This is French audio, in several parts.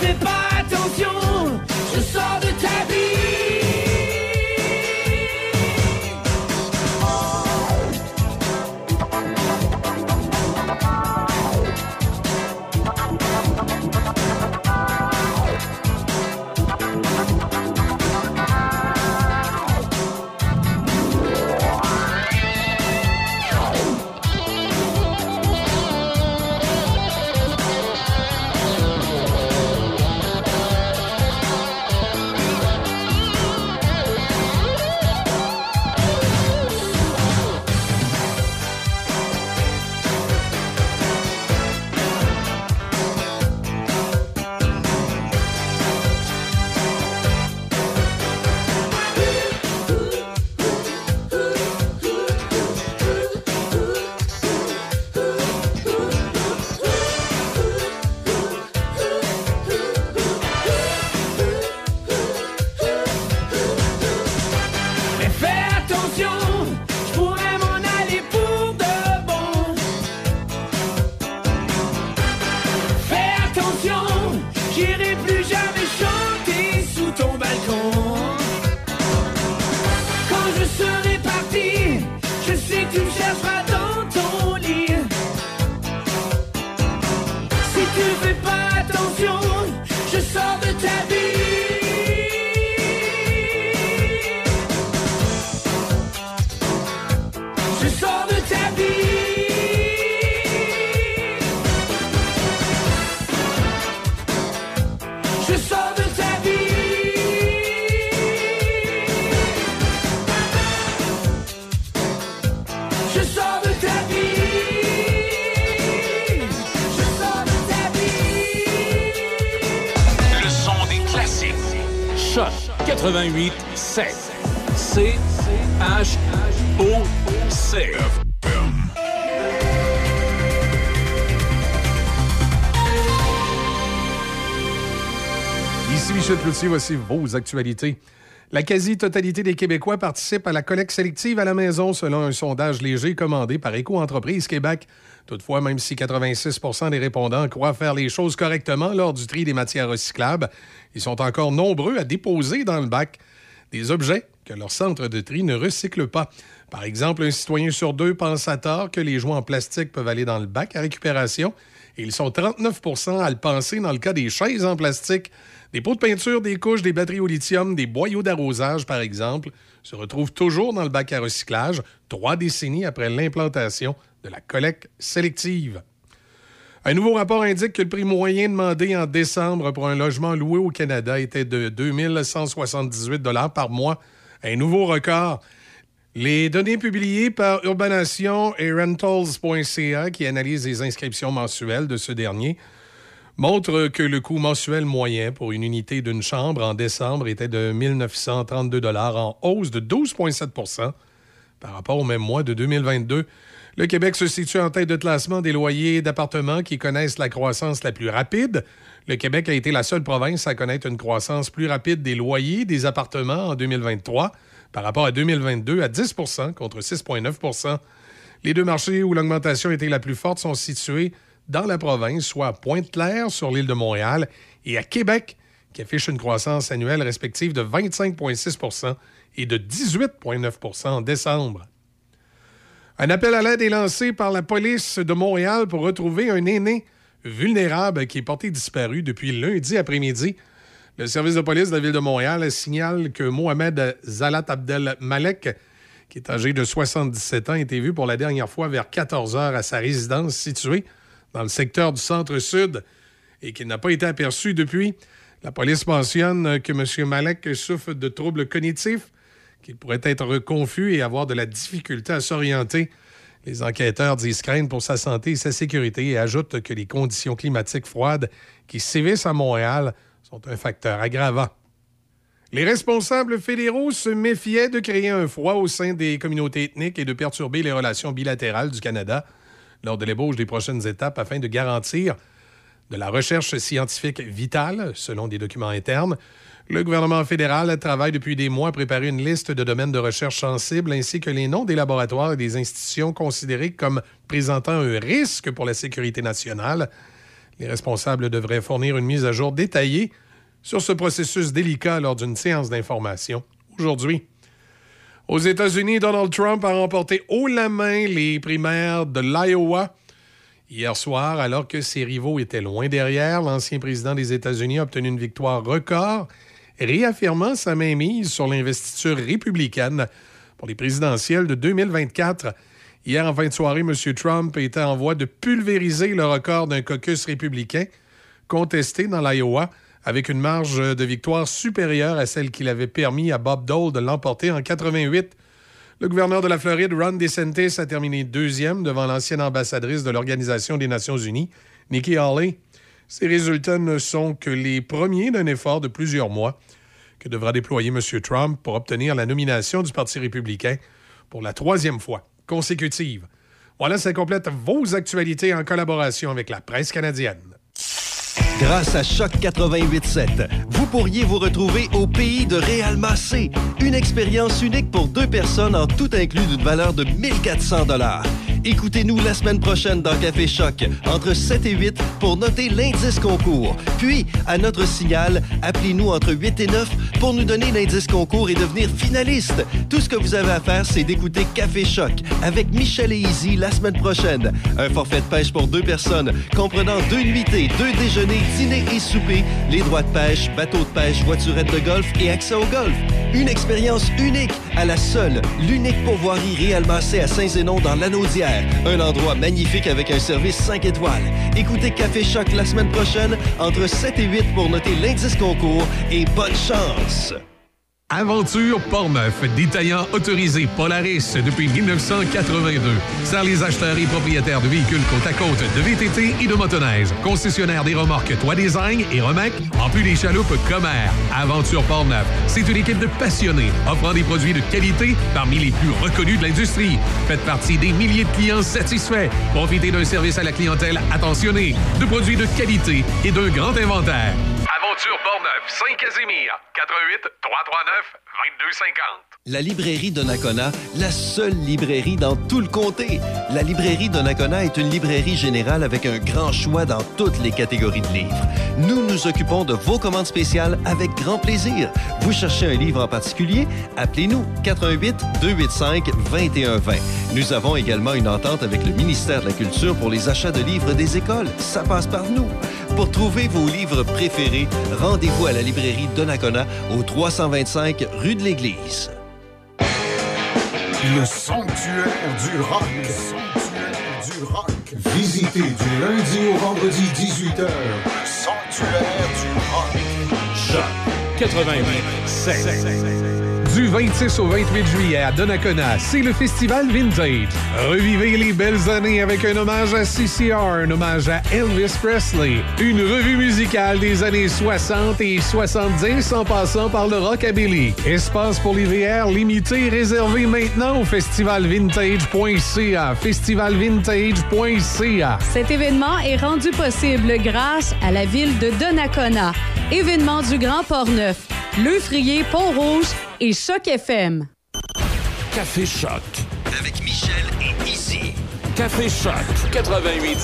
Fais pas attention, 88 7. C H. Ici Michel Cloutier, voici vos actualités. La quasi-totalité des Québécois participent à la collecte sélective à la maison selon un sondage léger commandé par Éco-entreprise Québec. Toutefois, même si 86% des répondants croient faire les choses correctement lors du tri des matières recyclables, ils sont encore nombreux à déposer dans le bac des objets que leur centre de tri ne recycle pas. Par exemple, un citoyen sur deux pense à tort que les jouets en plastique peuvent aller dans le bac à récupération et ils sont 39% à le penser dans le cas des chaises en plastique. Des pots de peinture, des couches, des batteries au lithium, des boyaux d'arrosage, par exemple, se retrouvent toujours dans le bac à recyclage, trois décennies après l'implantation de la collecte sélective. Un nouveau rapport indique que le prix moyen demandé en décembre pour un logement loué au Canada était de 2178 par mois, un nouveau record. Les données publiées par Urbanation et Rentals.ca, qui analysent les inscriptions mensuelles de ce dernier, montrent que le coût mensuel moyen pour une unité d'une chambre en décembre était de 1932 en hausse de 12,7% par rapport au même mois de 2022. Le Québec se situe en tête de classement des loyers d'appartements qui connaissent la croissance la plus rapide. Le Québec a été la seule province à connaître une croissance plus rapide des loyers des appartements en 2023 par rapport à 2022 à 10% contre 6,9% Les deux marchés où l'augmentation était la plus forte sont situés dans la province, soit à Pointe-Claire sur l'île de Montréal et à Québec, qui affiche une croissance annuelle respective de 25,6% et de 18,9% en décembre. Un appel à l'aide est lancé par la police de Montréal pour retrouver un aîné vulnérable qui est porté disparu depuis lundi après-midi. Le service de police de la ville de Montréal signale que Mohamed Zalat Abdel Malek, qui est âgé de 77 ans, a été vu pour la dernière fois vers 14 heures à sa résidence située dans le secteur du centre-sud et qu'il n'a pas été aperçu depuis. La police mentionne que M. Malek souffre de troubles cognitifs, qu'il pourrait être confus et avoir de la difficulté à s'orienter. Les enquêteurs disent craindre pour sa santé et sa sécurité et ajoutent que les conditions climatiques froides qui sévissent à Montréal sont un facteur aggravant. Les responsables fédéraux se méfiaient de créer un froid au sein des communautés ethniques et de perturber les relations bilatérales du Canada lors de l'ébauche des prochaines étapes afin de garantir de la recherche scientifique vitale, selon des documents internes. Le gouvernement fédéral travaille depuis des mois à préparer une liste de domaines de recherche sensibles ainsi que les noms des laboratoires et des institutions considérés comme présentant un risque pour la sécurité nationale. Les responsables devraient fournir une mise à jour détaillée sur ce processus délicat lors d'une séance d'information aujourd'hui. Aux États-Unis, Donald Trump a remporté haut la main les primaires de l'Iowa. Hier soir, alors que ses rivaux étaient loin derrière, l'ancien président des États-Unis a obtenu une victoire record, réaffirmant sa mainmise sur l'investiture républicaine pour les présidentielles de 2024. Hier, en fin de soirée, M. Trump était en voie de pulvériser le record d'un caucus républicain contesté dans l'Iowa avec une marge de victoire supérieure à celle qu'il avait permis à Bob Dole de l'emporter en 88. Le gouverneur de la Floride, Ron DeSantis, a terminé deuxième devant l'ancienne ambassadrice de l'Organisation des Nations Unies, Nikki Haley. Ces résultats ne sont que les premiers d'un effort de plusieurs mois que devra déployer M. Trump pour obtenir la nomination du Parti républicain pour la troisième fois consécutive. Voilà, ça complète vos actualités en collaboration avec la presse canadienne. Grâce à Choc 88.7, vous pourriez vous retrouver au pays de Réal. Une expérience unique pour deux personnes en tout inclus d'une valeur de 1400 dollars. Écoutez-nous la semaine prochaine dans Café Choc, entre 7 et 8, pour noter l'indice concours. Puis, à notre signal, appelez-nous entre 8 et 9 pour nous donner l'indice concours et devenir finaliste. Tout ce que vous avez à faire, c'est d'écouter Café Choc avec Michel et Izzy la semaine prochaine. Un forfait de pêche pour deux personnes, comprenant deux nuitées, deux déjeuners, dîner et souper, les droits de pêche, bateau de pêche, voiturette de golf et accès au golf. Une expérience unique à la seule, l'unique pourvoirie Massé à Saint-Zénon dans Un endroit magnifique avec un service 5 étoiles. Écoutez Café Choc la semaine prochaine entre 7 et 8 pour noter l'indice concours et bonne chance! Aventure Portneuf, détaillant autorisé Polaris depuis 1982. Sert les acheteurs et propriétaires de véhicules côte à côte, de VTT et de motoneige. Concessionnaire des remorques Toit Design et Remec, en plus des chaloupes Comer. Aventure Portneuf, c'est une équipe de passionnés offrant des produits de qualité parmi les plus reconnus de l'industrie. Faites partie des milliers de clients satisfaits. Profitez d'un service à la clientèle attentionné, de produits de qualité et d'un grand inventaire. Aventure Portneuf, Saint-Casimir, 88 339 2250. La librairie Donnacona, la seule librairie dans tout le comté. La librairie Donnacona est une librairie générale avec un grand choix dans toutes les catégories de livres. Nous nous occupons de vos commandes spéciales avec grand plaisir. Vous cherchez un livre en particulier? Appelez-nous 88 285 2120. Nous avons également une entente avec le ministère de la Culture pour les achats de livres des écoles. Ça passe par nous. Pour trouver vos livres préférés, rendez-vous à la librairie Donnacona au 325 rue de l'Église. Le sanctuaire du rock. Le sanctuaire du rock. Visitez du lundi au vendredi 18h. Sanctuaire du rock. Choc 88 Du 26 au 28 juillet à Donnacona, c'est le festival Vintage. Revivez les belles années avec un hommage à CCR, un hommage à Elvis Presley, une revue musicale des années 60 et 70 en passant par le rockabilly. Espace pour les VR limité réservé maintenant au festivalvintage.ca. Festivalvintage.ca. Cet événement est rendu possible grâce à la ville de Donnacona. Événement du Grand Port-Neuf, Le Frier, Pont-Rouge et Choc FM. Café Choc. Avec Michel et Izzy. Café Choc 88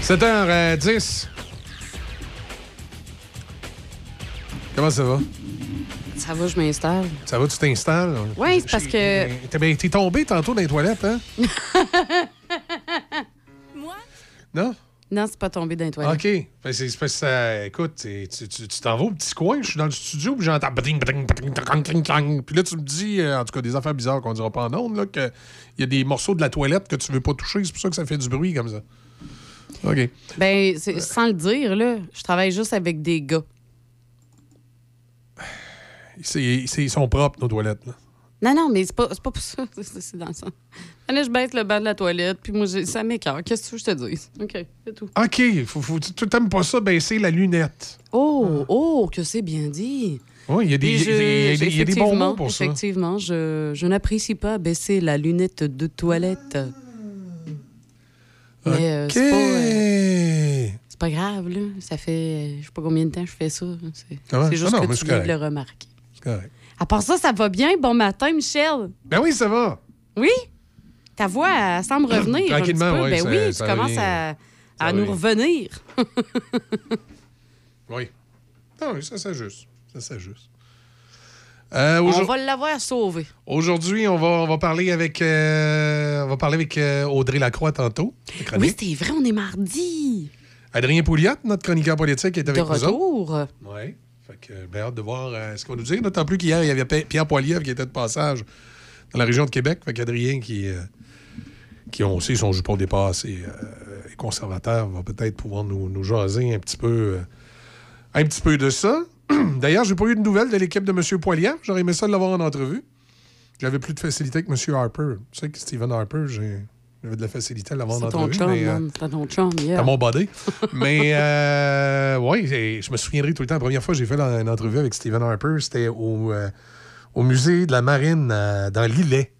7h10. Comment ça va? Ça va, je m'installe. Ça va, tu t'installes? Oui, c'est parce que- T'es t'es tombé tantôt dans les toilettes, hein? Moi? Non? Non, c'est pas tombé dans les toilettes. OK. Ben, c'est parce que ça. Écoute, tu tu- tu t'en vas au petit coin, je suis dans le studio, puis j'entends. Puis là, tu me dis, euh, en tout cas, des affaires bizarres qu'on dira pas en ondes, là, qu'il y a des morceaux de la toilette que tu veux pas toucher. C'est pour ça que ça fait du bruit comme ça. OK. Ben, c'est- sans le dire, là, je travaille juste avec des gars. C'est- c'est- Ils sont propres, nos toilettes. là. Non, non, mais c'est pas, c'est pas pour ça. C'est- C'est dans ça. Là, je baisse le bas de la toilette, puis moi, j'ai- ça m'écœure. Qu'est-ce que tu veux que je te dise? OK, c'est tout. OK. Faut, faut, tu t'aimes pas ça, baisser la lunette. Oh, oh, que c'est bien dit. Oui, il y a des, y a des- il y a des- il y a des bons mots pour ça. Effectivement, je, je n'apprécie pas baisser la lunette de toilette. Mais euh, OK. c'est pas, euh, c'est pas grave, là. Ça fait je sais pas combien de temps je fais ça. C'est Ah juste Ah non, que tu viens de le remarquer. Correct. À part ça, ça va bien. Bon matin, Michel. Ben oui, ça va. Oui? Ta voix elle semble revenir. Tranquillement, peu. oui, Ben ça- oui, ça tu commences à, à nous revenir. Oui. Non, oui, ça s'ajuste. Ça s'ajuste. Euh, On va l'avoir sauvé. Aujourd'hui, on va, on va parler avec, euh, on va parler avec euh, Audrey Lacroix tantôt. Oui, c'est vrai, on est mardi. Adrien Pouliot, notre chroniqueur politique, est De avec nous autres. retour. Oui. Fait que, ben, hâte de voir euh, ce qu'on nous dire. D'autant plus qu'hier, il y avait Pierre Poilievre qui était de passage dans la région de Québec. Fait qu'Adrien, qui, euh, qui sait son jupon dépassé, euh, est conservateur, va peut-être pouvoir nous, nous jaser un petit peu, euh, un petit peu de ça. D'ailleurs, j'ai pas eu de nouvelles de l'équipe de M. Poilievre. J'aurais aimé ça de l'avoir en entrevue. J'avais plus de facilité que M. Harper. Tu sais que Stephen Harper, j'ai- j'avais de la facilité à l'avoir C'est ton entrevue. chum, mais, euh, man. C'est ton chum, yeah. à mon body. Mais euh, oui, je me souviendrai tout le temps. La première fois que j'ai fait une entrevue avec Stephen Harper, c'était au, euh, au musée de la Marine à- dans l'Îlet.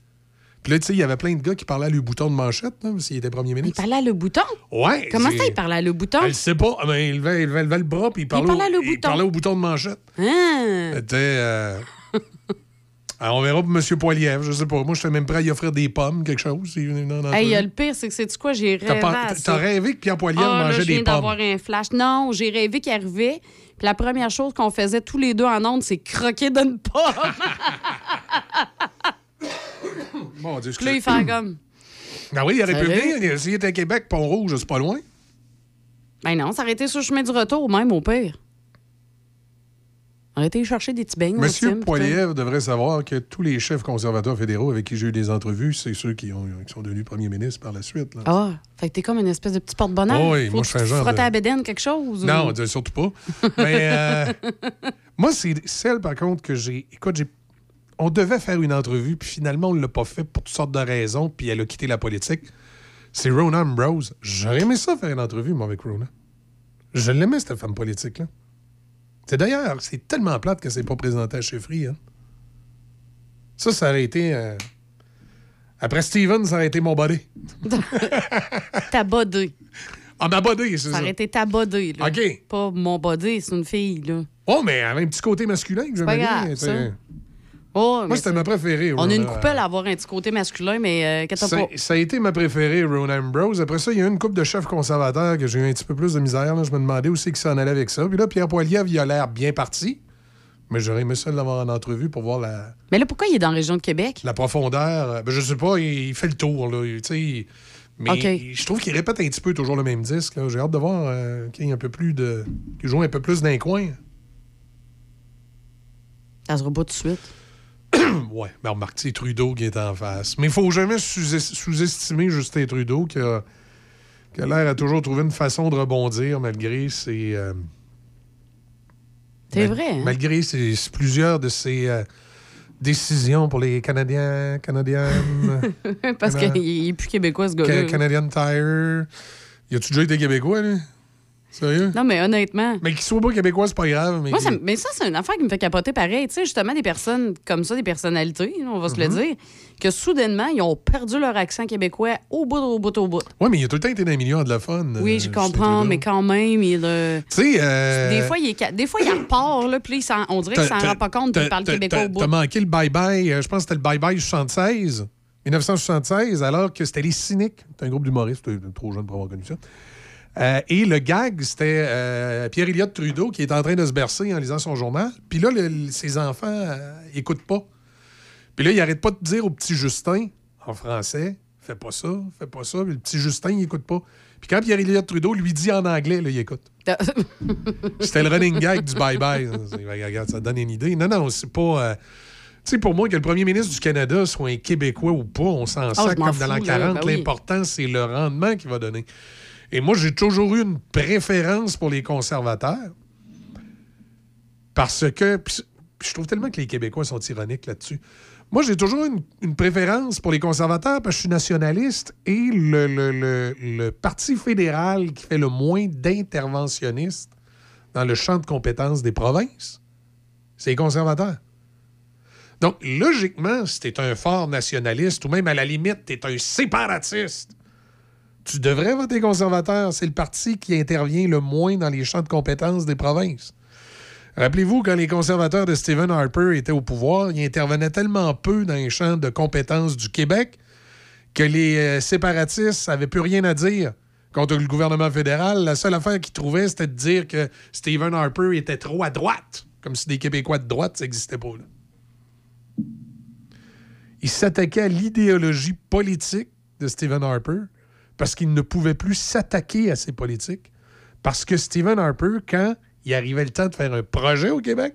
Puis là, tu sais, il y avait plein de gars qui parlaient à le bouton de manchette, là, s'il était premier Il ministre. parlait à le bouton? Ouais. Comment c'est- ça, il parlait à le bouton? Elle sait pas, mais il levait, il levait- il levait le bras, puis il parlait, parlait au, à le il bouton. parlait au bouton de manchette. Hein? C'était. Alors, on verra pour M. Poilievre, je sais pas. Moi, je suis même prêt à y offrir des pommes, quelque chose. s'il venait dans l'entrevue. Hey, euh, le pire, c'est que c'est quoi? J'ai rêvé T'as rêvé que Pierre Poilievre Ah, là, mangeait je viens des pommes. d'avoir un flash. Non, j'ai rêvé qu'il arrivait. Puis la première chose qu'on faisait tous les deux en ondes, c'est croquer d'une pomme. Mon Dieu, Puis là, il fait comme. Ah oui, il aurait pu venir. S'il était à Québec, Pont-Rouge, c'est pas loin. Ben non, ça aurait été sur le chemin du retour, même au pire. On été chercher des petits beignes. Monsieur Poilievre devrait savoir que tous les chefs conservateurs fédéraux avec qui j'ai eu des entrevues, c'est ceux qui, ont, qui sont devenus premiers ministres par la suite. là. Ah, fait que t'es comme une espèce de petit porte-bonheur. Oh oui, Faut moi, je fais tu un genre frottes de- à la bédaine quelque chose. Non, surtout pas. Mais euh, moi, c'est celle, par contre, que j'ai. Écoute, j'ai. On devait faire une entrevue, puis finalement, on ne l'a pas fait pour toutes sortes de raisons, puis elle a quitté la politique. C'est Rona Ambrose. J'aurais aimé ça faire une entrevue, moi, avec Rona. Je l'aimais, cette femme politique-là. C'est d'ailleurs, c'est tellement plate que c'est pas présenté à chefferie. Hein. Ça, ça aurait été. euh, Après Steven, ça aurait été mon body. Ta body. Ah, ma body, c'est Ça ça. aurait été ta body, là. OK. Pas mon body, c'est une fille, là. Oh, mais elle avait un petit côté masculin que j'aimais bien. grave, tu sais. ça. Oh, Moi, c'était c'est- ma préférée. On a une coupelle à avoir un petit côté masculin, mais euh, Ça, ça a été ma préférée, Rona Ambrose. Après ça, il y a eu une couple de chefs conservateurs que j'ai eu un petit peu plus de misère. là. Je me demandais aussi qui s'en allait avec ça. Puis là, Pierre Poilievre, il a l'air bien parti. Mais j'aurais aimé ça l'avoir en entrevue pour voir la, Mais là, pourquoi il est dans la région de Québec? la profondeur? Euh, Ben, je sais pas, il, fait le tour. Là, tu sais. il- mais je trouve qu'il répète un petit peu toujours le même disque. J'ai hâte de voir euh, qu'il y un peu plus de. qu'il joue un peu plus d'un coin. Ça sera pas tout de suite. Ouais, mais remarque, c'est Trudeau qui est en face. Mais il faut jamais sous- sous-estimer Justin Trudeau qui a, qui a l'air à toujours trouver une façon de rebondir malgré ses. euh, C'est mal- vrai. hein? Malgré ses- plusieurs de ses euh, décisions pour les Canadiens, Canadiennes, Parce Cana- qu'il est plus québécois, ce gars-là. Ca- Canadian Tire. Y a-tu déjà été québécois, lui? Sérieux? Non, mais honnêtement. Mais qu'il soit pas québécois, c'est pas grave. Mais Moi, ça, mais ça, c'est une affaire qui me fait capoter pareil. Tu sais, justement, des personnes comme ça, des personnalités, on va se Mhm. le dire, que soudainement, ils ont perdu leur accent québécois au bout, au bout, au bout. Ouais, mais il a tout le temps été dans les milieux anglophones. Oui, je comprends, mais quand même, il. Tu sais. euh, Des fois, il est des fois, il repart, là, puis on dirait qu'il s'en rend pas compte, puis il parle québécois au bout. T'as manqué le bye-bye, euh, je pense que c'était le bye-bye 76, 1976, alors que c'était les Cyniques. C'est un groupe d'humoristes, t'es trop jeune pour avoir connu ça. Euh, et le gag, c'était euh, Pierre-Éliott Trudeau qui est en train de se bercer en lisant son journal. Puis là, le- ses enfants euh, écoutent pas. Puis là, il arrête pas de dire au petit Justin, en français, fais pas ça, fais pas ça. Puis le petit Justin, il écoute pas. Puis quand Pierre-Éliott Trudeau lui dit en anglais, là, il écoute. C'était le running gag du bye-bye. C'est- Regarde, ça donne une idée. Non, non, c'est pas. euh, Tu sais, pour moi, que le premier ministre du Canada soit un Québécois ou pas, on s'en sac m'en comme dans l'an fous, là. 40. Ben oui. L'important, c'est le rendement qu'il va donner. Et moi, j'ai toujours eu une préférence pour les conservateurs. Parce que. je trouve tellement que les Québécois sont ironiques là-dessus. Moi, j'ai toujours une, une préférence pour les conservateurs parce que je suis nationaliste et le, le- le- le Parti fédéral qui fait le moins d'interventionnistes dans le champ de compétences des provinces, c'est les conservateurs. Donc, logiquement, si tu es un fort nationaliste ou même à la limite, tu es un séparatiste, tu devrais voter conservateur. C'est le parti qui intervient le moins dans les champs de compétences des provinces. Rappelez-vous, quand les conservateurs de Stephen Harper étaient au pouvoir, ils intervenaient tellement peu dans les champs de compétences du Québec que les euh, séparatistes n'avaient plus rien à dire contre le gouvernement fédéral. La seule affaire qu'ils trouvaient, c'était de dire que Stephen Harper était trop à droite, comme si des Québécois de droite, ça n'existait pas. Là. Ils s'attaquaient à l'idéologie politique de Stephen Harper parce qu'il ne pouvait plus s'attaquer à ses politiques. Parce que Stephen Harper, quand il arrivait le temps de faire un projet au Québec,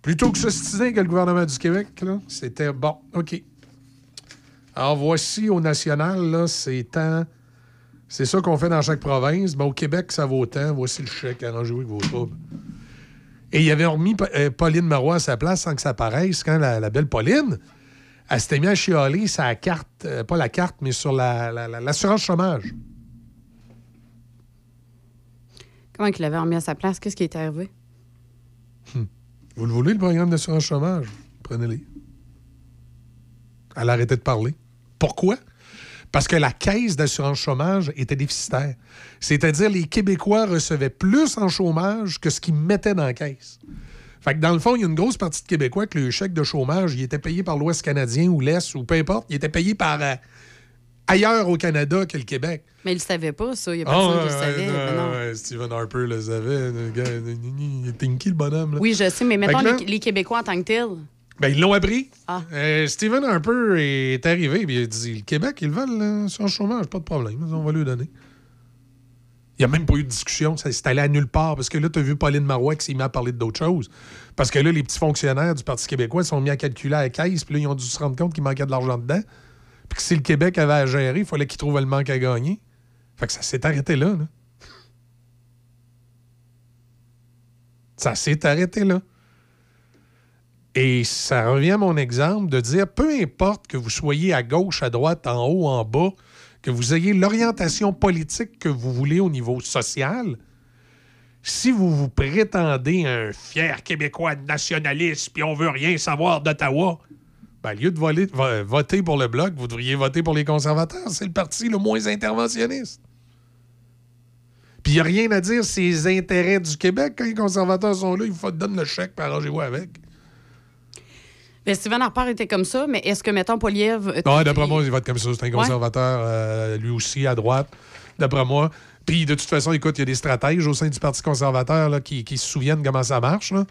plutôt que s'ostiner que le gouvernement du Québec, c'était bon, OK. Alors voici au national, c'est tant. C'est ça qu'on fait dans chaque province. Mais au Québec, ça vaut tant. Voici le chèque, arrangez-vous avec vos troubles. Et il avait remis euh, Pauline Marois à sa place sans que ça paraisse quand la belle Pauline, elle s'était mise à chialer sa carte, euh, pas la carte, mais sur la- la- la- l'assurance chômage. Comment il l'avait remis à sa place? Qu'est-ce qui est arrivé? Vous le voulez, le programme d'assurance chômage? Prenez-le. Elle a arrêté de parler. Pourquoi? Parce que la caisse d'assurance chômage était déficitaire. C'est-à-dire les Québécois recevaient plus en chômage que ce qu'ils mettaient dans la caisse. Fait que dans le fond, il y a une grosse partie de Québécois que le chèque de chômage, il était payé par l'Ouest canadien ou l'Est ou peu importe, il était payé par euh, ailleurs au Canada que le Québec. Mais il le savait pas, ça. Il y a Ah, personne ouais, qui le savait. Ben non. ouais, Stephen Harper le savait. Il est tinky, le bonhomme. là? Oui, je sais, mais mettons là- les, Québécois en tant que tels. Ben, ils l'ont appris. Ah. Euh, Stephen Harper est arrivé et il a dit Le Québec, ils le veulent là, sur le chômage, pas de problème, on va lui donner. Il n'y a même pas eu de discussion, ça s'est allé à nulle part parce que là, tu as vu Pauline Marois qui s'est mis à parler d'autres choses. Parce que là, les petits fonctionnaires du Parti québécois sont mis à calculer à la caisse, puis là, ils ont dû se rendre compte qu'il manquait de l'argent dedans. Puis que si le Québec avait à gérer, il fallait qu'il trouve le manque à gagner. Fait que ça s'est arrêté là, là. Ça s'est arrêté là. Et ça revient à mon exemple de dire, peu importe que vous soyez à gauche, à droite, en haut, en bas, que vous ayez l'orientation politique que vous voulez au niveau social, si vous vous prétendez un fier Québécois nationaliste, puis on veut rien savoir d'Ottawa, ben, lieu de voter pour le Bloc, vous devriez voter pour les conservateurs. C'est le parti le moins interventionniste. Puis il n'y a rien à dire, c'est les intérêts du Québec. Quand les conservateurs sont là, il faut donner le chèque, puis arrangez-vous avec. Ben, Steven Harper était comme ça, mais est-ce que, mettons, Poliev. euh, Non, d'après moi, il vote comme ça. C'est un Ouais. conservateur, euh, lui aussi, à droite, d'après moi. Puis, de toute façon, écoute, il y a des stratèges au sein du Parti conservateur là, qui, qui se souviennent comment ça marche. Là.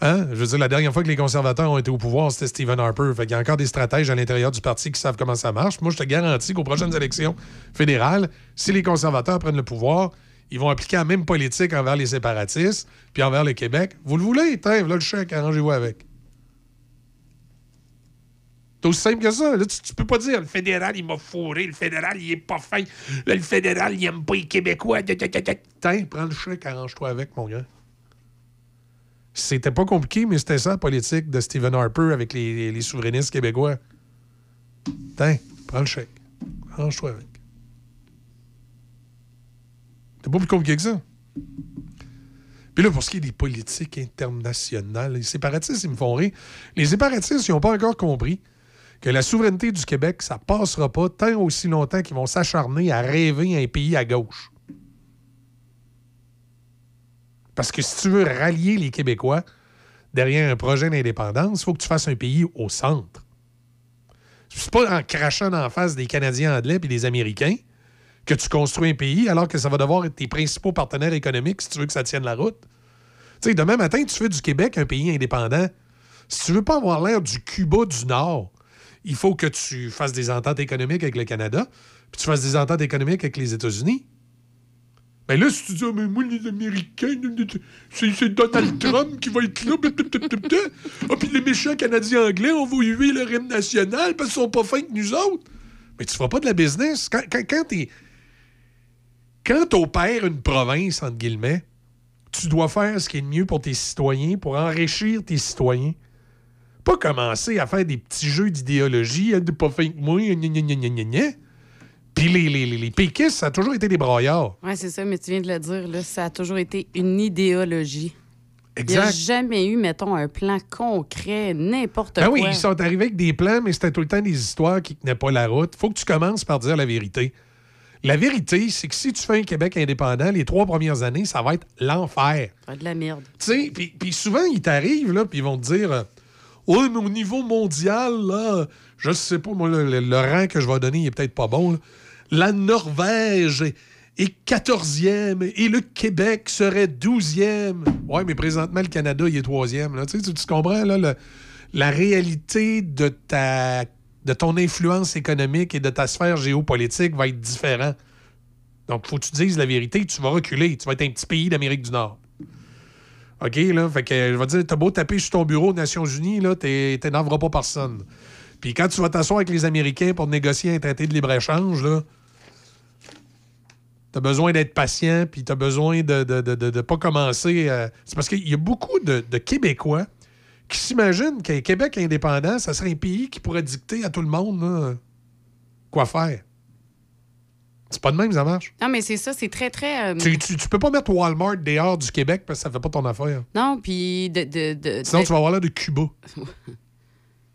Hein? Je veux dire, la dernière fois que les conservateurs ont été au pouvoir, c'était Stephen Harper. Fait qu'il y a encore des stratèges à l'intérieur du parti qui savent comment ça marche. Moi, je te garantis qu'aux prochaines élections fédérales, si les conservateurs prennent le pouvoir, ils vont appliquer la même politique envers les séparatistes puis envers le Québec. Vous le voulez? Tiens, là le chèque, arrangez-vous avec. C'est aussi simple que ça. Là, tu, tu peux pas dire le fédéral, il m'a fourré, le fédéral, il est pas fin, le fédéral, il aime pas les Québécois. Tiens, prends le chèque, arrange-toi avec, mon gars. C'était pas compliqué, mais c'était ça la politique de Stephen Harper avec les, les souverainistes québécois. Tiens, prends le chèque. Arrange-toi avec. C'est pas plus compliqué que ça. Puis là, pour ce qui est des politiques internationales, les séparatistes, ils me font rire. Les séparatistes, ils n'ont pas encore compris que la souveraineté du Québec, ça passera pas tant aussi longtemps qu'ils vont s'acharner à rêver un pays à gauche. Parce que si tu veux rallier les Québécois derrière un projet d'indépendance, il faut que tu fasses un pays au centre. C'est pas en crachant en face des Canadiens anglais et des Américains que tu construis un pays alors que ça va devoir être tes principaux partenaires économiques si tu veux que ça tienne la route. Tu sais, demain matin, tu fais du Québec un pays indépendant. Si tu veux pas avoir l'air du Cuba du Nord, il faut que tu fasses des ententes économiques avec le Canada, puis tu fasses des ententes économiques avec les États-Unis. Mais là, si tu dis, Ah, mais moi, les Américains, c'est Donald Trump qui va être là, ah, puis les méchants Canadiens anglais, on va huer le hymne national parce qu'ils sont pas fins que nous autres. Mais tu feras pas de la business. Quand, quand, quand t'es. Quand t'opères une province, entre guillemets, tu dois faire ce qui est le mieux pour tes citoyens, pour enrichir tes citoyens. Pas commencer à faire des petits jeux d'idéologie, hein, de pas que moi. Puis les, les, les, les péquistes, ça a toujours été des braillards. Oui, c'est ça, mais tu viens de le dire, là, ça a toujours été une idéologie. Il n'y a Exact. jamais eu, mettons, un plan concret, n'importe Ben quoi. oui, ils sont arrivés avec des plans, mais c'était tout le temps des histoires qui tenaient pas la route. Faut que tu commences par dire la vérité. La vérité, c'est que si tu fais un Québec indépendant, les trois premières années, ça va être l'enfer. Ça va être de la merde. Tu sais, puis puis souvent, ils t'arrivent, là, puis ils vont te dire Ouais, mais au niveau mondial, là, je sais pas, moi, le, rang que je vais donner, il est peut-être pas bon. La Norvège est, est 14e et le Québec serait 12e. Ouais, mais présentement, le Canada, il est 3e. Là. Tu, comprends, la réalité de de ton influence économique et de ta sphère géopolitique va être différent. Donc, faut que tu dises la vérité, tu vas reculer. Tu vas être un petit pays d'Amérique du Nord. OK, là? Fait que, je vais dire, t'as beau taper sur ton bureau aux Nations Unies, là, t'énerveras pas personne. Puis quand tu vas t'asseoir avec les Américains pour négocier un traité de libre-échange, là, t'as besoin d'être patient, puis t'as besoin de ne de, de- de pas commencer... à- C'est parce qu'il y a beaucoup de, Québécois qui s'imaginent qu'un Québec indépendant, ça serait un pays qui pourrait dicter à tout le monde quoi faire. C'est pas de même, ça marche. Non, mais c'est ça, c'est très, très. euh, Tu, tu, tu peux pas mettre Walmart dehors du Québec parce que ça fait pas ton affaire. Non, puis de. de, de- Sinon, tu vas avoir l'air de Cuba.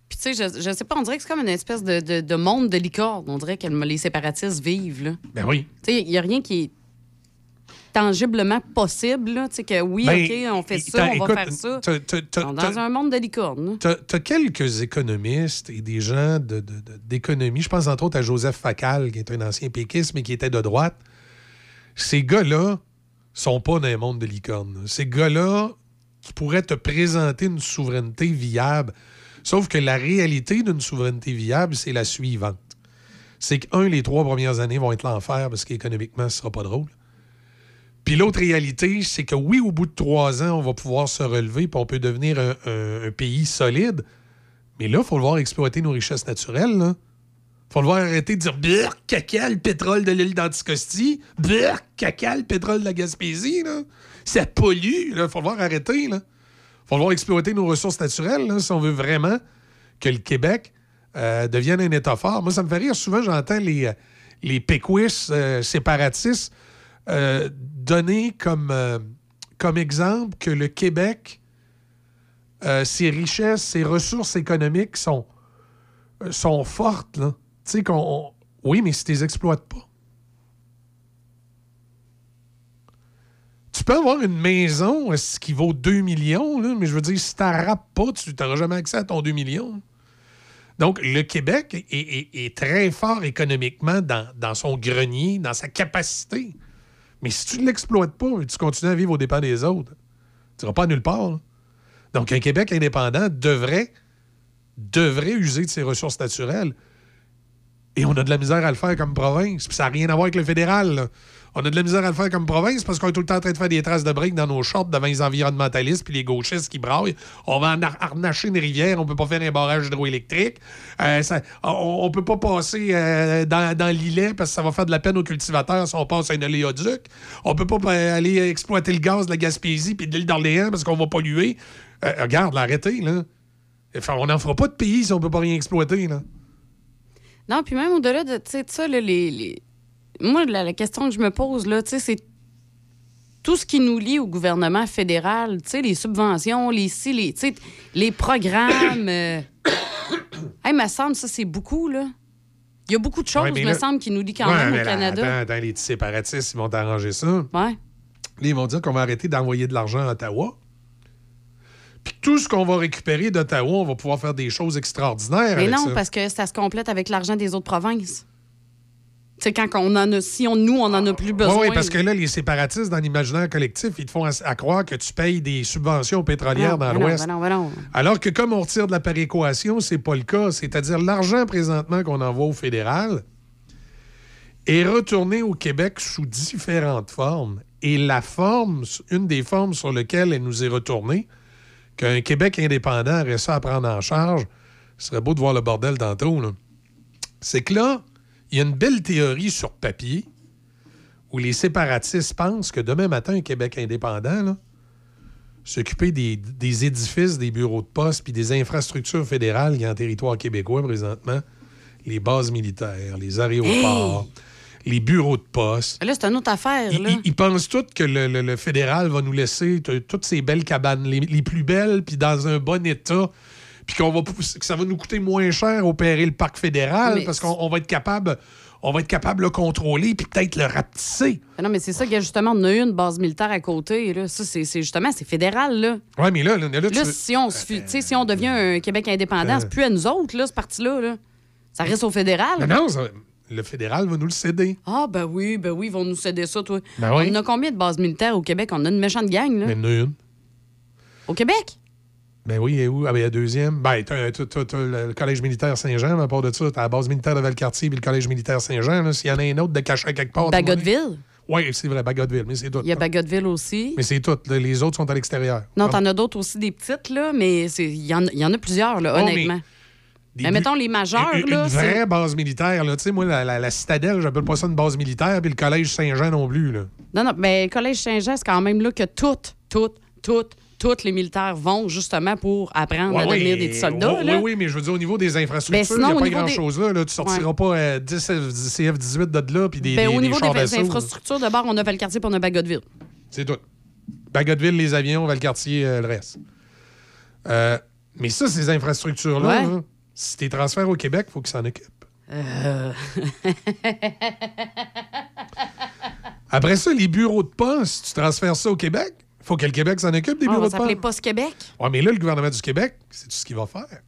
Puis tu sais, je, je sais pas, on dirait que c'est comme une espèce de, de- de monde de licorne. On dirait que les séparatistes vivent, là. Ben oui. Tu sais, il y a rien qui est tangiblement possible, là. Tu sais, que oui, Ben, OK, on fait ça, on écoute, va faire ça. Dans un monde de licorne. T'as t'as quelques économistes et des gens de- de- de- d'économie. Je pense entre autres à Joseph Facal, qui est un ancien péquiste, mais qui était de droite. Ces gars-là sont pas dans un monde de licorne. Ces gars-là qui pourraient te présenter une souveraineté viable. Sauf que la réalité d'une souveraineté viable, c'est la suivante. C'est que, un, les trois premières années vont être l'enfer parce qu'économiquement, ce sera pas drôle. Puis l'autre réalité, c'est que oui, au bout de trois ans, on va pouvoir se relever puis on peut devenir un, pays solide. Mais là, il faut le voir exploiter nos richesses naturelles. Il faut le voir arrêter de dire Brrr, caca, le pétrole de l'île d'Anticosti. Brrr, caca, le pétrole de la Gaspésie. Là. Ça pollue. Il faut le voir arrêter. Il faut le voir exploiter nos ressources naturelles là, si on veut vraiment que le Québec euh, devienne un État fort. Moi, ça me fait rire. Souvent, j'entends les, les péquistes euh, séparatistes euh, donner comme, euh, comme exemple que le Québec, euh, ses richesses, ses ressources économiques sont, sont fortes. Là. Qu'on. on- Oui, mais si tu les exploites pas. Tu peux avoir une maison qui vaut 2 millions, là, mais je veux dire, si tu pas, tu n'auras jamais accès à ton 2 millions. Donc, le Québec est, est- est très fort économiquement dans, dans son grenier, dans sa capacité. Mais si tu ne l'exploites pas et tu continues à vivre aux dépens des autres, tu n'iras pas nulle part. Donc, un Québec indépendant devrait, devrait user de ses ressources naturelles. Et on a de la misère à le faire comme province. Puis ça n'a rien à voir avec le fédéral. On a de la misère à le faire comme province parce qu'on est tout le temps en train de faire des traces de briques dans nos shorts devant les environnementalistes puis les gauchistes qui braillent. On va en ar- arnacher une rivière, on peut pas faire un barrage hydroélectrique. Euh, on, on peut pas passer euh, dans, dans l'îlet parce que ça va faire de la peine aux cultivateurs si on passe à un oléoduc. On peut pas euh, aller exploiter le gaz de la Gaspésie puis de l'île d'Orléans parce qu'on va polluer. Euh, regarde, là, arrêtez, là. Enfin, on n'en fera pas de pays si on peut pas rien exploiter, là. Non, puis même au-delà de, ça, là, les- moi, la, la question que je me pose, là, tu sais, c'est tout ce qui nous lie au gouvernement fédéral, les subventions, les les, les programmes. euh... hey, me semble, ça, c'est beaucoup, là. Il y a beaucoup de choses, Ouais, me semble, qui nous lient quand Ouais, même au là, Canada. Attends, attends, les séparatistes, ils vont t'arranger ça. Là, Ouais. ils vont dire qu'on va arrêter d'envoyer de l'argent à Ottawa. Puis tout ce qu'on va récupérer d'Ottawa, on va pouvoir faire des choses extraordinaires Mais avec non, ça. parce que ça se complète avec l'argent des autres provinces. Sais, quand on en a, si on, nous, on en a plus besoin. Oui, parce que là, les séparatistes, dans l'imaginaire collectif, ils te font à, à croire que tu payes des subventions pétrolières Non, dans ben l'Ouest. ben ben. Alors que comme on retire de la péréquation, c'est pas le cas. C'est-à-dire l'argent présentement qu'on envoie au fédéral est retourné au Québec sous différentes formes. Et la forme, une des formes sur lesquelles elle nous est retournée, qu'un Québec indépendant aurait ça à prendre en charge, ce serait beau de voir le bordel tantôt, là. c'est que là, y a une belle théorie sur papier où les séparatistes pensent que demain matin, un Québec indépendant, là, s'occuper des, des édifices, des bureaux de poste, puis des infrastructures fédérales qui y a en territoire québécois présentement, les bases militaires, les aéroports, les bureaux de poste. Là, c'est une autre affaire, Ils, là. ils- ils pensent tous que le, le- le fédéral va nous laisser toutes ces belles cabanes, les, les plus belles, puis dans un bon état, puis qu'on va que ça va nous coûter moins cher opérer le parc fédéral Mais parce qu'on on va être capable on va être capable de le contrôler puis peut-être le rapetisser. Non, mais c'est ça, qu'il y a justement, on a une base militaire à côté. Là. Ça, c'est justement, c'est fédéral. Là, Ouais, mais là, là, là, tu là veux- si, on, se tu si on devient un Québec indépendant, Euh. c'est plus à nous autres, là, ce parti-là. Là. Ça reste au fédéral. Non, non, ça- le fédéral va nous le céder. Ah, ben oui, ben oui, ils vont nous céder ça, toi. Ben oui. On a combien de bases militaires au Québec? On a une méchante gang, là. Mais il y en a une. Au Québec? Ben oui, et où? Ah, ben, il y a deuxième. Ben, t'as, t'as le collège militaire Saint-Jean, à part de ça, t'as la base militaire de Valcartier puis le collège militaire Saint-Jean. S'il y en a un autre de caché quelque part. Bagotville? Oui, c'est vrai, Bagotville, mais c'est tout. Il y a Bagotville aussi. Mais c'est tout. Les autres sont à l'extérieur. Non, Ah, t'en as d'autres aussi, des petites, là, mais il y, en- il y en a plusieurs, là, Oh, honnêtement. des mais mettons les majeurs, Une, là. une c'est- vraie base militaire, là. Tu sais, moi, la, la- la citadelle, j'appelle pas ça une base militaire, puis le collège Saint-Jean non plus, là. Non, non, mais Collège Saint-Jean, c'est quand même là que toutes, toutes, toutes, toutes les militaires vont justement pour apprendre à devenir des soldats. oui, là. oui, mais je veux dire, au niveau des infrastructures, Ben, il n'y a pas grand-chose là, là. Tu sortiras pas euh, 10 CF-18 de là, puis des, Ben, des, au des niveau des, infrastructures, d'abord, on a Valcartier puis on a Bagotville. C'est tout. Bagotville, les avions, Valcartier, euh, le reste. Euh, mais ça, ces infrastructures-là, Ouais. si tu les transfères au Québec, il faut qu'ils s'en occupent. Euh. Après ça, les bureaux de poste, tu transfères ça au Québec, faut que le Québec s'en occupe des Ah, bureaux de poste. Poste Québec. Ouais, mais là, le gouvernement du Québec, c'est tout ce qu'il va faire.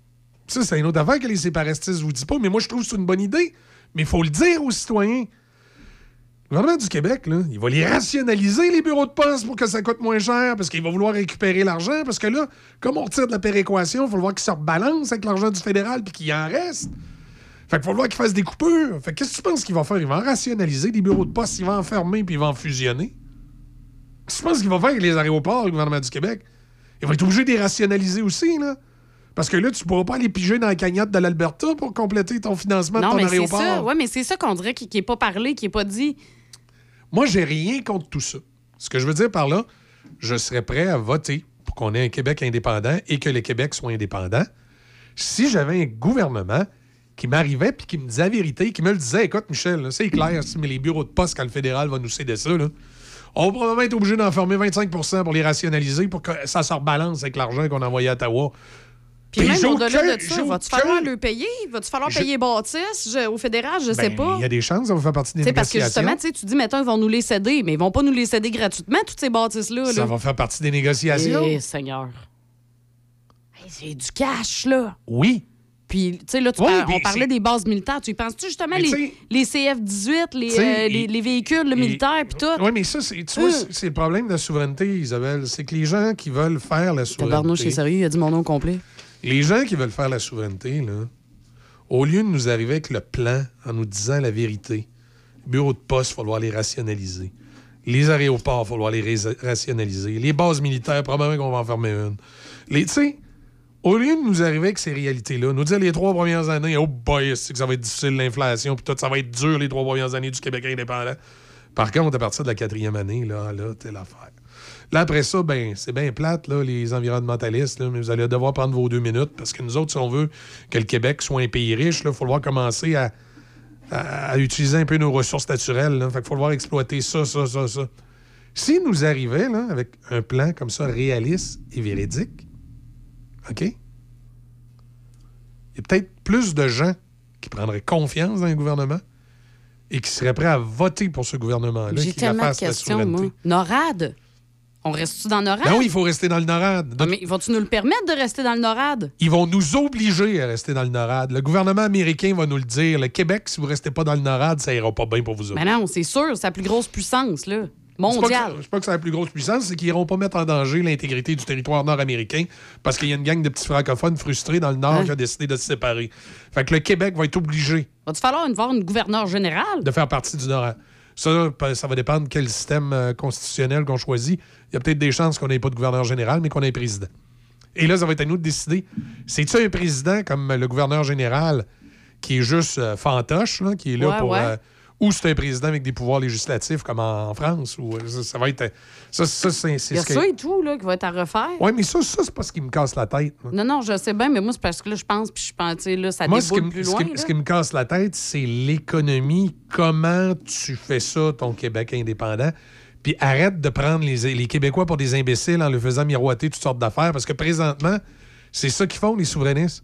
Ça, c'est une autre affaire que les séparatistes vous disent pas, mais moi, je trouve que c'est une bonne idée. Mais il faut le dire aux citoyens. Le gouvernement du Québec, là, il va les rationaliser, les bureaux de poste, pour que ça coûte moins cher, parce qu'il va vouloir récupérer l'argent, parce que là, comme on retire de la péréquation, il faut le voir qu'il se rebalance avec l'argent du fédéral, puis qu'il en reste. Fait qu'il faut le voir qu'il fasse des coupures. Fait que qu'est-ce que tu penses qu'il va faire? Il va en rationaliser des bureaux de poste, il va en fermer, puis il va en fusionner? Tu penses qu'il va faire avec les aéroports, le gouvernement du Québec? Il va être obligé de les rationaliser aussi, là. Parce que là, tu pourras pas aller piger dans la cagnotte de l'Alberta pour compléter ton financement Non, de ton mais c'est aéroport. ça. Ouais, mais c'est ça qu'on dirait qui n'est pas parlé, qui n'est pas dit. Moi, j'ai rien contre tout ça. Ce que je veux dire par là, je serais prêt à voter pour qu'on ait un Québec indépendant et que le Québec soit indépendant si j'avais un gouvernement qui m'arrivait puis qui me disait la vérité, qui me le disait, écoute, Michel, c'est clair, mais les bureaux de poste, quand le fédéral va nous céder ça, là, on va probablement être obligé d'en fermer 25% pour les rationaliser pour que ça se rebalance avec l'argent qu'on envoyait à Ottawa. Puis même au-delà de ça, va-tu falloir le payer? Va-tu falloir Je- payer Baptiste? Je- au fédéral? Je sais Ben, pas. Il y a des chances, ça va faire partie des Tu sais, parce que négociations. justement, tu sais, tu dis, mettons, ils vont nous les céder, mais ils vont pas nous les céder gratuitement, toutes ces bâtisses-là. ça là. va faire partie des négociations. Eh, Seigneur. Hey, c'est du cash, là. Oui. Puis, tu sais, là, tu puis on parlait des bases militaires. Tu y penses-tu justement les, tu sais- les CF-18, les, euh, les, les véhicules le militaires, puis tout? Oui, mais ça, c'est, tu vois, Euh. c'est- le problème de la souveraineté, Isabelle. C'est que les gens qui veulent faire la Tabarnouche, c'est souveraineté. sérieux, il a dit mon nom complet. Les gens qui veulent faire la souveraineté, là, au lieu de nous arriver avec le plan en nous disant la vérité, bureaux de poste, il va falloir les rationaliser. Les aéroports, il va falloir les rationaliser. Les bases militaires, probablement qu'on va en fermer une. Les, tu sais, au lieu de nous arriver avec ces réalités-là, nous dire les trois premières années, oh boy, c'est que ça va être difficile l'inflation, puis tout, ça va être dur les trois premières années du Québec indépendant. Par contre, à partir de la quatrième année, là, là, telle affaire. Là, après ça, ben, c'est bien plate, là, les environnementalistes, là, mais vous allez devoir prendre vos deux minutes parce que nous autres, si on veut que le Québec soit un pays riche, il faut falloir commencer à utiliser un peu nos ressources naturelles. Là. Fait qu'il faut falloir exploiter ça, ça, ça, ça. Si nous arrivait là, avec un plan comme ça, réaliste et véridique, OK? Il y a peut-être plus de gens qui prendraient confiance dans le gouvernement et qui seraient prêts à voter pour ce gouvernement-là J'ai tellement de questions, moi. NORAD? On reste-tu dans NORAD? Ben oui, il faut rester dans le NORAD. Ah, mais vont-tu nous le permettre de rester dans le NORAD? Ils vont nous obliger à rester dans le NORAD. Le gouvernement américain va nous le dire. Le Québec, si vous restez pas dans le NORAD, ça ira pas bien pour vous autres. Mais non, c'est sûr, c'est la plus grosse puissance, là. Mondiale. C'est pas que c'est la plus grosse puissance, c'est qu'ils iront pas mettre en danger l'intégrité du territoire nord-américain parce qu'il y a une gang de petits francophones frustrés dans le nord Hein? qui a décidé de se séparer. Fait que le Québec va être obligé Va-tu falloir une, voir une gouverneure générale? de faire partie du NORAD. Ça, ça va dépendre quel système euh, constitutionnel qu'on choisit. Il y a peut-être des chances qu'on n'ait pas de gouverneur général, mais qu'on ait un président. Et là, ça va être à nous de décider. C'est-tu un président comme le gouverneur général qui est juste euh, fantoche, là, qui est là Ouais, pour. ouais. euh, ou c'est un président avec des pouvoirs législatifs comme en, en France? Ou, euh, ça, ça va être. euh, Ça, ça c'est c'est Il y a ce que- ça et tout, là, qui va être à refaire. Oui, mais ça, ça c'est pas ce qui me casse la tête. moi. Non, non, je sais bien, mais moi, c'est parce que là, je pense, puis je pense, tu sais, là, ça Moi, ce qui, déboule me- plus ce loin. qui- là. ce qui me casse la tête, c'est l'économie. Comment tu fais ça, ton Québec indépendant? Puis arrête de prendre les, les Québécois pour des imbéciles en leur faisant miroiter toutes sortes d'affaires. Parce que présentement, C'est ça qu'ils font, les souverainistes.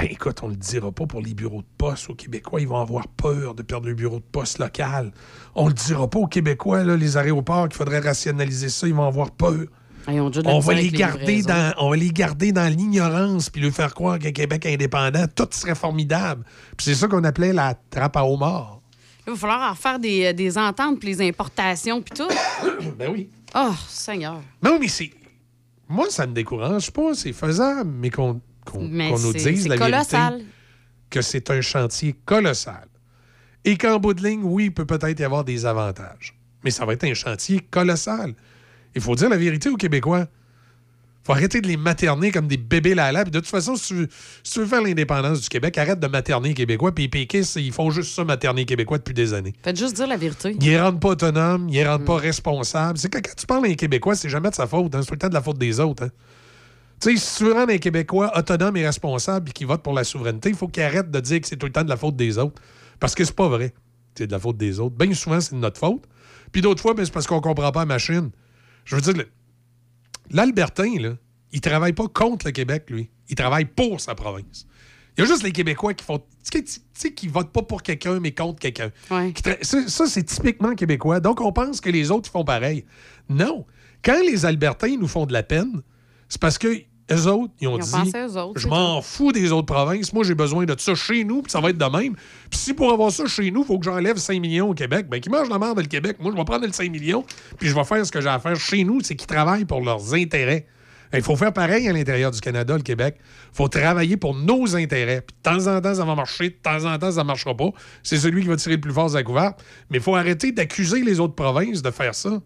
Ben écoute, on le dira pas pour les bureaux de poste. Aux Québécois, ils vont avoir peur de perdre le bureau de poste local. On le dira pas aux Québécois, là, les aéroports, qu'il faudrait rationaliser ça, ils vont avoir peur. On va, les garder dans, on va les garder dans l'ignorance puis leur faire croire qu'un Québec indépendant, tout serait formidable. Puis c'est ça qu'on appelait la trappe à homard. Il va falloir en faire des, euh, des ententes pour les importations puis tout. Ben oui. Oh, Seigneur. Non, mais c'est. Moi, ça me décourage pas, c'est faisable, mais qu'on qu'on- nous dise la colossal. vérité que c'est un chantier colossal. Et qu'en bout de ligne, oui, il peut peut-être y avoir des avantages. Mais ça va être un chantier colossal. Il faut dire la vérité aux Québécois. faut arrêter de les materner comme des bébés là Puis de toute façon, si tu, veux, si tu veux faire l'indépendance du Québec, arrête de materner les Québécois. Puis les péquistes, ils font juste ça, materner les Québécois depuis des années. Faites juste dire la vérité. Ils les rendent pas autonomes, ils les rendent pas responsables. C'est que quand tu parles à un Québécois, c'est jamais de sa faute. hein. C'est tout le temps de la faute des autres. hein. Tu sais, si tu veux rendre un Québécois autonome et responsable et qui vote pour la souveraineté, il faut qu'il arrête de dire que c'est tout le temps de la faute des autres. Parce que c'est pas vrai. C'est de la faute des autres. Bien souvent, c'est de notre faute. Puis d'autres fois, ben, c'est parce qu'on comprend pas la machine. Je veux dire, l'Albertain, là, il travaille pas contre le Québec, lui. Il travaille pour sa province. Il y a juste les Québécois qui font. Tu sais, qui votent pas pour quelqu'un, mais contre quelqu'un. Ouais. Ça, c'est typiquement québécois. Donc, on pense que les autres ils font pareil. Non. Quand les Albertains nous font de la peine, c'est parce que eux autres, ils ont Ils ont dit aux autres, Je m'en fous des autres provinces. Moi, j'ai besoin de ça chez nous, puis ça va être de même. Puis si pour avoir ça chez nous, il faut que j'enlève 5 millions au Québec, ben qui mange la merde le Québec. Moi, je vais prendre le 5 millions, puis je vais faire ce que j'ai à faire chez nous, c'est qu'ils travaillent pour leurs intérêts. Il faut faire pareil à l'intérieur du Canada, le Québec. Il faut travailler pour nos intérêts. Puis de temps en temps, ça va marcher. De temps en temps, ça ne marchera pas. C'est celui qui va tirer le plus fort de la couverte. Mais il faut arrêter d'accuser les autres provinces de faire ça.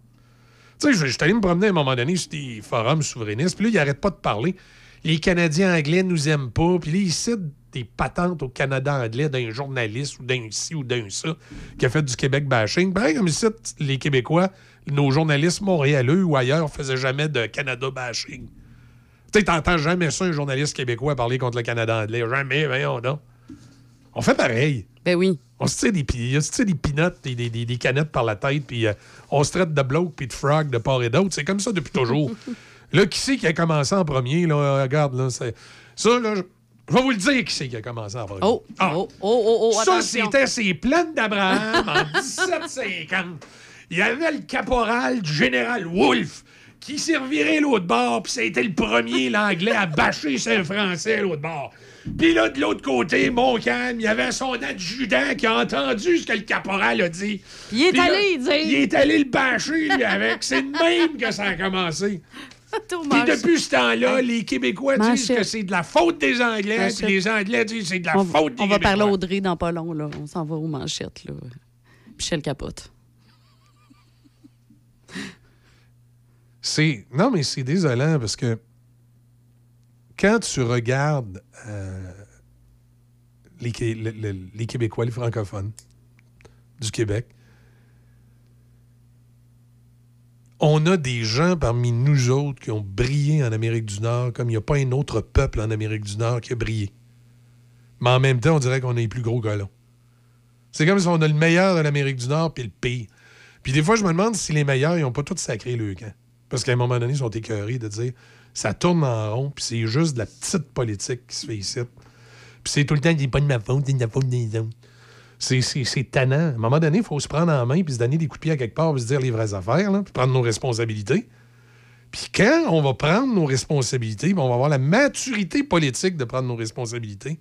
Tu sais, je suis allé me promener à un moment donné sur des forums souverainistes, puis là, ils n'arrêtent pas de parler. Les Canadiens anglais nous aiment pas, puis là, ils citent des patentes au Canada anglais d'un journaliste ou d'un ci ou d'un ça qui a fait du Québec bashing. Pareil comme ils citent les Québécois, nos journalistes montréalais ou ailleurs faisaient jamais de Canada bashing. Tu sais, t'entends jamais ça, un journaliste québécois parler contre le Canada anglais. Jamais, voyons donc. On fait pareil. Ben oui. On se tire des, on se tire des pinottes, des, des- des- canettes par la tête, puis euh, on se traite de bloke puis de frog de part et d'autre. C'est comme ça depuis toujours. là, qui c'est qui a commencé en premier? Là? Regarde, là. Ça, là, je vais vous le dire qui c'est qui a commencé en premier. Oh, Ah. oh, oh, oh, oh, Ça, c'était ces plaines d'Abraham en 1750. Il y avait le caporal du général Wolfe qui servirait l'autre bord, puis ça a été le premier, l'anglais, à bâcher le français l'autre bord. Puis là, de l'autre côté, mon calme, il y avait son adjudant qui a entendu ce que le caporal a dit. Il est là, allé dire. Il est allé le bâcher, lui, avec. C'est de même que ça a commencé. Puis depuis ce temps-là, les Québécois disent que c'est de la faute des Anglais, puis les Anglais disent que c'est de la On, faute des on va parler à. Audrey dans pas long, là. On s'en va aux manchettes, là. Michel Capote. C'est non, mais c'est désolant parce que quand tu regardes euh, les, les Québécois, les francophones du Québec, on a des gens parmi nous autres qui ont brillé en Amérique du Nord comme il n'y a pas un autre peuple en Amérique du Nord qui a brillé. Mais en même temps, on dirait qu'on est les plus gros colons. C'est comme si on a le meilleur de l'Amérique du Nord puis le pire. Puis des fois, je me demande si les meilleurs, ils n'ont pas tous sacré le camp. Parce qu'à un moment donné, ils sont écœurés de dire ça tourne en rond, puis c'est juste de la petite politique qui se fait ici. Puis c'est tout le temps, c'est pas de ma faute, c'est de la faute des autres. C'est, tannant. À un moment donné, il faut se prendre en main, puis se donner des coups de pied à quelque part, puis se dire les vraies affaires, puis prendre nos responsabilités. Puis quand on va prendre nos responsabilités, puis on va avoir la maturité politique de prendre nos responsabilités,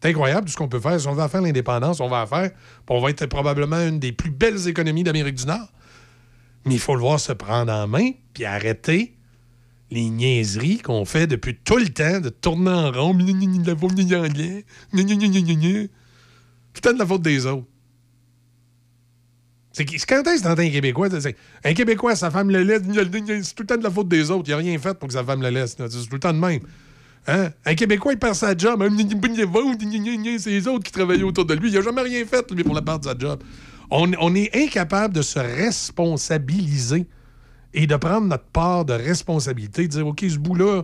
c'est incroyable tout ce qu'on peut faire. Si on va faire l'indépendance, on va la faire, on va être probablement une des plus belles économies d'Amérique du Nord. Mais il faut le voir se prendre en main, puis arrêter les niaiseries qu'on fait depuis tout le temps, de tourner en rond, la faute tout le temps de la faute des autres. C'est quand est-ce que un Québécois, un Québécois, sa femme le laisse, c'est tout le temps de la faute des autres, il n'a rien fait pour que sa femme le laisse, c'est tout le temps de même. Hein? Un Québécois, il perd sa job, c'est les autres qui travaillaient autour de lui, il n'a jamais rien fait, pour la part de sa job. On est incapable de se responsabiliser et de prendre notre part de responsabilité, de dire, OK, ce bout-là,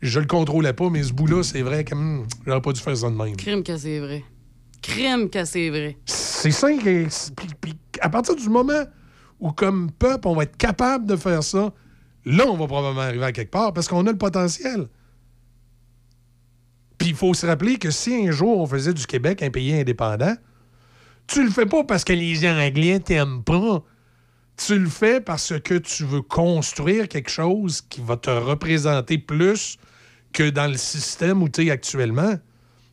je le contrôlais pas, mais ce bout-là, c'est vrai que hum, j'aurais pas dû faire ça de même. Crime que c'est vrai. Crime que c'est vrai. C'est ça. puis à partir du moment où, comme peuple, on va être capable de faire ça, là, on va probablement arriver à quelque part parce qu'on a le potentiel. Puis il faut se rappeler que si un jour on faisait du Québec un pays indépendant, tu le fais pas parce que les Anglais t'aiment pas. Tu le fais parce que tu veux construire quelque chose qui va te représenter plus que dans le système où tu es actuellement.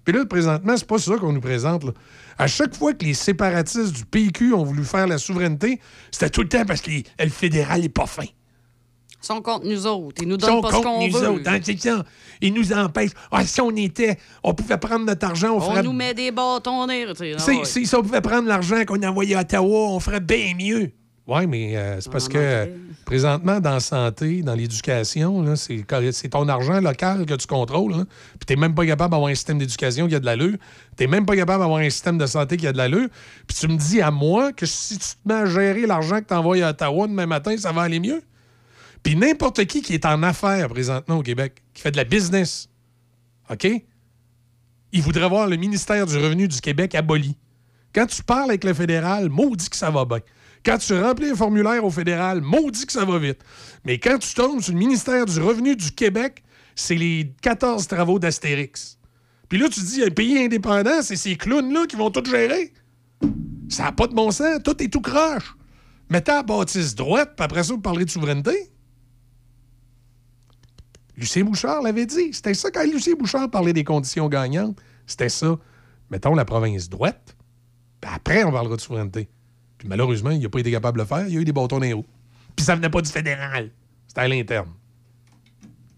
Puis là, présentement, c'est pas ça qu'on nous présente. là. À chaque fois que les séparatistes du PQ ont voulu faire la souveraineté, c'était tout le temps parce que les- le fédéral est pas fin. Ils sont contre nous autres. Ils nous Ils donnent sont pas ce qu'on nous veut. autres. hein. Ils nous empêchent. Ah, si on était, on pouvait prendre notre argent, on, On ferait. nous met des bâtons les- tu sais, ah Si, ouais. si, si on pouvait prendre l'argent qu'on envoyait à Ottawa, on ferait bien mieux. Oui, mais euh, c'est parce En que euh, présentement, dans la santé, dans l'éducation, c'est ton argent local que tu contrôles. là. Puis tu n'es même pas capable d'avoir un système d'éducation qui a de l'allure. Tu n'es même pas capable d'avoir un système de santé qui a de l'allure. Puis tu me dis à moi que si tu te mets à gérer l'argent que tu envoies à Ottawa demain matin, ça va aller mieux? Puis n'importe qui qui est en affaires présentement au Québec, qui fait de la business, OK? Il voudrait voir le ministère du Revenu du Québec aboli. Quand tu parles avec le fédéral, maudit que ça va bien. Quand tu remplis un formulaire au fédéral, maudit que ça va vite. Mais quand tu tombes sur le ministère du Revenu du Québec, c'est les 14 travaux d'Astérix. Puis là, tu dis, un pays indépendant, c'est ces clowns-là qui vont tout gérer. Ça n'a pas de bon sens. Tout est tout croche. Mettez à bâtisse droite, puis après ça, vous parlerez de souveraineté. Lucien Bouchard l'avait dit. C'était ça quand Lucien Bouchard parlait des conditions gagnantes. C'était ça. Mettons la province droite, puis après, on parlera de souveraineté. Puis malheureusement, il n'a pas été capable de le faire. Il y a eu des bâtons dans les roues. Puis ça venait pas du fédéral. C'était à l'interne.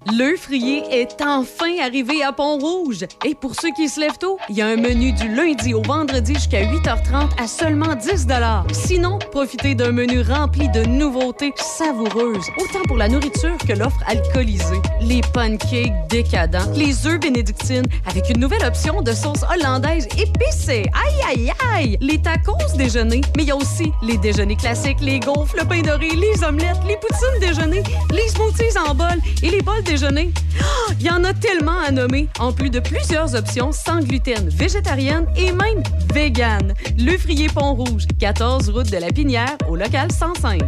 Le frier est enfin arrivé à Pont-Rouge. Et pour ceux qui se lèvent tôt, il y a un menu du lundi au vendredi jusqu'à 8h30 à seulement 10 Sinon, profitez d'un menu rempli de nouveautés savoureuses, autant pour la nourriture que l'offre alcoolisée. Les pancakes décadents, les œufs bénédictines avec une nouvelle option de sauce hollandaise épicée. Aïe, aïe, aïe! Les tacos déjeuner, mais il y a aussi les déjeuners classiques, les gaufres, le pain doré, les omelettes, les poutines déjeuner, les smoothies en bol et les bols Ah, Il y en a tellement à nommer, en plus de plusieurs options sans gluten, végétarienne et même vegan. Le Frier Pont-Rouge, 14 route de la Pinière, au local 105.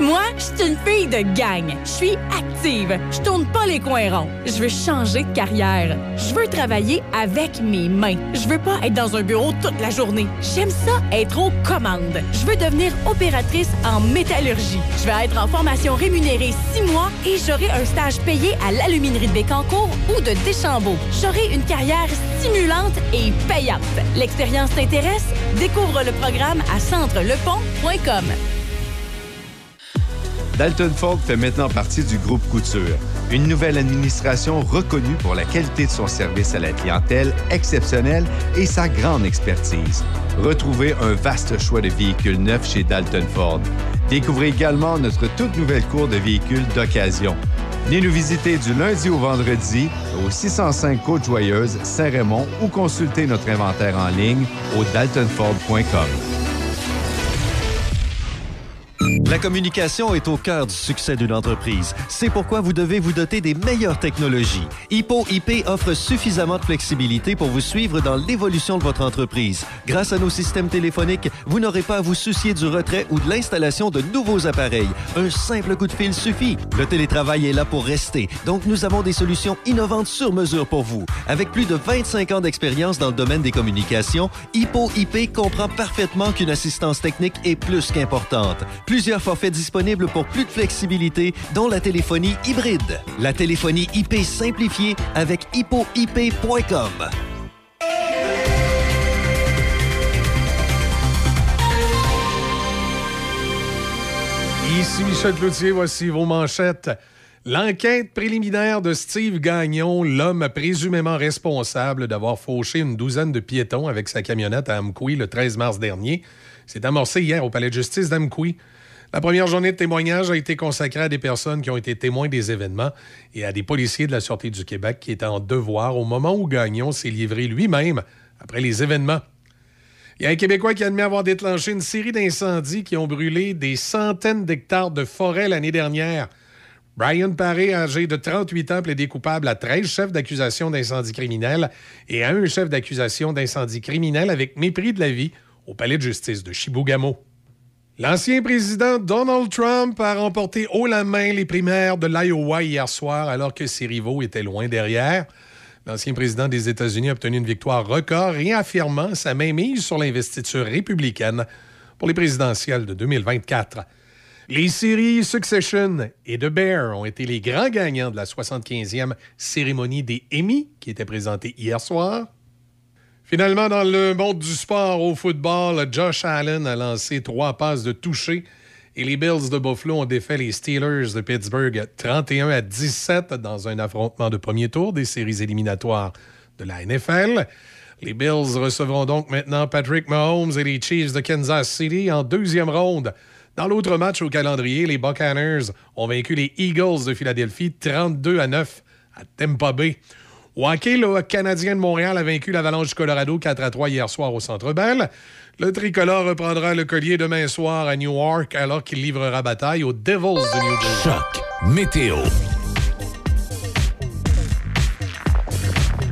Moi, je suis une fille de gang. Je suis active. Je tourne pas les coins ronds. Je veux changer de carrière. Je veux travailler avec mes mains. Je veux pas être dans un bureau toute la journée. J'aime ça être aux commandes. Je veux devenir opératrice en métallurgie. Je vais être en formation rémunérée six mois et j'aurai un stage payé à l'aluminerie de Bécancour ou de Deschambault. J'aurai une carrière stimulante et payante. L'expérience t'intéresse? Découvre le programme à centrelepont.com. Dalton Ford fait maintenant partie du groupe Couture, une nouvelle administration reconnue pour la qualité de son service à la clientèle exceptionnelle et sa grande expertise. Retrouvez un vaste choix de véhicules neufs chez Dalton Ford. Découvrez également notre toute nouvelle cour de véhicules d'occasion. Venez nous visiter du lundi au vendredi au 605 Côte-Joyeuse, Saint-Raymond ou consultez notre inventaire en ligne au daltonford.com. La communication est au cœur du succès d'une entreprise. C'est pourquoi vous devez vous doter des meilleures technologies. Hippo IP offre suffisamment de flexibilité pour vous suivre dans l'évolution de votre entreprise. Grâce à nos systèmes téléphoniques, vous n'aurez pas à vous soucier du retrait ou de l'installation de nouveaux appareils. Un simple coup de fil suffit. Le télétravail est là pour rester, donc nous avons des solutions innovantes sur mesure pour vous. Avec plus de 25 ans d'expérience dans le domaine des communications, Hippo IP comprend parfaitement qu'une assistance technique est plus qu'importante. Forfaits disponibles pour plus de flexibilité, dont la téléphonie hybride. La téléphonie IP simplifiée avec hippoip.com. Ici Michel Cloutier, voici vos manchettes. L'enquête préliminaire de Steve Gagnon, l'homme présumément responsable d'avoir fauché une douzaine de piétons avec sa camionnette à Amqui le 13 mars dernier, s'est amorcée hier au palais de justice d'Amqui. La première journée de témoignage a été consacrée à des personnes qui ont été témoins des événements et à des policiers de la Sûreté du Québec qui étaient en devoir au moment où Gagnon s'est livré lui-même après les événements. Il y a un Québécois qui admet avoir déclenché une série d'incendies qui ont brûlé des centaines d'hectares de forêt l'année dernière. Brian Paré, âgé de 38 ans, plaidé coupable à 13 chefs d'accusation d'incendie criminel et à un chef d'accusation d'incendie criminel avec mépris de la vie au palais de justice de Chibougamau. L'ancien président Donald Trump a remporté haut la main les primaires de l'Iowa hier soir alors que ses rivaux étaient loin derrière. L'ancien président des États-Unis a obtenu une victoire record, réaffirmant sa mainmise sur l'investiture républicaine pour les présidentielles de 2024. Les séries Succession et The Bear ont été les grands gagnants de la 75e cérémonie des Emmy qui était présentée hier soir. Finalement, dans le monde du sport au football, Josh Allen a lancé trois passes de toucher et les Bills de Buffalo ont défait les Steelers de Pittsburgh 31 à 17 dans un affrontement de premier tour des séries éliminatoires de la NFL. Les Bills recevront donc maintenant Patrick Mahomes et les Chiefs de Kansas City en deuxième ronde. Dans l'autre match au calendrier, les Buccaneers ont vaincu les Eagles de Philadelphie 32 à 9 à Tampa Bay. Au hockey, le Canadien de Montréal a vaincu l'Avalanche du Colorado 4 à 3 hier soir au Centre Bell. Le tricolore reprendra le collier demain soir à Newark alors qu'il livrera bataille aux Devils de New Jersey. Choc météo.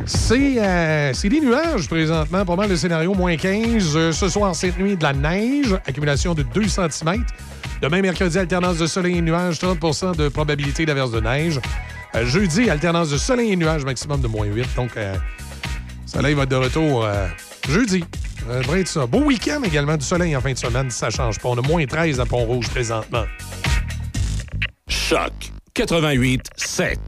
C'est euh, des nuages présentement, pas mal le scénario moins 15. Euh, ce soir, cette nuit, de la neige, accumulation de 2 cm. Demain, mercredi, alternance de soleil et nuages, 30 de probabilité d'averse de neige. Euh, jeudi, alternance de soleil et nuages, maximum de moins 8. Donc, euh, le soleil va être de retour euh, jeudi. Euh, devrait être ça. Beau week-end également du soleil en fin de semaine, ça change pas. On a moins 13 à Pont-Rouge présentement. Choc 88 7.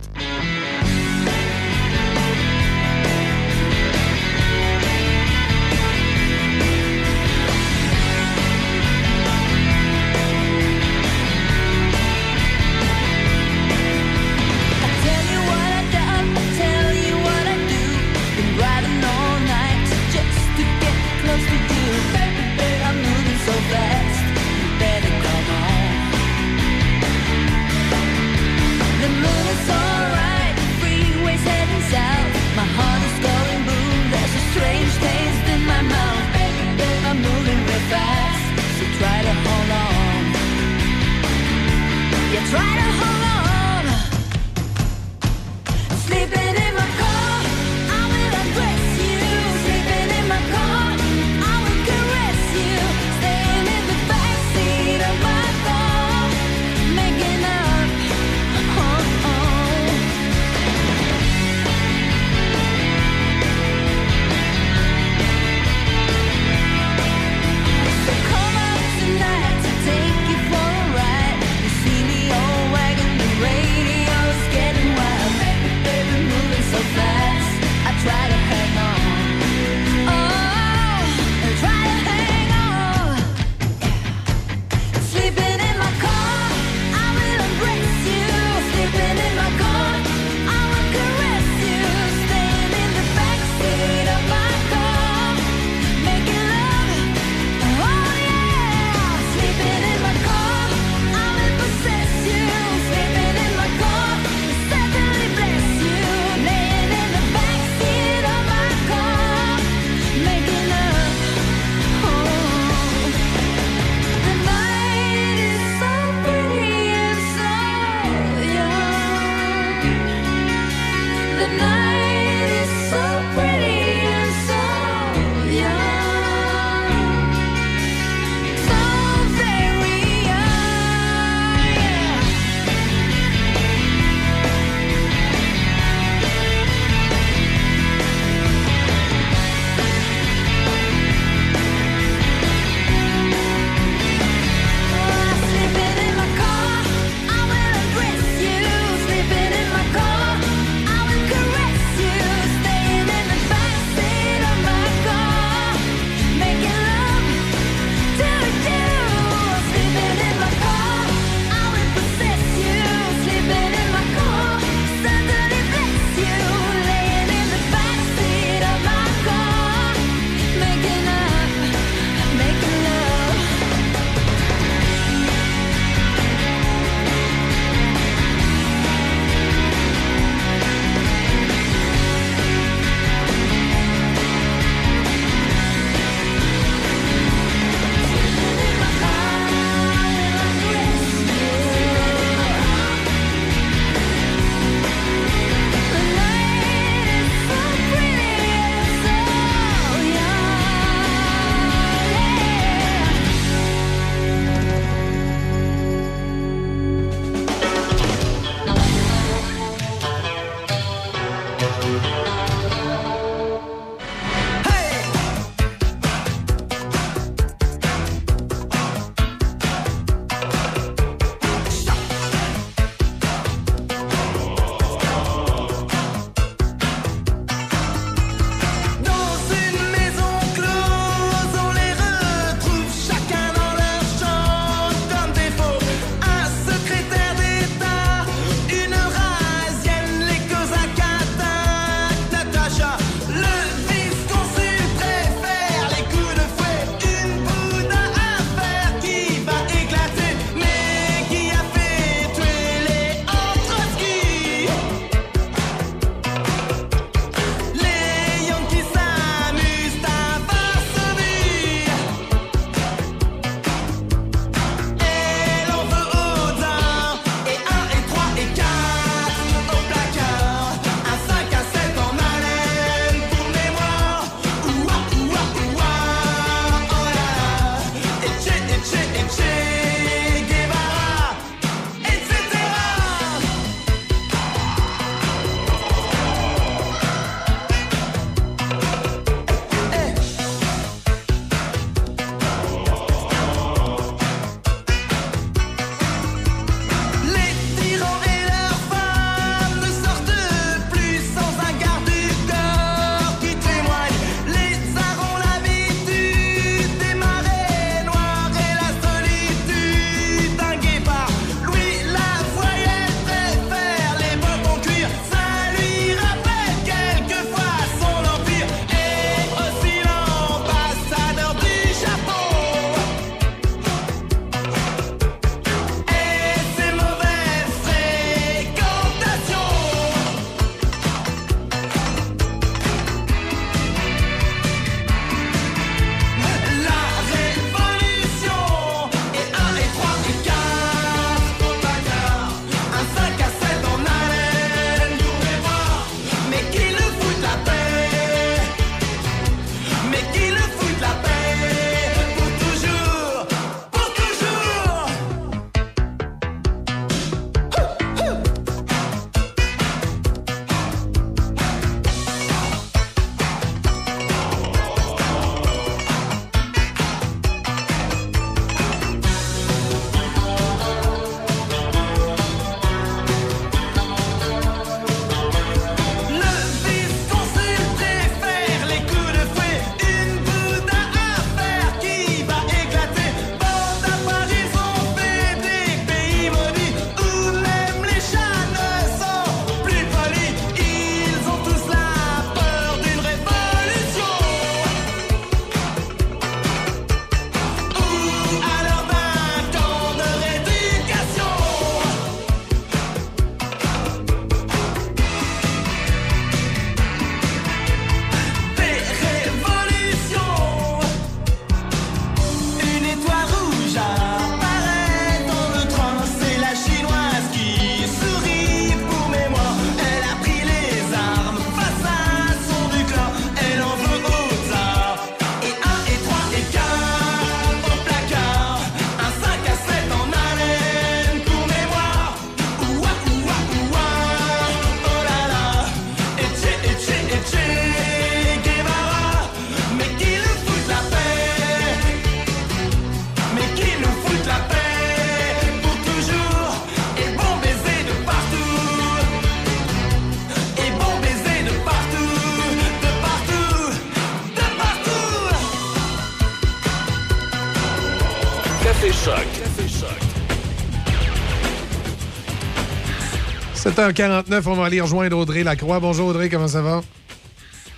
7h49, on va aller rejoindre Audrey Lacroix. Bonjour Audrey, comment ça va?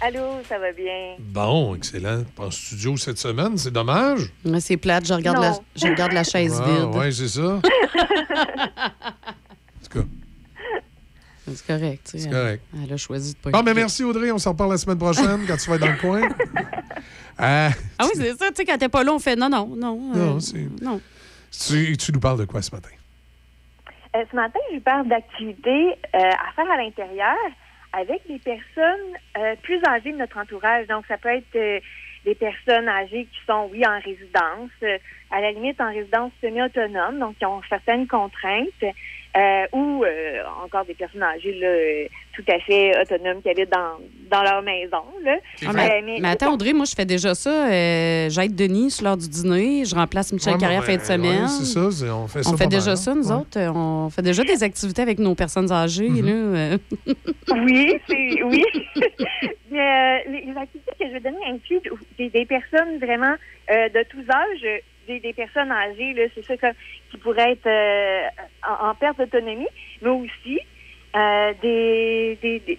Allô, ça va bien? Bon, excellent. Pas en studio cette semaine, c'est dommage. Ouais, C'est plate, je regarde, la, je regarde la chaise Ah, vide. ouais, c'est ça. C'est correct. tu sais, C'est elle- correct. Elle a choisi de pas Bon, mais merci Audrey, on s'en reparle la semaine prochaine quand tu vas être dans le coin. Ah, Ah oui, c'est ça. Tu sais, quand t'es pas là, on fait non, non, non. euh, Non, c'est- non. tu, tu nous parles de quoi ce matin? Euh, ce matin, je parle d'activités euh, à faire à l'intérieur avec des personnes euh, plus âgées de notre entourage. Donc, ça peut être euh, des personnes âgées qui sont, oui, en résidence, euh, à la limite en résidence semi-autonome, donc qui ont certaines contraintes, euh, ou euh, encore des personnes âgées là, euh, tout à fait autonomes qui habitent dans, dans leur maison. Là. Ah, mais, Euh, mais attends, Audrey, moi, je fais déjà ça. Euh, J'aide Denis sur l'heure du dîner. Je remplace Michel Ouais, Carrière ben, fin de semaine. ouais, c'est ça, on fait ça On fait déjà mal, ça, nous Ouais. autres. On fait déjà des activités avec nos personnes âgées. Mm-hmm. là, euh. Oui, c'est oui. Mais euh, les, les activités que je vais donner incluent des, des personnes vraiment euh, de tous âges, des, personnes âgées, là, c'est ça que- qui pourraient être euh, en, perte d'autonomie, mais aussi euh, des, des,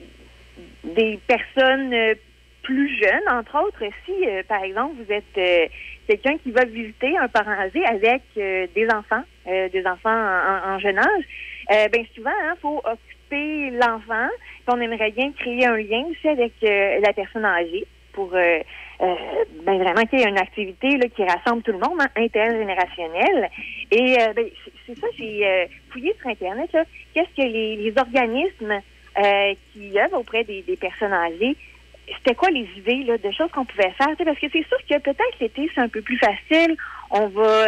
des, personnes euh, plus jeunes, entre autres, si, par exemple, vous êtes quelqu'un qui va visiter un parent âgé avec des enfants, des enfants en, en- jeune âge, euh, ben souvent, il faut occuper l'enfant, on aimerait bien créer un lien aussi avec la personne âgée pour euh, ben vraiment qu'il y ait une activité là, qui rassemble tout le monde, hein, intergénérationnelle. Et euh, ben, c'est- ça, j'ai euh, fouillé sur Internet, qu'est-ce que les, organismes euh, qui œuvrent auprès des, personnes âgées, c'était quoi les idées là, de choses qu'on pouvait faire? Parce que c'est sûr que peut-être l'été, c'est un peu plus facile. On va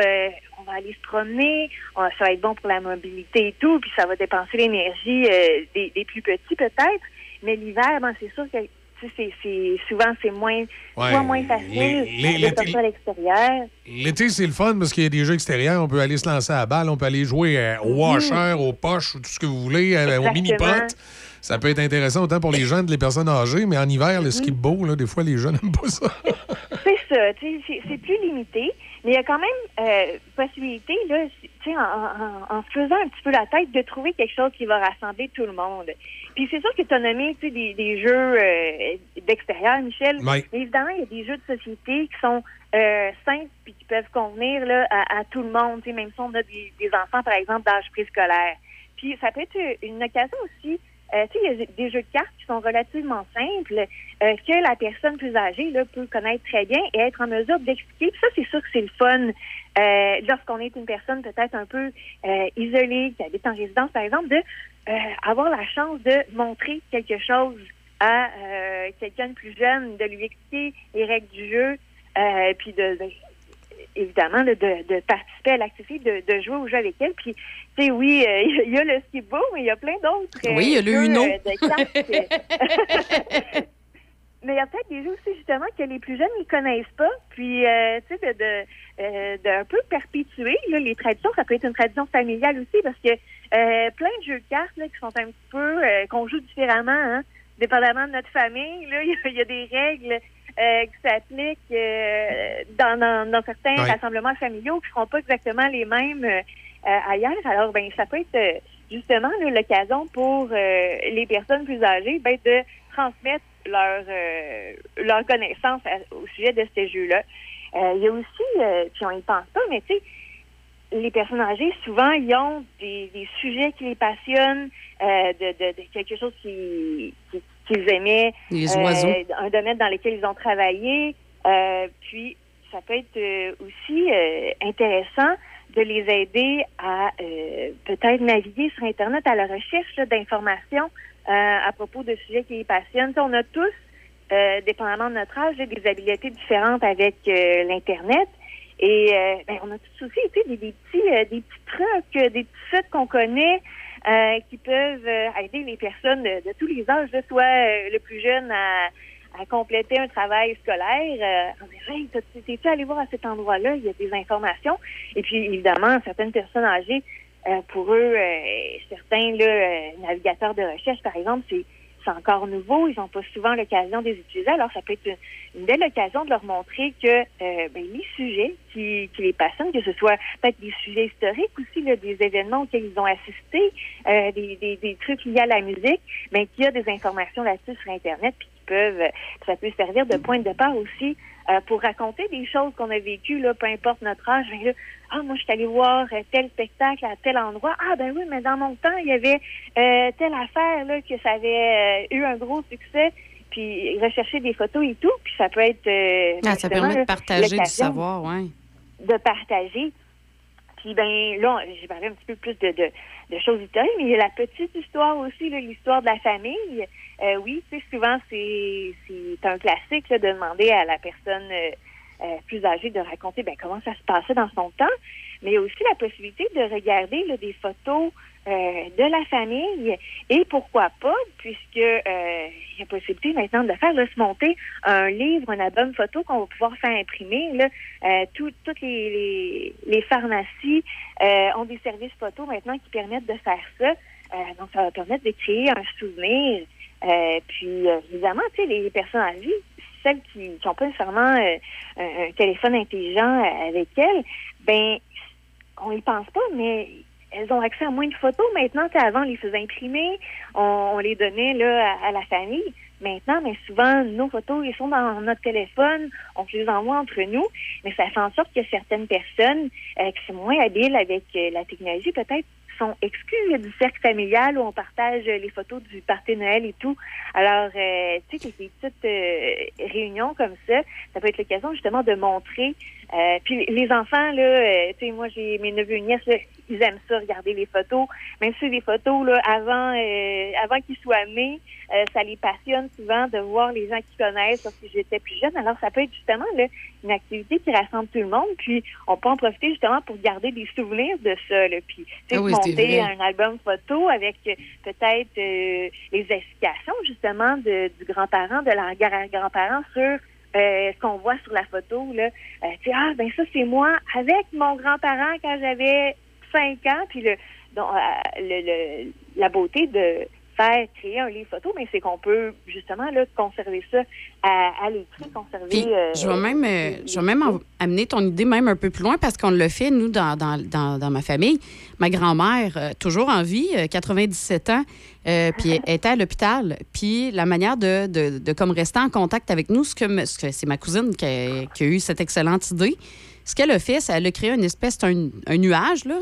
on va aller se promener, ça va être bon pour la mobilité et tout, puis ça va dépenser l'énergie des, des plus petits peut-être. Mais l'hiver, ben, c'est sûr que tu sais, c'est, c'est, souvent c'est moins, Ouais, moins facile les- les- de sortir à l'extérieur. L'été, c'est le fun parce qu'il y a des jeux extérieurs. On peut aller se lancer à la balle, on peut aller jouer euh, au washer, aux poches, ou tout ce que vous voulez, euh, au mini-pot. Ça peut être intéressant autant pour les jeunes que les personnes âgées, mais en hiver, le ski beau, là, des fois, les jeunes n'aiment pas ça. C'est ça, c'est, plus limité, mais il y a quand même euh, possibilité, là, en, en, en se faisant un petit peu la tête, de trouver quelque chose qui va rassembler tout le monde. Puis c'est sûr que tu as nommé, des, des jeux euh, d'extérieur, Michel. Oui. Mais évidemment, il y a des jeux de société qui sont euh, simples puis qui peuvent convenir là, à, à tout le monde, même si on a des, des enfants, par exemple, d'âge préscolaire. Puis ça peut être une occasion aussi euh, tu sais, il y a des jeux de cartes qui sont relativement simples, euh, que la personne plus âgée là, peut connaître très bien et être en mesure d'expliquer. Puis ça, c'est sûr que c'est le fun euh, lorsqu'on est une personne peut-être un peu euh, isolée, qui habite en résidence, par exemple, de euh, avoir la chance de montrer quelque chose à euh, quelqu'un de plus jeune, de lui expliquer les règles du jeu, euh, puis de, de- évidemment de, de participer à l'activité, de, de jouer au jeu avec elle. Puis, tu sais, oui, euh, il y a le ski beau, mais il y a plein d'autres. euh, Oui, il y a le Uno. de. mais il y a peut-être des jeux aussi, justement, que les plus jeunes ne connaissent pas. Puis, euh, tu sais, de, de, euh, de un peu perpétuer là, les traditions. Ça peut être une tradition familiale aussi, parce que euh, plein de jeux de cartes là, qui sont un petit peu, euh, qu'on joue différemment, hein, dépendamment de notre famille. Là, il y a- il y, a des règles euh, qui s'appliquent euh, dans, dans, dans certains rassemblements familiaux qui ne seront pas exactement les mêmes ailleurs. Alors, ben, ça peut être justement l'occasion pour euh, les personnes plus âgées ben, de transmettre leur, euh, leur connaissance à- au sujet de ces jeux-là. Euh, il y a aussi, euh, puis on y pense pas, mais tu sais, les personnes âgées, souvent, ils ont des, des sujets qui les passionnent, de, de, de quelque chose qui, qui- qu'ils aimaient, Les oiseaux. un domaine dans lequel ils ont travaillé. Puis, ça peut être aussi intéressant de les aider à euh, peut-être naviguer sur Internet à la recherche d'informations à propos de sujets qui les passionnent. On a tous, euh, dépendamment de notre âge, des habiletés différentes avec euh, l'Internet. Et euh, ben, on a tous aussi tu sais, des, petits euh, des petits trucs, euh, des petits sites qu'on connaît euh, qui peuvent euh, aider les personnes de, de tous les âges, là, soit euh, le plus jeune à, à compléter un travail scolaire. Euh, on dit, hey, t'es-tu allé voir à cet endroit-là? Il y a des informations. Et puis, évidemment, certaines personnes âgées, euh, pour eux, euh, certains là, euh, navigateurs de recherche, par exemple, c'est encore nouveau, ils n'ont pas souvent l'occasion de les utiliser. Alors, ça peut être une, belle occasion de leur montrer que euh, ben, les sujets qui, qui les passionnent, que ce soit peut-être des sujets historiques aussi, là, des événements auxquels ils ont assisté, euh, des, des, des trucs liés à la musique, mais qu'il y a des informations là-dessus sur Internet, puis qui peuvent, ça peut servir de point de départ aussi euh, pour raconter des choses qu'on a vécues, là, peu importe notre âge. Là, ah, moi, je suis allée voir euh, tel spectacle à tel endroit. Ah, ben oui, mais dans mon temps, il y avait euh, telle affaire là, que ça avait euh, eu un gros succès. Puis rechercher des photos et tout. Puis ça peut être. euh, Ah, ça permet de partager du savoir, oui. de partager. Puis ben là, j'ai parlé un petit peu plus de, de, de choses historiques, mais il y a la petite histoire aussi, l'histoire de la famille. Euh, oui, tu sais, souvent c'est un classique là, de demander à la personne euh, euh, plus âgée de raconter ben, comment ça se passait dans son temps. Mais il y a aussi la possibilité de regarder là, des photos de la famille et pourquoi pas, puisque euh, il y a possibilité maintenant de faire là, se monter un livre, un album photo qu'on va pouvoir faire imprimer. Là, euh, tout- toutes les, les, les pharmacies euh, ont des services photo maintenant qui permettent de faire ça. Euh, donc, ça va permettre de créer un souvenir. Euh, puis, euh, évidemment, tu sais, les personnes âgées, celles qui n'ont pas nécessairement euh, un, téléphone intelligent euh, avec elles, ben, on y pense pas, mais elles ont accès à moins de photos maintenant. Avant, on les faisait imprimer, on, les donnait là à, la famille. Maintenant, mais souvent, nos photos, ils sont dans notre téléphone, on se les envoie entre nous, mais ça fait en sorte que certaines personnes euh, qui sont moins habiles avec euh, la technologie, peut-être sont exclues là, du cercle familial où on partage euh, les photos du party Noël et tout. Alors, euh, tu sais, ces petites euh, réunions comme ça, ça peut être l'occasion justement de montrer. Euh, puis les enfants, là, euh, tu sais, moi j'ai mes neveux et nièces, là, ils aiment ça, regarder les photos. Même si c'est des photos là, avant, euh, avant qu'ils soient nés, euh, ça les passionne souvent de voir les gens qu'ils connaissent lorsque j'étais plus jeune. Alors, ça peut être justement là, une activité qui rassemble tout le monde. Puis, on peut en profiter justement pour garder des souvenirs de ça. Là. Puis, tu sais, Ah oui, monter un album photo avec peut-être euh, les explications justement de, du grand-parent, de l'arrière-grand-parent sur euh, ce qu'on voit sur la photo. Là. Euh, tu ah, ben ça, c'est moi avec mon grand-parent quand j'avais 5 ans. Puis, le, donc, euh, le, le- la beauté de faire créer un livre photo, mais c'est qu'on peut justement là, conserver ça à, à l'écrit, conserver. Puis, euh, je vais même, euh, je vais même en- amener ton idée même un peu plus loin parce qu'on le fait, nous, dans, dans, dans, dans ma famille. Ma grand-mère, euh, toujours en vie, euh, 97 ans, puis elle était à l'hôpital. Puis la manière de, de, de comme rester en contact avec nous, ce que, me- ce que c'est ma cousine qui a, qui a eu cette excellente idée. Ce qu'elle a fait, c'est qu'elle a créé une espèce, un, un nuage, là.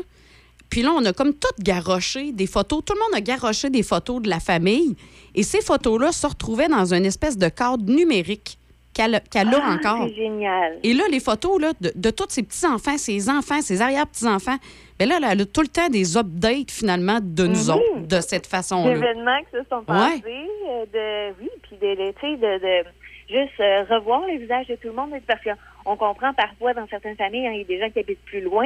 Puis là, on a comme tout garoché des photos. Tout le monde a garoché des photos de la famille. Et ces photos-là se retrouvaient dans une espèce de cadre numérique qu'elle qu'elle a ah, encore. C'est génial. Et là, les photos là, de, de tous ses petits-enfants, ses enfants, ses arrière-petits-enfants, bien là, elle a tout le temps des updates, finalement, de nous Mhm. autres, de cette façon-là. D'événements qui se sont passés, euh, de, oui, puis de, de, de, de juste euh, revoir les visages de tout le monde, parce qu'on comprend parfois dans certaines familles, hein, il y a des gens qui habitent plus loin,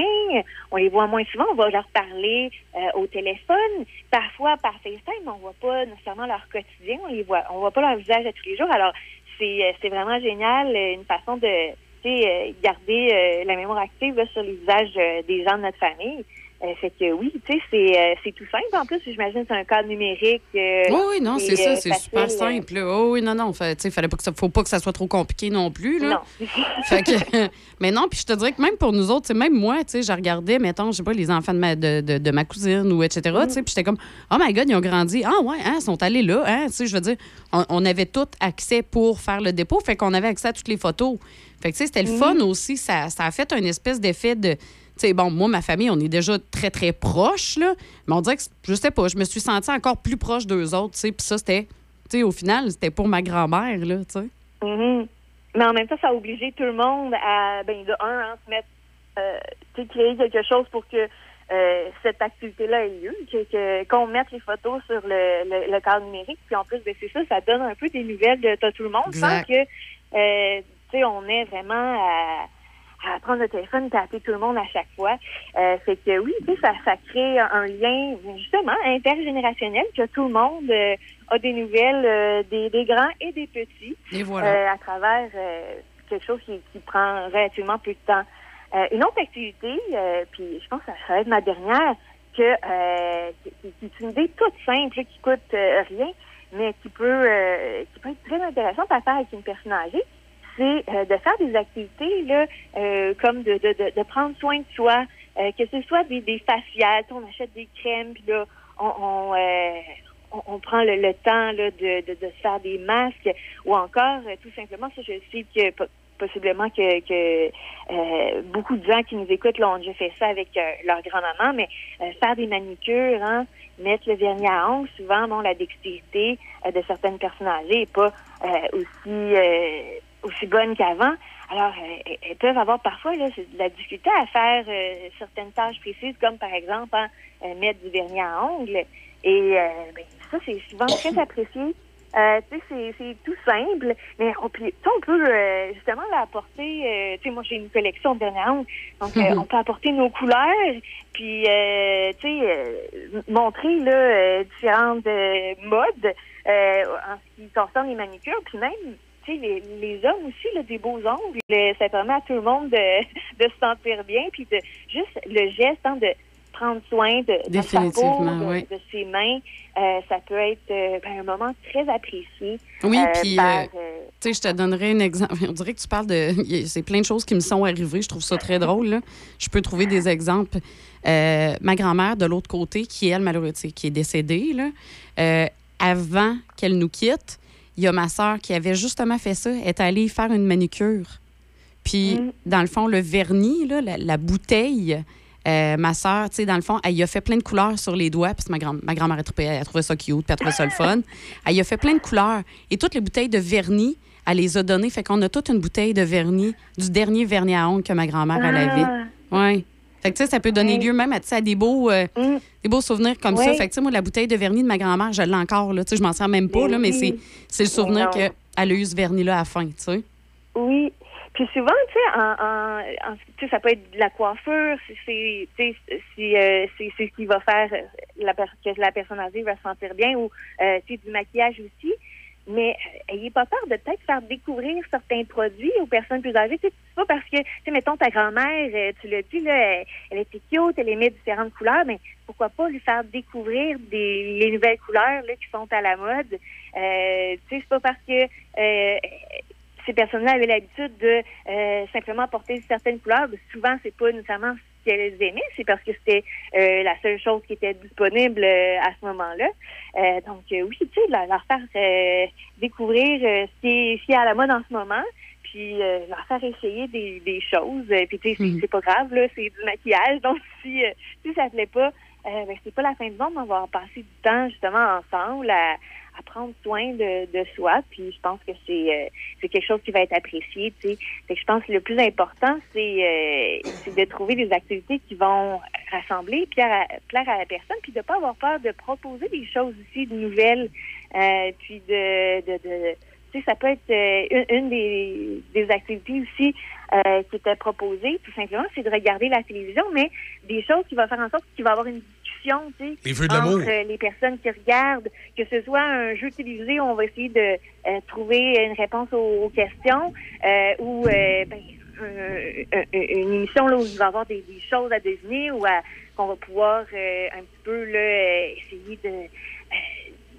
on les voit moins souvent, on va leur parler euh, au téléphone, parfois par FaceTime, on voit pas nécessairement leur quotidien, on les voit, on voit pas leur visage à tous les jours, alors c'est euh, vraiment génial, euh, une façon de garder la mémoire active là, sur les visages des gens de notre famille. Euh, fait que oui, tu sais, c'est euh, c'est tout simple. En plus, j'imagine que c'est un cadre numérique. euh, Oui, oui, non, c'est ça, euh, c'est super simple. Oh, oui, non, non, fait, fallait pas que ça, faut pas que ça soit trop compliqué non plus. Là. Non. Fait que, mais non, puis je te dirais que même pour nous autres, même moi, tu sais, je regardais, mettons, je sais pas, les enfants de ma, de, de- de ma cousine ou etc., tu sais, puis j'étais comme, oh my God, ils ont grandi. Ah ouais, hein, ils sont allés là, hein, tu sais, je veux dire, on, on avait tout accès pour faire le dépôt, fait qu'on avait accès à toutes les photos. Fait que, tu sais, c'était le Mhm. fun aussi, ça, ça a fait un espèce d'effet de... Sais, bon, moi, ma famille, on est déjà très, très proches, là, mais on dirait que, je sais pas, je me suis sentie encore plus proche d'eux autres, tu sais, puis ça, c'était, tu sais, au final, c'était pour ma grand-mère, là, tu sais. Mhm. Mais en même temps, ça a obligé tout le monde à, ben, de un, hein, se mettre, euh, tu sais, créer quelque chose pour que euh, cette activité-là ait lieu, qu'on mette les photos sur le, le, le cadre numérique. Puis en plus, ben, c'est ça, ça donne un peu des nouvelles de, de tout le monde Exact. sans que, euh, tu sais, on ait vraiment à, à prendre le téléphone et à appeler tout le monde à chaque fois. Euh, fait que oui, tu sais, ça, ça crée un lien, justement, intergénérationnel, que tout le monde euh, a des nouvelles euh, des, des grands et des petits Et voilà. euh, à travers euh, quelque chose qui, qui prend relativement peu de temps. Euh, une autre activité, euh, puis je pense que ça va être ma dernière, que euh, qui, est une idée toute simple, qui coûte rien, mais qui peut, euh, qui peut être très intéressante à faire avec une personne âgée, euh, de faire des activités là, euh, comme de, de, de, de prendre soin de soi, euh, que ce soit des, des faciales, on achète des crèmes, puis là, on, on, euh, on, on prend le, le temps là, de, de, de faire des masques, ou encore, euh, tout simplement, ça, je sais que po- possiblement que, que euh, beaucoup de gens qui nous écoutent là, ont déjà fait ça avec euh, leur grand-maman, mais euh, faire des manicures, hein, mettre le vernis à ongles, souvent, bon, la dextérité de certaines personnes âgées n'est pas aussi aussi bonne qu'avant. Alors, euh, elles- peuvent avoir parfois là, de la difficulté à faire euh, certaines tâches précises, comme par exemple hein, euh, mettre du vernis à ongles. Et euh, ben, ça, c'est souvent très apprécié. Euh, tu sais, c'est- tout simple, mais on peut, on peut euh, justement l'apporter. Euh, tu sais, moi, j'ai une collection de vernis à ongles, donc euh, on peut apporter nos couleurs, puis euh, tu sais, euh, montrer là euh, différentes euh, modes euh, en ce qui concerne les manicures, puis même les, les hommes aussi, là, des beaux ongles, euh, ça permet à tout le monde de, de se sentir bien, puis de juste le geste hein, de prendre soin de, de sa peau, de, oui. de ses mains, euh, ça peut être euh, ben, un moment très apprécié. Oui, euh, puis, par, euh, tu sais, je te donnerai un exemple. On dirait que tu parles de. C'est plein de choses qui me sont arrivées. Je trouve ça très drôle. là. Je peux trouver des exemples. Euh, ma grand-mère, de l'autre côté, qui, elle, malheureusement, qui est décédée, là, euh, avant qu'elle nous quitte, il y a ma sœur qui avait justement fait ça. Elle est allée faire une manicure. Puis, dans le fond, le vernis, là, la, la bouteille, euh, ma sœur, tu sais, dans le fond, elle y a fait plein de couleurs sur les doigts, que ma, grand- ma grand-mère a trouvé, elle a trouvé ça cute, puis elle a trouvé ça le fun. Elle y a fait plein de couleurs. Et toutes les bouteilles de vernis, elle les a données. Fait qu'on a toute une bouteille de vernis, du dernier vernis à ongles que ma grand-mère, elle Ah. avait. Oui. Fait que, tu sais, ça peut donner Oui. lieu même à, à des beaux, euh, des beaux souvenirs comme ça. Fait que, moi, la bouteille de vernis de ma grand-mère, je l'ai encore, là. Tu sais, je m'en sers même pas, Mais là, mais oui. c'est, le souvenir qu'elle a eu ce vernis-là à la fin, tu sais. Oui. Puis souvent, tu sais, en, en, en- tu sais, ça peut être de la coiffure, c'est, euh, ce qui va faire la, que la personne âgée va se sentir bien ou, euh, du maquillage aussi. Mais euh, ayez pas peur de peut-être faire découvrir certains produits aux personnes plus âgées. Tu sais, c'est pas parce que, tu sais, mettons ta grand-mère, euh, tu l'as dit, là, elle, était cute, elle aimait différentes couleurs, mais pourquoi pas lui faire découvrir des, les nouvelles couleurs là, qui sont à la mode. Euh, tu sais, c'est pas parce que euh, ces personnes-là avaient l'habitude de euh, simplement porter certaines couleurs. Souvent, c'est pas nécessairement ce qu'elles aimaient, c'est parce que c'était euh, la seule chose qui était disponible euh, à ce moment-là. Euh, donc, euh, oui, tu sais, leur, leur faire euh, découvrir euh, ce, qui est, ce qui est à la mode en ce moment, puis euh, leur faire essayer des, des choses. Euh, puis, tu sais, c'est- c'est pas grave, là, c'est du maquillage. Donc, si, euh, si ça plaît pas, euh, ben, c'est pas la fin du monde. On va passer du temps, justement, ensemble à, à prendre soin de, de soi. Puis je pense que c'est euh, c'est quelque chose qui va être apprécié. Tu sais. Je pense que le plus important, c'est euh, c'est de trouver des activités qui vont rassembler, plaire à, plaire à la personne, puis de pas avoir peur de proposer des choses aussi de nouvelles, euh, puis de, de, de tu sais, ça peut être euh, une, une des, des activités aussi euh, qui était proposée, tout simplement, c'est de regarder la télévision, mais des choses qui vont faire en sorte qu'il va y avoir une discussion, tu sais, Les entre euh, les personnes qui regardent, que ce soit un jeu télévisé où on va essayer de euh, trouver une réponse aux, aux questions, ou ben, un- un- une émission là, où il va y avoir des, des choses à deviner ou à- qu'on va pouvoir un petit peu là, essayer de,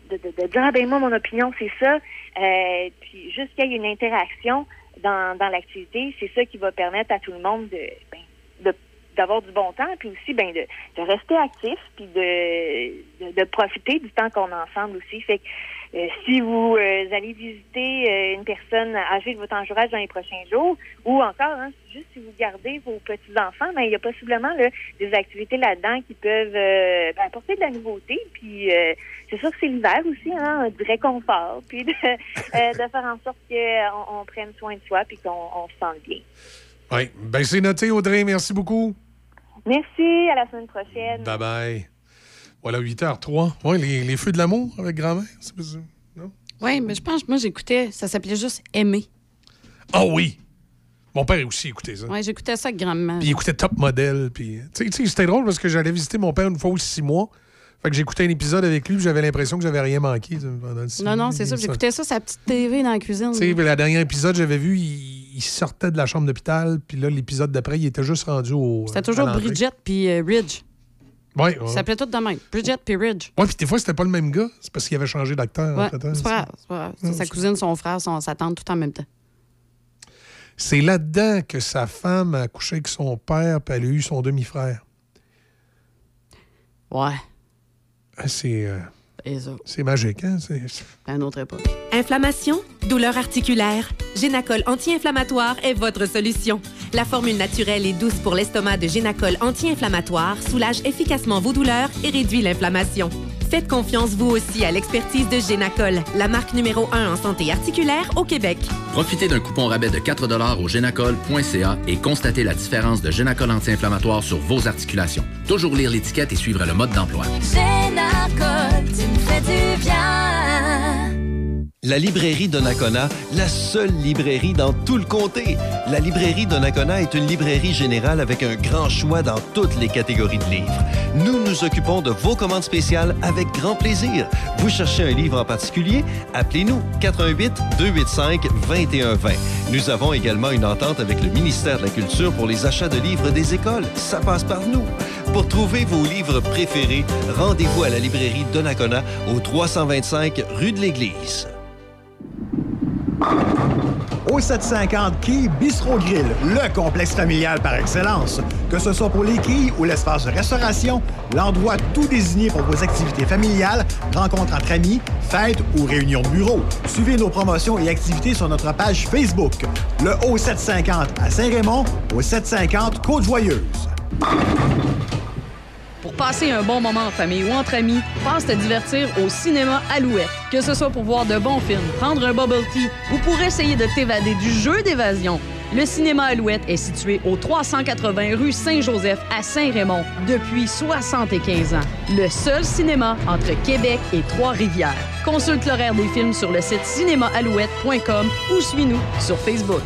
de, dire ah, ben moi mon opinion c'est ça. Euh, puis juste qu'il y ait une interaction dans, dans l'activité c'est ça qui va permettre à tout le monde de ben, d'avoir du bon temps puis aussi ben de, de rester actif puis de, de, de profiter du temps qu'on a ensemble aussi. Fait que euh, si vous euh, allez visiter euh, une personne âgée de votre entourage dans les prochains jours, ou encore, hein, juste si vous gardez vos petits-enfants, ben, il y a possiblement là, des activités là-dedans qui peuvent ben, apporter de la nouveauté. Puis c'est sûr que c'est l'hiver aussi, hein, du réconfort, puis de, de faire en sorte qu'on on prenne soin de soi puis qu'on on se sente bien. Oui. Ben, c'est noté, Audrey. Merci beaucoup. Merci, à la semaine prochaine. Bye bye. Voilà, 8h03. Oui, les, les feux de l'amour avec grand-mère. c'est? Non? Oui, mais je pense que moi, j'écoutais, ça s'appelait juste Aimer. Ah oui! Mon père aussi écoutait ça. Oui, j'écoutais ça avec grand-maman. Puis il écoutait Top Model. Puis, tu sais- c'était drôle parce que j'allais visiter mon père une fois ou six mois. Fait que j'écoutais un épisode avec lui, puis j'avais l'impression que j'avais rien manqué pendant le Non, non, c'est ça. J'écoutais ça, sa petite TV dans la cuisine. Tu sais, le dernier épisode, j'avais vu, il, il sortait de la chambre d'hôpital, puis là, l'épisode d'après, il était juste rendu au. C'était toujours. Bridget puis euh, Ridge. Ouais, Ça ouais. s'appelait tout de même. Bridget puis Ridge. Ouais, puis des fois, c'était pas le même gars. C'est parce qu'il avait changé d'acteur. Ouais, entre-temps, c'est pas grave. c'est sa cousine, son frère, son, sa tante, tout en même temps. C'est là-dedans que sa femme a couché avec son père, puis elle a eu son demi-frère. Ouais. Ah, C'est euh, c'est magique, hein? C'est- à une autre époque. Inflammation, douleur articulaire, Génacol anti-inflammatoire est votre solution. La formule naturelle et douce pour l'estomac de Génacol anti-inflammatoire soulage efficacement vos douleurs et réduit l'inflammation. Faites confiance vous aussi à l'expertise de Génacol, la marque numéro 1 en santé articulaire au Québec. Profitez d'un coupon rabais de 4 au génacol.ca et constatez la différence de Génacol anti-inflammatoire sur vos articulations. Toujours lire l'étiquette et suivre le mode d'emploi. Génacol, tu me fais du bien. La librairie Donnacona, la seule librairie dans tout le comté. La librairie Donnacona est une librairie générale avec un grand choix dans toutes les catégories de livres. Nous nous occupons de vos commandes spéciales avec grand plaisir. Vous cherchez un livre en particulier? Appelez-nous 88 285 2120. Nous avons également une entente avec le ministère de la Culture pour les achats de livres des écoles. Ça passe par nous. Pour trouver vos livres préférés, rendez-vous à la librairie Donnacona au 325 rue de l'Église. Au 750 Quai Bistro Grill, le complexe familial par excellence. Que ce soit pour les quilles ou l'espace de restauration, l'endroit tout désigné pour vos activités familiales, rencontres entre amis, fêtes ou réunions de bureau. Suivez nos promotions et activités sur notre page Facebook. Le O750 à Saint-Raymond, au 750 Côte-Joyeuse. Pour passer un bon moment en famille ou entre amis, passe te divertir au cinéma Alouette. Que ce soit pour voir de bons films, prendre un bubble tea ou pour essayer de t'évader du jeu d'évasion, le cinéma Alouette est situé au 380 rue Saint-Joseph à Saint-Raymond depuis 75 ans. Le seul cinéma entre Québec et Trois-Rivières. Consulte l'horaire des films sur le site cinémaalouette.com ou suis-nous sur Facebook.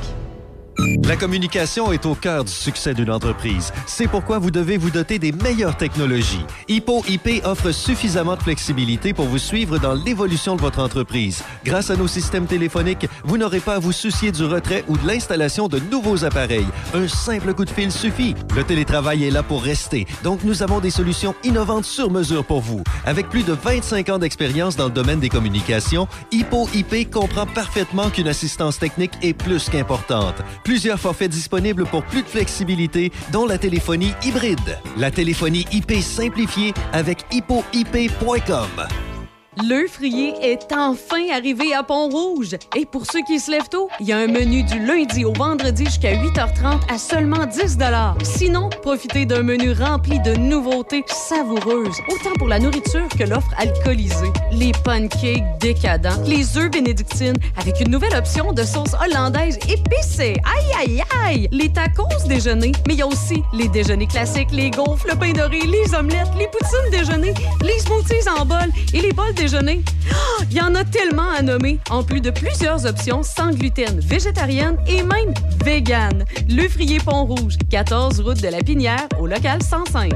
La communication est au cœur du succès d'une entreprise. C'est pourquoi vous devez vous doter des meilleures technologies. Hippo IP offre suffisamment de flexibilité pour vous suivre dans l'évolution de votre entreprise. Grâce à nos systèmes téléphoniques, vous n'aurez pas à vous soucier du retrait ou de l'installation de nouveaux appareils. Un simple coup de fil suffit. Le télétravail est là pour rester, donc nous avons des solutions innovantes sur mesure pour vous. Avec plus de 25 ans d'expérience dans le domaine des communications, Hippo IP comprend parfaitement qu'une assistance technique est plus qu'importante. Plusieurs forfaits disponibles pour plus de flexibilité, dont la téléphonie hybride. La téléphonie IP simplifiée avec hippoip.com. Le frier est enfin arrivé à Pont-Rouge. Et pour ceux qui se lèvent tôt, il y a un menu du lundi au vendredi jusqu'à 8h30 à seulement 10 Sinon, profitez d'un menu rempli de nouveautés savoureuses, autant pour la nourriture que l'offre alcoolisée. Les pancakes décadents, les œufs bénédictines avec une nouvelle option de sauce hollandaise épicée. Aïe, aïe, aïe! Les tacos déjeuner, mais il y a aussi les déjeuners classiques, les gaufres, le pain doré, les omelettes, les poutines déjeuner, les smoothies en bol et les bols Il y en a tellement à nommer, en plus de plusieurs options sans gluten, végétarienne et même vegan. Le Frier Pont-Rouge, 14 route de la Pinière, au local 105.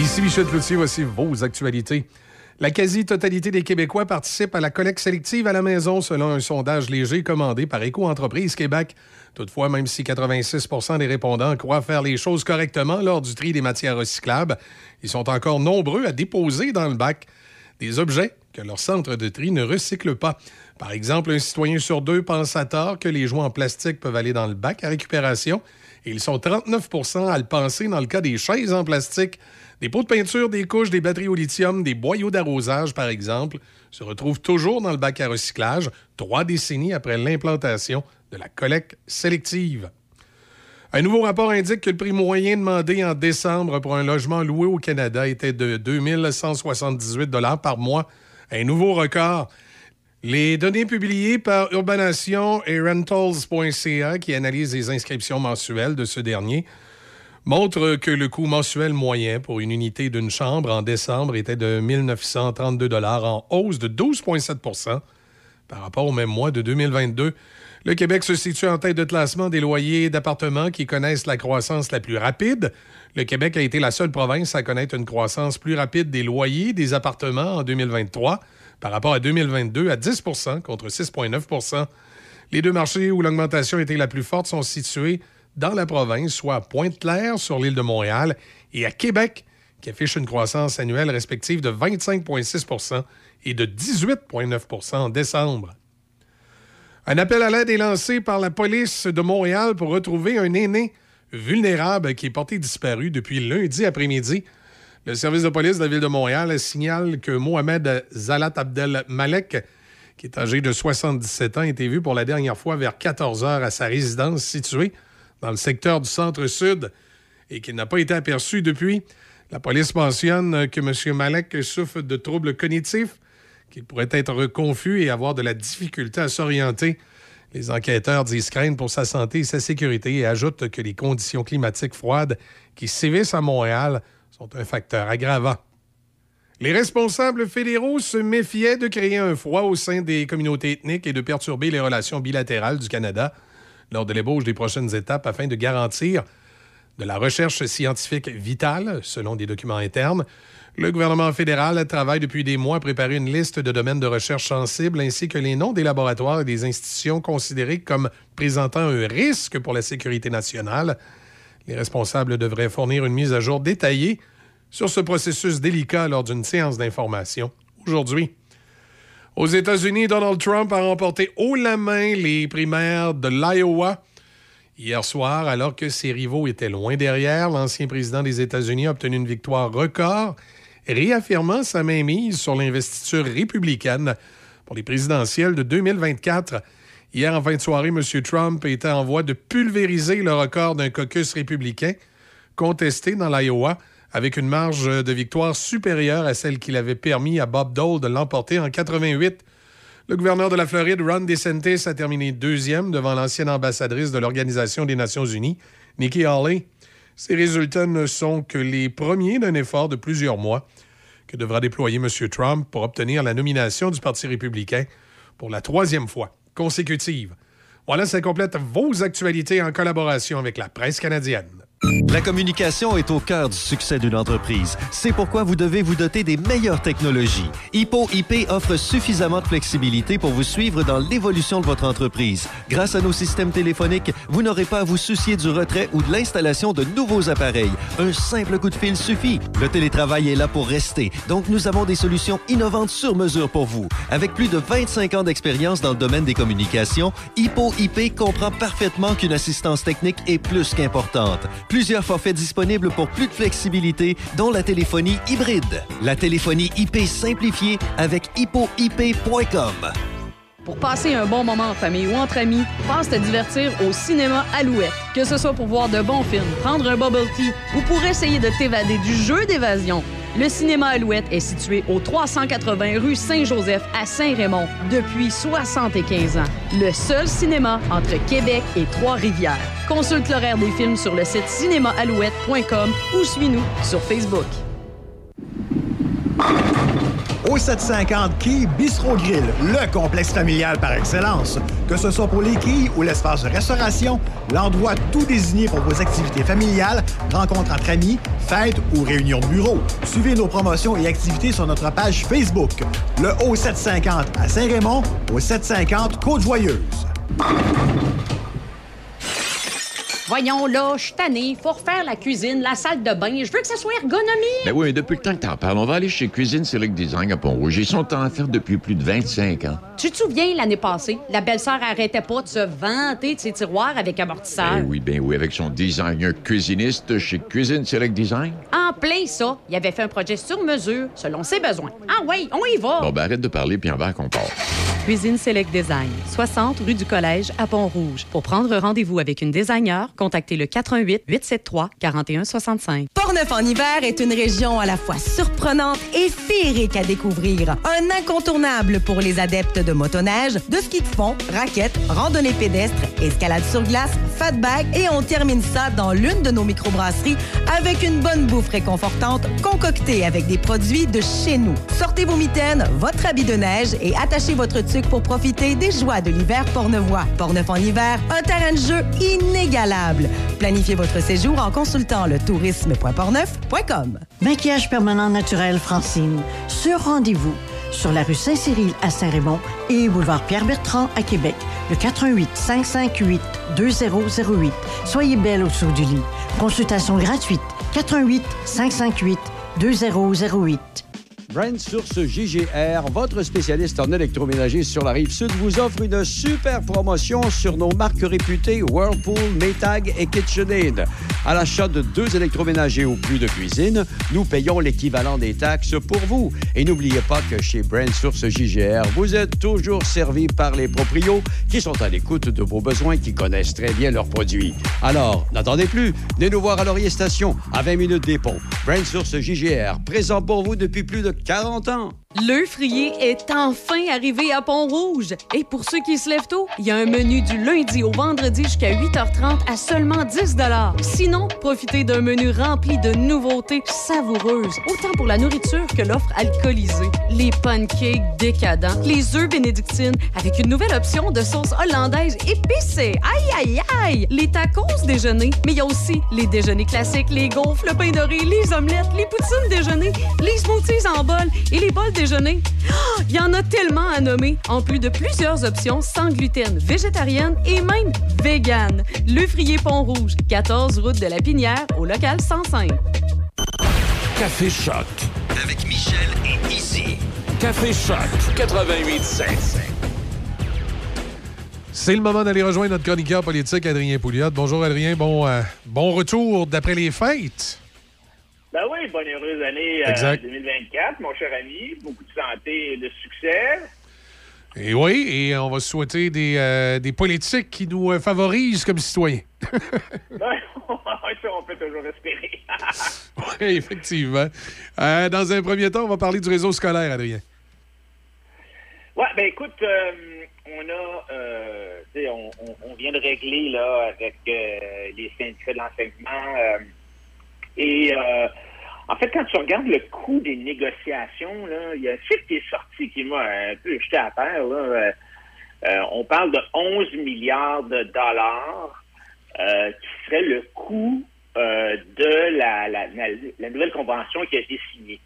Ici Michel Cloutier, voici vos actualités. La quasi-totalité des Québécois participent à la collecte sélective à la maison selon un sondage léger commandé par Éco-entreprise Québec. Toutefois, même si 86 des répondants croient faire les choses correctement lors du tri des matières recyclables, ils sont encore nombreux à déposer dans le bac des objets que leur centre de tri ne recycle pas. Par exemple, un citoyen sur deux pense à tort que les jouets en plastique peuvent aller dans le bac à récupération et ils sont 39% à le penser dans le cas des chaises en plastique. Des pots de peinture, des couches, des batteries au lithium, des boyaux d'arrosage, par exemple, se retrouvent toujours dans le bac à recyclage, trois décennies après l'implantation de la collecte sélective. Un nouveau rapport indique que le prix moyen demandé en décembre pour un logement loué au Canada était de 2178 par mois, un nouveau record. Les données publiées par Urbanation et Rentals.ca, qui analysent les inscriptions mensuelles de ce dernier, montrent que le coût mensuel moyen pour une unité d'une chambre en décembre était de 1932 en hausse de 12,7% par rapport au même mois de 2022. Le Québec se situe en tête de classement des loyers d'appartements qui connaissent la croissance la plus rapide. Le Québec a été la seule province à connaître une croissance plus rapide des loyers des appartements en 2023 par rapport à 2022 à 10% contre 6,9% Les deux marchés où l'augmentation était la plus forte sont situés dans la province, soit à Pointe-Claire sur l'île de Montréal et à Québec, qui affiche une croissance annuelle respective de 25,6% et de 18,9% en décembre. Un appel à l'aide est lancé par la police de Montréal pour retrouver un aîné vulnérable qui est porté disparu depuis lundi après-midi. Le service de police de la ville de Montréal signale que Mohamed Zalat Abdel Malek, qui est âgé de 77 ans, a été vu pour la dernière fois vers 14 heures à sa résidence située dans le secteur du centre-sud et qu'il n'a pas été aperçu depuis. La police mentionne que M. Malek souffre de troubles cognitifs, qu'il pourrait être confus et avoir de la difficulté à s'orienter. Les enquêteurs disent craindre pour sa santé et sa sécurité et ajoutent que les conditions climatiques froides qui sévissent à Montréal sont un facteur aggravant. Les responsables fédéraux se méfiaient de créer un froid au sein des communautés ethniques et de perturber les relations bilatérales du Canada lors de l'ébauche des prochaines étapes afin de garantir de la recherche scientifique vitale, selon des documents internes. Le gouvernement fédéral travaille depuis des mois à préparer une liste de domaines de recherche sensibles ainsi que les noms des laboratoires et des institutions considérés comme présentant un risque pour la sécurité nationale. Les responsables devraient fournir une mise à jour détaillée sur ce processus délicat lors d'une séance d'information aujourd'hui. Aux États-Unis, Donald Trump a remporté haut la main les primaires de l'Iowa. Hier soir, alors que ses rivaux étaient loin derrière, l'ancien président des États-Unis a obtenu une victoire record, réaffirmant sa mainmise sur l'investiture républicaine pour les présidentielles de 2024. Hier, en fin de soirée, M. Trump était en voie de pulvériser le record d'un caucus républicain contesté dans l'Iowa avec une marge de victoire supérieure à celle qu'il avait permis à Bob Dole de l'emporter en 88. Le gouverneur de la Floride, Ron DeSantis, a terminé deuxième devant l'ancienne ambassadrice de l'Organisation des Nations Unies, Nikki Haley. Ces résultats ne sont que les premiers d'un effort de plusieurs mois que devra déployer M. Trump pour obtenir la nomination du Parti républicain pour la troisième fois consécutive. Voilà, ça complète vos actualités en collaboration avec la presse canadienne. La communication est au cœur du succès d'une entreprise. C'est pourquoi vous devez vous doter des meilleures technologies. Hippo IP offre suffisamment de flexibilité pour vous suivre dans l'évolution de votre entreprise. Grâce à nos systèmes téléphoniques, vous n'aurez pas à vous soucier du retrait ou de l'installation de nouveaux appareils. Un simple coup de fil suffit. Le télétravail est là pour rester, donc nous avons des solutions innovantes sur mesure pour vous. Avec plus de 25 ans d'expérience dans le domaine des communications, Hippo IP comprend parfaitement qu'une assistance technique est plus qu'importante. Plusieurs forfaits disponibles pour plus de flexibilité, dont la téléphonie hybride. La téléphonie IP simplifiée avec hippoip.com. Pour passer un bon moment en famille ou entre amis, passe te divertir au cinéma Alouette. Que ce soit pour voir de bons films, prendre un bubble tea ou pour essayer de t'évader du jeu d'évasion. Le cinéma Alouette est situé au 380 rue Saint-Joseph à Saint-Raymond depuis 75 ans. Le seul cinéma entre Québec et Trois-Rivières. Consulte l'horaire des films sur le site cinémaalouette.com ou suis-nous sur Facebook. Au 750 Quai Bistro Grill, le complexe familial par excellence. Que ce soit pour les quilles ou l'espace de restauration, l'endroit tout désigné pour vos activités familiales, rencontres entre amis, fêtes ou réunions de bureau. Suivez nos promotions et activités sur notre page Facebook. Le O750 à Saint-Raymond, au 750 Côte-Joyeuse. Voyons là, je suis tannée. Faut refaire la cuisine, la salle de bain. Je veux que ça soit ergonomique. Ben oui, mais depuis le temps que t'en parles, on va aller chez Cuisine Select Design à Pont-Rouge. Ils sont en faire depuis plus de 25 ans. Tu te souviens, l'année passée, la belle-sœur arrêtait pas de se vanter de ses tiroirs avec amortisseur? Ben oui, ben oui, avec son designer cuisiniste chez Cuisine Select Design. En plein ça, il avait fait un projet sur mesure, selon ses besoins. Ah oui, on y va. Bon, ben arrête de parler, puis en va qu'on part. Cuisine Select Design, 60 rue du Collège à Pont-Rouge. Pour prendre rendez-vous avec une designer, contactez le 88 873 4165. Portneuf en hiver est une région à la fois surprenante et féerique à découvrir. Un incontournable pour les adeptes de motoneige, de ski de fond, raquettes, randonnée pédestre, escalade sur glace, fatback et on termine ça dans l'une de nos microbrasseries avec une bonne bouffe réconfortante concoctée avec des produits de chez nous. Sortez vos mitaines, votre habit de neige et attachez votre tuque pour profiter des joies de l'hiver pornevois. Portneuf en hiver, un terrain de jeu inégalable. Planifiez votre séjour en consultant le tourisme.portneuf.com. Maquillage permanent naturel Francine. Sur rendez-vous. sur la rue Saint-Cyril à Saint-Raymond et boulevard Pierre-Bertrand à Québec. Le 88 558 2008. Soyez belle au-dessous du lit. Consultation gratuite. 88 558 2008. Brand Source JGR, votre spécialiste en électroménager sur la rive sud, vous offre une super promotion sur nos marques réputées Whirlpool, Maytag et KitchenAid. À l'achat de deux électroménagers ou plus de cuisine, nous payons l'équivalent des taxes pour vous. Et n'oubliez pas que chez Brand Source JGR, vous êtes toujours servi par les proprios qui sont à l'écoute de vos besoins, qui connaissent très bien leurs produits. Alors, n'attendez plus, venez nous voir à Laurier Station, à 20 minutes des ponts. Brand Source JGR, présent pour vous depuis plus de 40 ans. Le frier est enfin arrivé à Pont-Rouge. Et pour ceux qui se lèvent tôt, il y a un menu du lundi au vendredi jusqu'à 8h30 à seulement 10 Sinon, profitez d'un menu rempli de nouveautés savoureuses, autant pour la nourriture que l'offre alcoolisée. Les pancakes décadents, les œufs bénédictines avec une nouvelle option de sauce hollandaise épicée. Aïe, aïe, aïe! Les tacos déjeuner, mais il y a aussi les déjeuners classiques, les gaufres, le pain doré, les omelettes, les poutines déjeuner, les smoothies en bol et les bols déjeuner? Ah, Il y en a tellement à nommer, en plus de plusieurs options sans gluten, végétarienne et même vegan. Le Frier Pont-Rouge, 14 route de la Pinière, au local 105. Café Choc. Avec Michel et Izzy. Café Choc 88.7. C'est le moment d'aller rejoindre notre chroniqueur politique, Adrien Pouliot. Bonjour, Adrien. Bon, euh, bon retour d'après les fêtes. Ben oui, bonne heureuse année euh, Exact. 2024, mon cher ami. Beaucoup de santé et de succès. Et oui, et on va souhaiter des, euh, des politiques qui nous euh, favorisent comme citoyens. Ben, ça, on peut toujours espérer. oui, effectivement. Euh, dans un premier temps, on va parler du réseau scolaire, Adrien. ouais, ben écoute, euh, on a, euh, tu sais, on, on- vient de régler là avec euh, les syndicats de l'enseignement. Et euh, en fait, quand tu regardes le coût des négociations, il y a chiffre qui est sorti qui m'a un peu jeté à terre. Euh, euh, on parle de 11 milliards de dollars qui serait le coût de la nouvelle convention qui a été signée.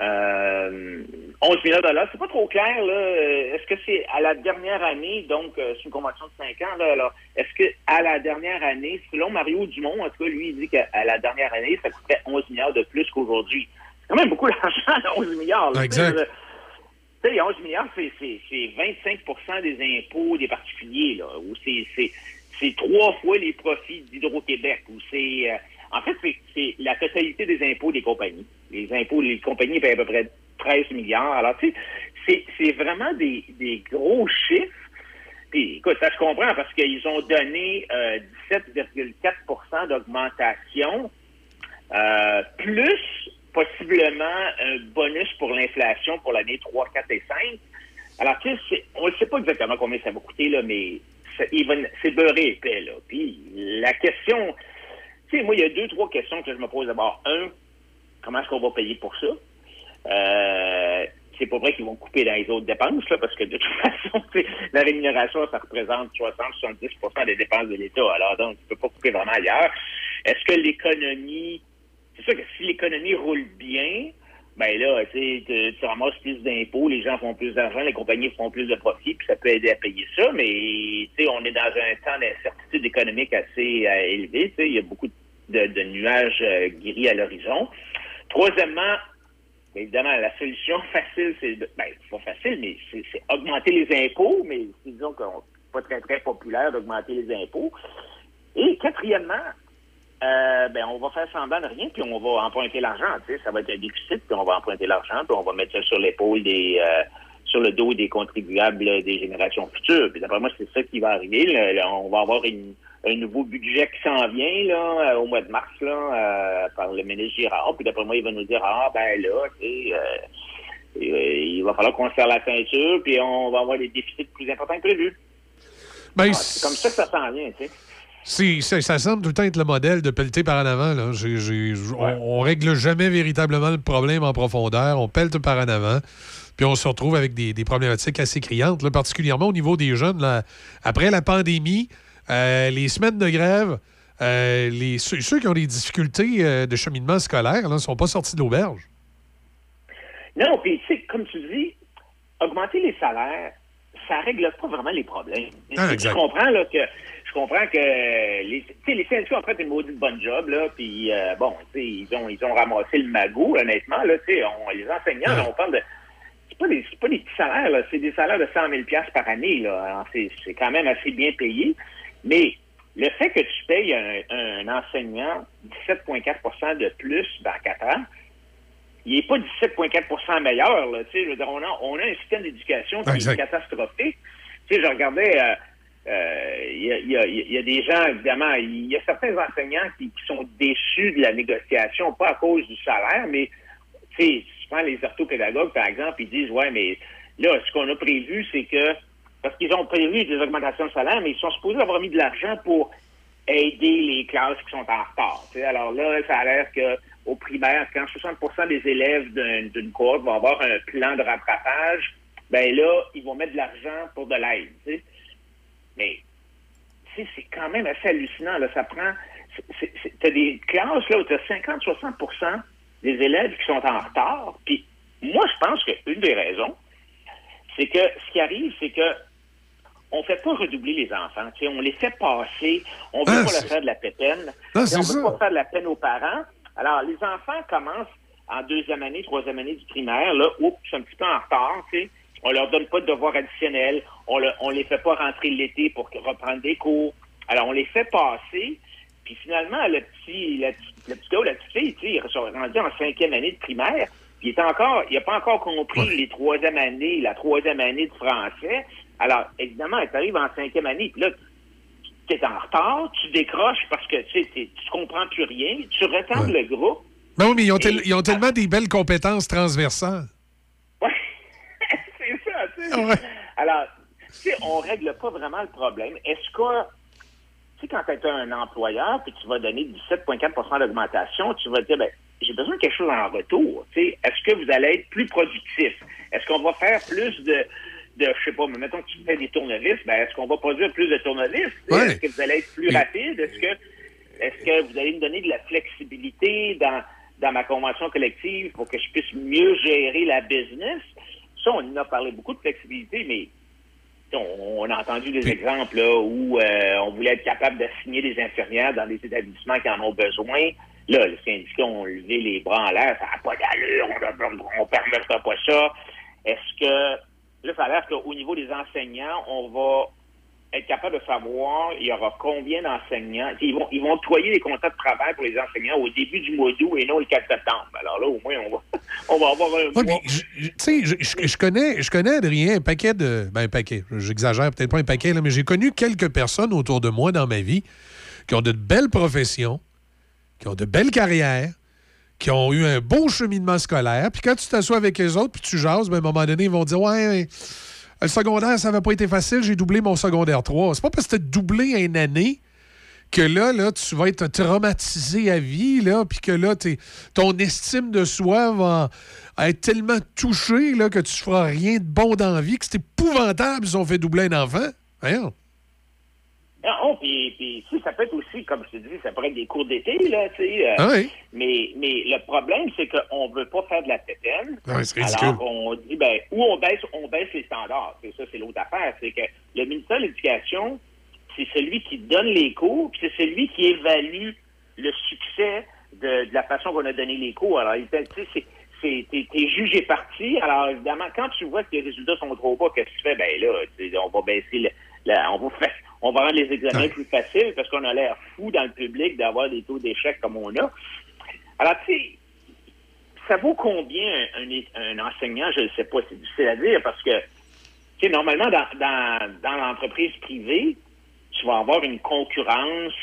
Euh, 11 milliards de dollars, c'est pas trop clair. là. Est-ce que c'est à la dernière année, donc euh, c'est une convention de 5 ans, là, alors est-ce que à la dernière année, selon Mario Dumont, en tout cas, lui, il dit qu'à à la dernière année, ça coûterait 11 milliards de plus qu'aujourd'hui. C'est quand même beaucoup d'argent, 11 milliards. là. Exact. Tu sais, tu sais, 11 milliards, c'est, c'est, c'est 25 des impôts des particuliers, là, ou c'est, c'est, c'est trois fois les profits d'Hydro-Québec, ou c'est... euh, en fait, c'est, c'est la totalité des impôts des compagnies. Les impôts, les compagnies payent à peu près 13 milliards. Alors, tu sais, c'est, vraiment des, des gros chiffres. Puis, écoute, ça je comprends parce qu'ils ont donné euh, 17,4% d'augmentation, euh, plus possiblement un bonus pour l'inflation pour l'année 3, 4 et 5. Alors, tu sais, on ne sait pas exactement combien ça va coûter, là, mais c'est beurré épais, là. Puis, la question, tu sais, moi, il y a deux, trois questions que je me pose d'abord. Un, comment est-ce qu'on va payer pour ça? Euh, c'est pas vrai qu'ils vont couper dans les autres dépenses, là, parce que de toute façon, la rémunération, ça représente 60-70% des dépenses de l'État. Alors, donc, tu peux pas couper vraiment ailleurs. Est-ce que l'économie, c'est sûr que si l'économie roule bien, ben là, tu tu- ramasses plus d'impôts, les gens font plus d'argent, les compagnies font plus de profits, puis ça peut aider à payer ça, mais tu sais, on est dans un temps d'incertitude économique assez euh, élevé, tu sais, il y a beaucoup de, nuages euh, gris à l'horizon. Troisièmement, évidemment, la solution facile, ben, c'est pas facile, mais c'est augmenter les impôts, mais disons que c'est pas très, très populaire d'augmenter les impôts. Et quatrièmement, euh, ben, on va faire semblant de rien, puis on va emprunter l'argent. Ça va être un déficit, puis on va emprunter l'argent, puis on va mettre ça sur l'épaule des, euh, sur le dos des contribuables des générations futures. Puis d'après moi, c'est ça qui va arriver. on va avoir une- un nouveau budget qui s'en vient là, euh, au mois de mars là, euh, par le ministre Girard. Puis d'après moi, il va nous dire ah ben là, tu sais, euh, il va falloir qu'on se serre la ceinture, puis on va avoir des déficits plus importants que prévu. Ben, Ah, c'est comme ça que ça s'en vient, tu sais. C'est- ça semble tout le temps être le modèle de pelleter par en avant. Là. On, on règle jamais véritablement le problème en profondeur. On pelte par en avant. Puis on se retrouve avec des, des problématiques assez criantes, là, particulièrement au niveau des jeunes. là. Après la pandémie, euh, les semaines de grève, euh, les, ceux, ceux qui ont des difficultés euh, de cheminement scolaire ne sont pas sortis de l'auberge. Non, puis comme tu dis, augmenter les salaires, ça règle pas vraiment les problèmes. Ah, je exact. comprends là que je comprends que les, les syndicats ont fait une maudite bonne job là, puis euh, bon, ils ont ils ont ramassé le magot honnêtement là, on- les enseignants, là, on parle de c'est pas des c'est pas des petits salaires là, c'est des salaires de 100 000 pièces par année là, c'est quand même assez bien payé, mais le fait que tu payes un, un enseignant 17,4% de plus dans 4 ans, il n'est pas 17,4 meilleur. Là, tu sais, je veux dire, on, a, on a un système d'éducation qui est catastrophique. Tu sais, je regardais, euh, euh, il y, a, il y a- il y a des gens, évidemment, il y a certains enseignants qui, qui sont déçus de la négociation, pas à cause du salaire, mais tu sais, si tu prends les orthopédagogues, par exemple, ils disent, ouais, mais là, ce qu'on a prévu, c'est que, parce qu'ils ont prévu des augmentations de salaire, mais ils sont supposés avoir mis de l'argent pour aider les classes qui sont en retard. Alors là, ça a l'air que au primaire, quand 60% des élèves d'un- d'une cohorte vont avoir un plan de rattrapage, ben là, ils vont mettre de l'argent pour de l'aide. Mais c'est quand même assez hallucinant. Là. Ça prend. Tu as des classes là, où tu as 50-60% des élèves qui sont en retard. Puis moi, je pense qu'une des raisons, c'est que ce qui arrive, c'est que on fait pas redoubler les enfants. On les fait passer. On veut Ah, pas leur faire de la peine. Ah, on ça. veut pas faire de la peine aux parents. Alors, les enfants commencent en deuxième année, troisième année du primaire. Là, oups, c'est un petit peu en retard. Tu sais. On leur donne pas de devoirs additionnels. On, le- on les fait pas rentrer l'été pour reprendre des cours. Alors, on les fait passer. Puis finalement, le petit, le, petit- le petit gars ou la petite fille, tu sais, ils sont rendus en cinquième année de primaire. Puis il est encore, il n'a pas encore compris les troisième années, la troisième année de français. Alors, évidemment, tu arrives en cinquième année, puis là, tu es en retard, tu décroches parce que tu tu comprends plus rien, tu retardes le groupe. Mais oui, mais ils ont, tel- ils ont tellement des belles compétences transversales. c'est ça, tu sais. Alors, tu sais, on règle pas vraiment le problème. Est-ce que, tu sais, quand tu es un employeur, puis tu vas donner 17,4% d'augmentation, tu vas dire, ben, j'ai besoin de quelque chose en retour. Tu sais, est-ce que vous allez être plus productif? Est-ce qu'on va faire plus de, de je sais pas, mais mettons que tu fais des tournevis, ben, est-ce qu'on va produire plus de tournevis? Ouais. Est-ce que vous allez être plus rapide? Est-ce que, est-ce que vous allez me donner de la flexibilité dans, dans ma convention collective pour que je puisse mieux gérer la business? Ça, on en a parlé beaucoup de flexibilité, mais on, on a entendu des exemples là, où euh, on voulait être capable d'assigner des infirmières dans des établissements qui en ont besoin. Là, les syndicats ont levé les bras en l'air, ça n'a pas d'allure, on ne permettra pas ça. Est-ce que, là, ça a l'air qu'au niveau des enseignants, on va être capable de savoir il y aura combien d'enseignants. Ils vont, ils vont octroyer des contrats de travail pour les enseignants au début du mois d'août et non le 4 septembre. Alors là, au moins, on va, on va avoir un Ouais, mois. Tu sais, je, je- je connais, je connais, Adrien, un paquet de. Ben, un paquet. J'exagère peut-être pas un paquet, là, mais j'ai connu quelques personnes autour de moi dans ma vie qui ont de belles professions, qui ont de belles carrières, qui ont eu un beau cheminement scolaire. Puis quand tu t'assois avec les autres, puis tu jases, ben, à un moment donné, ils vont dire Ouais, mais le secondaire, ça n'avait pas été facile, j'ai doublé mon secondaire 3. C'est pas parce que tu as doublé une année que là, tu vas être traumatisé à vie, là, puis que là, ton estime de soi va être tellement touchée là, que tu feras rien de bon dans la vie, que c'est épouvantable si on fait doubler un enfant. Ah, oh, puis, puis, tu sais, ça peut être aussi, comme je te dis, ça pourrait être des cours d'été, là, tu sais. euh, Ah oui. mais, mais le problème, c'est qu'on veut pas faire de la pétaine. Ah oui, c'est ridicule. Alors, on dit, ben, ou on baisse, on baisse les standards. C'est ça, c'est l'autre affaire. C'est que le ministère de l'Éducation, c'est celui qui donne les cours, puis c'est celui qui évalue le succès de, de la façon qu'on a donné les cours. Alors, tu sais, c'est, t'es, t'es jugé parti. Alors, évidemment, quand tu vois que les résultats sont trop bas, qu'est-ce que tu fais? Ben là, on va baisser le, la- on va faire, on va rendre les examens plus faciles parce qu'on a l'air fou dans le public d'avoir des taux d'échec comme on a. Alors, tu sais, ça vaut combien un, un- un enseignant? Je ne sais pas, c'est difficile à dire parce que, tu sais, normalement, dans, dans, dans l'entreprise privée, tu vas avoir une concurrence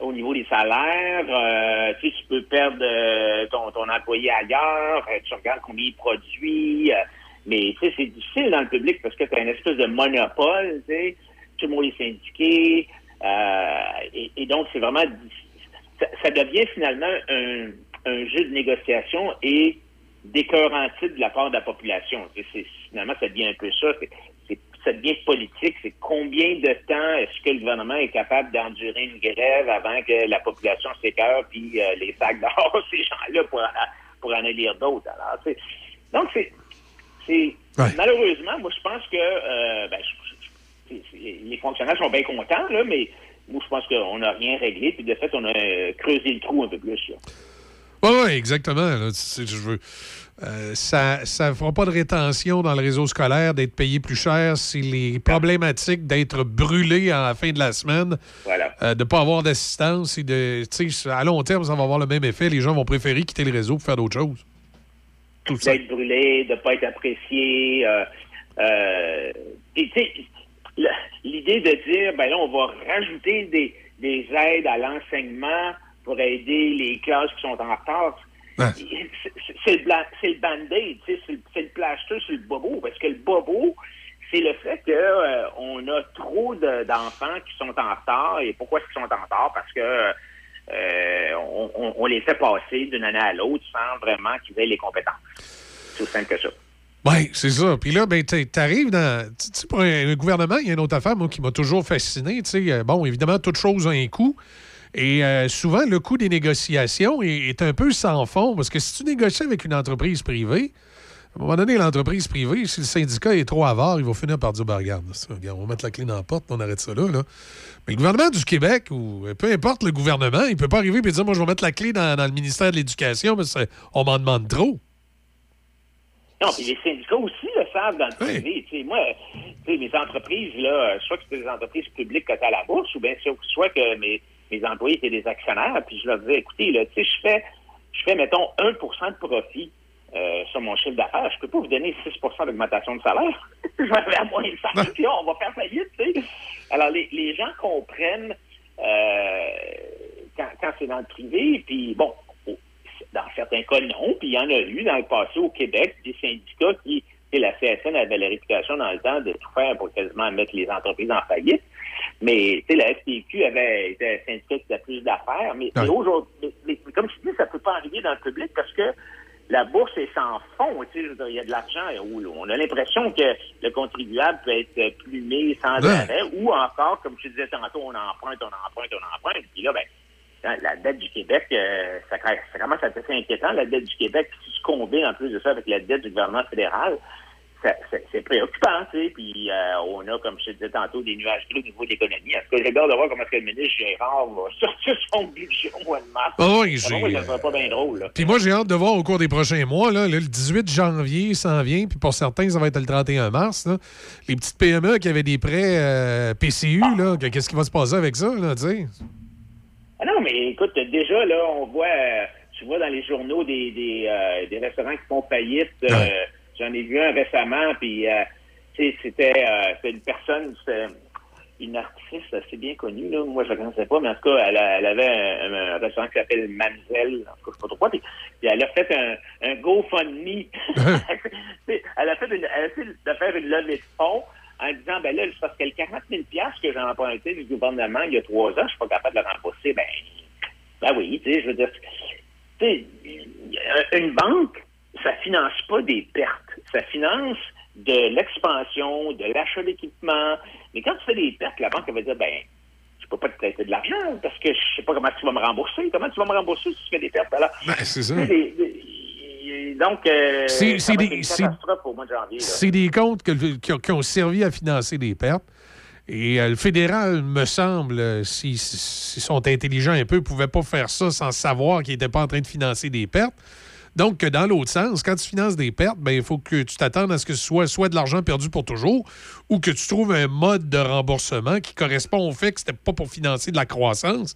au niveau des salaires. euh, tu sais, tu peux perdre euh, ton, ton employé ailleurs. euh, tu regardes combien il produit. mais tu sais, c'est difficile dans le public parce que tu as une espèce de monopole. Tu sais, tout le monde est syndiqué. euh, et, et donc, c'est vraiment ça, ça devient finalement un, un jeu de négociation et d'écœurantite de la part de la population. C'est- finalement, ça devient un peu ça. C'est- c'est- ça devient politique. C'est combien de temps est-ce que le gouvernement est capable d'endurer une grève avant que la population s'écœure puis euh, les sacs d'or, ces gens-là, pour, pour en élire d'autres. Alors, sais, donc, c'est c'est malheureusement, moi je pense que euh, ben, je- c'est- c'est- les fonctionnaires sont bien contents, là, mais moi je pense qu'on n'a rien réglé, puis de fait, on a euh, creusé le trou un peu plus. Oui, oui, exactement. là. Je veux. euh, ça ne fera pas de rétention dans le réseau scolaire d'être payé plus cher si les problématiques d'être brûlé à la fin de la semaine, Voilà. euh, de ne pas avoir d'assistance, et de, à long terme, ça va avoir le même effet. Les gens vont préférer quitter le réseau pour faire d'autres choses. Tout ça. d'être brûlé, de ne pas être apprécié. euh, tu sais, l'idée de dire, ben là, on va rajouter des, des aides à l'enseignement pour aider les classes qui sont en retard. C'est- le, le band-aid, c'est le- c'est le plaster sur le bobo, parce que le bobo, c'est le fait que euh, on a trop de- d'enfants qui sont en retard. Et pourquoi ils sont en retard? Parce que euh, on, on- on les fait passer d'une année à l'autre sans vraiment qu'ils aient les compétences. C'est aussi simple que ça. Oui, c'est ça. Puis là, ben, tu arrives dans. Tu sais, pour un, gouvernement, il y a une autre affaire, moi, qui m'a toujours fasciné. Euh, bon, évidemment, toute chose a un coût. Et euh, souvent, le coût des négociations est, un peu sans fond. Parce que si tu négocies avec une entreprise privée, à un moment donné, l'entreprise privée, si le syndicat est trop avare, il va finir par dire ben, regarde, on va mettre la clé dans la porte, on arrête ça là. Mais le gouvernement du Québec, ou euh, peu importe le gouvernement, il peut pas arriver et dire moi, je vais mettre la clé dans, dans le ministère de l'Éducation parce qu'on m'en demande trop. Non, puis les syndicats aussi le savent dans le privé. Tu sais, moi, tu sais, mes entreprises, là, soit que c'est des entreprises publiques cotées à la bourse, ou bien soit- que mes, mes employés étaient des actionnaires, puis je leur disais, écoutez, là, tu sais, je fais, je fais, mettons, 1% de profit euh, sur mon chiffre d'affaires. Je peux pas vous donner 6% d'augmentation de salaire. je vais faire moins de salaire, puis on va faire faillite, tu sais. Alors, les, les gens comprennent euh, quand, quand c'est dans le privé, puis bon, dans certains cas, non. Puis il y en a eu dans le passé au Québec des syndicats qui, sais, la CSN avait la réputation dans le temps de tout faire pour quasiment mettre les entreprises en faillite. Mais tu sais, la FTQ avait été un syndicat qui a plus d'affaires. Mais, mais aujourd'hui, mais- comme je dis, ça peut pas arriver dans le public parce que la bourse est sans fond. Il y a de l'argent on a l'impression que le contribuable peut être plumé sans Ouais. arrêt ou encore, comme je disais tantôt, on emprunte, on emprunte, on emprunte. Puis là, ben, la dette du Québec, euh, ça, ça commence à être assez inquiétant, la dette du Québec. Si tu combines en plus de ça avec la dette du gouvernement fédéral, c'est préoccupant, tu sais. Puis euh, on a, comme je te disais tantôt, des nuages gris au niveau de l'économie. Est-ce que j'ai peur de voir comment est-ce que le ministre Gérard va sortir son budget au mois de mars? Ah oui, j'ai- ça serait pas bien drôle, là. Puis moi, j'ai hâte de voir au cours des prochains mois. Là, le 18 janvier s'en vient, puis pour certains, ça va être le 31 mars. là. Les petites PME qui avaient des prêts euh, PCU, là, qu'est-ce qui va se passer avec ça? Là, tu sais? Ah non, mais écoute, déjà, là, on voit, euh, tu vois dans les journaux des, des, euh, des restaurants qui font faillite. euh, J'en ai vu un récemment, puis euh, c'était euh, c'était une personne, c'était une artiste assez bien connue, là. moi je la connaissais pas, mais en tout cas, elle, a- elle avait un, un restaurant qui s'appelle Mamselle, en tout cas, je sais pas trop quoi, puis, puis elle a fait un, un GoFundMe. Elle a fait une, elle a essayé de faire une levée de fonds en disant, ben là, c'est parce que le 40 000 que j'ai emprunté du gouvernement il y a trois ans, je suis pas capable de le rembourser. Ben, ben oui, tu sais, je veux dire, tu sais, une banque, ça finance pas des pertes. Ça finance de l'expansion, de l'achat d'équipement. Mais quand tu fais des pertes, la banque elle va dire, ben, je peux pas te prêter de l'argent parce que je sais pas comment tu vas me rembourser. Comment tu vas me rembourser si tu fais des pertes? Alors, Ben, c'est ça. Donc, euh, C'est- des- une c'est- catastrophe au mois de janvier. là. C'est des comptes que- qui, ont, qui ont servi à financer des pertes. Et euh, le fédéral, me semble, euh, s'ils sont intelligents un peu, ne pouvaient pas faire ça sans savoir qu'ils n'étaient pas en train de financer des pertes. Donc, dans l'autre sens, quand tu finances des pertes, ben, il faut que tu t'attendes à ce que ce soit soit de l'argent perdu pour toujours ou que tu trouves un mode de remboursement qui correspond au fait que c'était pas pour financer de la croissance,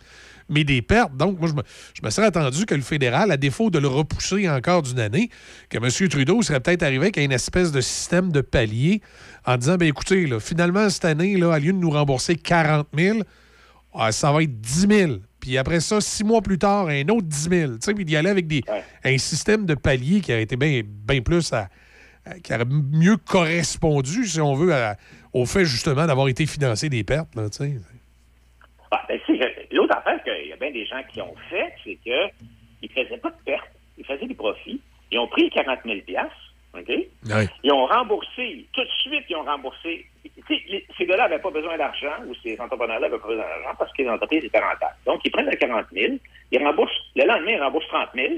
mais des pertes. Donc, moi, je me, je me serais attendu que le fédéral, à défaut de le repousser encore d'une année, que M. Trudeau serait peut-être arrivé avec une espèce de système de palier en disant, ben écoutez, là, finalement, cette année, là, au lieu de nous rembourser 40 000, ah, ça va être 10 000. Puis après ça, six mois plus tard, un autre 10 000. Tu sais, puis d'y aller avec des, un système de palier qui aurait été bien bien plus à, à- qui aurait mieux correspondu, si on veut, à- au fait justement d'avoir été financé des pertes. Là, tu sais. Ah, ben, qu'il y a bien des gens qui ont fait, c'est qu'ils ne faisaient pas de pertes, ils faisaient des profits. Ils ont pris 40 000 OK? Ils ont remboursé, tout de suite, ils ont remboursé. Les- ces gars-là n'avaient pas besoin d'argent, ou ces entrepreneurs-là n'avaient pas besoin d'argent parce que les entreprises étaient rentables. Donc, ils prennent le 40 000, ils remboursent, le lendemain, ils remboursent 30 000,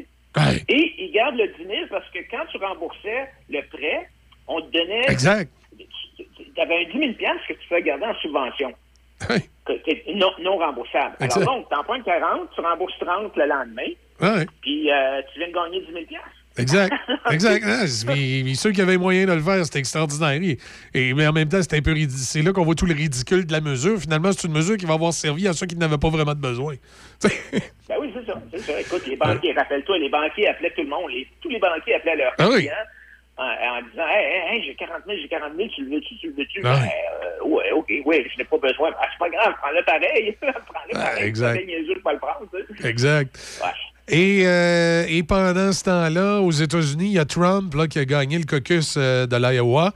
et ils gardent le 10 000 parce que quand tu remboursais le prêt, On te donnait... Exact. Tu avais un 10 000 que tu fais garder en subvention. Non, non remboursable. Alors donc, tu empruntes 40, tu rembourses 30 le lendemain, puis euh, tu viens de gagner 10 000 Exact. Exact. C'est- mais, mais ceux qui avaient moyen de le faire, c'était extraordinaire. Et, mais en même temps, c'était un peu ridicule. C'est là qu'on voit tout le ridicule de la mesure. Finalement, c'est une mesure qui va avoir servi à ceux qui n'avaient pas vraiment de besoin. Ben oui, c'est ça. C'est ça. Écoute, les banquiers, rappelle-toi, les banquiers appelaient tout le monde. Les- tous les banquiers appelaient leurs Ah oui. En, en disant Hey, j'ai 40 000, j'ai 40 000, tu le veux-tu, tu le veux-tu? Ah Ben, euh, ouais, OK, oui, je n'ai pas besoin. Ah, c'est pas grave, prends-le pareil. prends-le pareil. exact. Niaiseux pas le prendre. Exact. Ouais. Et, euh, et pendant ce temps-là, aux États-Unis, il y a Trump là, qui a gagné le caucus euh, de l'Iowa.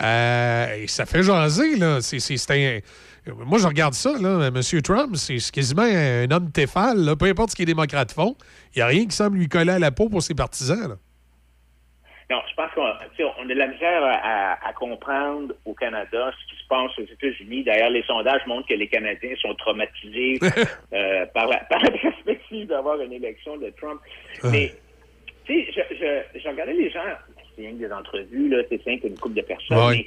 Et ça fait jaser, là. C'est, c'est- Moi, je regarde ça, là. M. Trump, c'est c'est quasiment un homme téfal, là. Peu importe ce que les démocrates font, il n'y a rien qui semble lui coller à la peau pour ses partisans, là. Non, je pense qu'on on a de la misère à, à comprendre au Canada ce qui se passe aux États-Unis. D'ailleurs, les sondages montrent que les Canadiens sont traumatisés euh, par, la, par la perspective d'avoir une élection de Trump. Mais, tu sais, je, je, je regardais les gens, c'est rien que des entrevues, là, c'est simple, une couple de personnes, Ouais.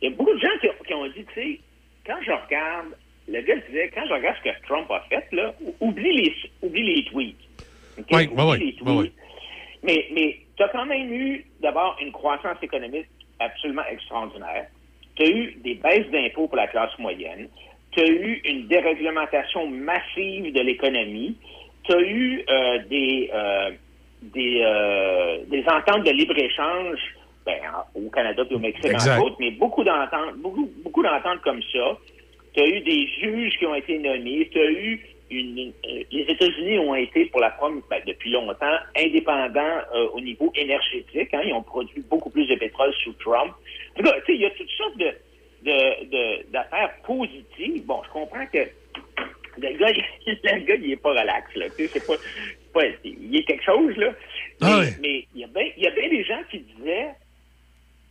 il y a beaucoup de gens qui, ont- qui ont dit, tu sais, quand je regarde, le gars disait, quand je regarde ce que Trump a fait, là, ou- oublie les, oublie les tweets. Oui, Oublie oui, les oui, tweets. oui. Mais, mais tu as quand même eu d'abord une croissance économique absolument extraordinaire. Tu as eu des baisses d'impôts pour la classe moyenne. Tu as eu une déréglementation massive de l'économie. Tu as eu euh, des, euh, des, euh, des ententes de libre-échange ben, en- au Canada et au Mexique, Exact. entre autres, mais beaucoup d'ententes, beaucoup, beaucoup d'ententes comme ça. Tu as eu des juges qui ont été nommés. Tu as eu une, euh, les États-Unis ont été pour la première ben, depuis longtemps indépendants euh, au niveau énergétique. hein. Ils ont produit beaucoup plus de pétrole sous Trump. En tout cas, tu sais, il y a toutes sortes de, de, de- d'affaires positives. Bon, je comprends que le gars, il- le gars, il est pas relax, là. C'est pas, il y a quelque chose, là. Mais, Ah mais il y a bien, il y a bien des gens qui disaient,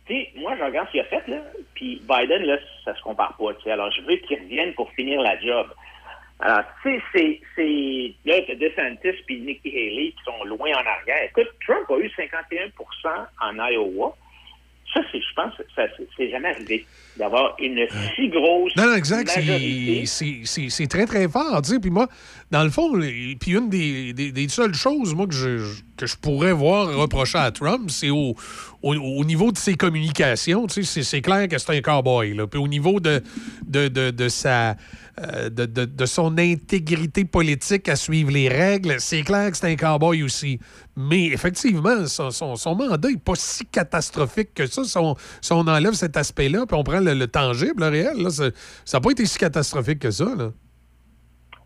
tu sais, moi, je regarde ce qu'il a fait, là, puis Biden, là, ça se compare pas, tu sais. Alors, je veux qu'il revienne pour finir la job. Alors, tu sais, c'est, c'est, là, t'as DeSantis puis Nikki Haley qui sont loin en arrière. Écoute, Trump a eu 51% en Iowa. Ça, c'est, je pense, ça, c'est, jamais arrivé d'avoir une si grosse Non, non, exact. majorité. c'est- C'est c'est- c'est très, très fort. tu sais. Puis moi, dans le fond, puis une des, des- seules choses, moi, que je, que je pourrais voir reprocher à Trump, c'est au, au, au niveau de ses communications. C'est clair que c'est un cowboy. Là. Puis au niveau de, de, de, de sa. euh, De, de- de son intégrité politique à suivre les règles, c'est clair que c'est un cowboy aussi. Mais effectivement, son, son, son mandat n'est pas si catastrophique que ça. Si on, enlève cet aspect-là, puis on prend le, le tangible, le réel, ça n'a pas été si catastrophique que ça. Là.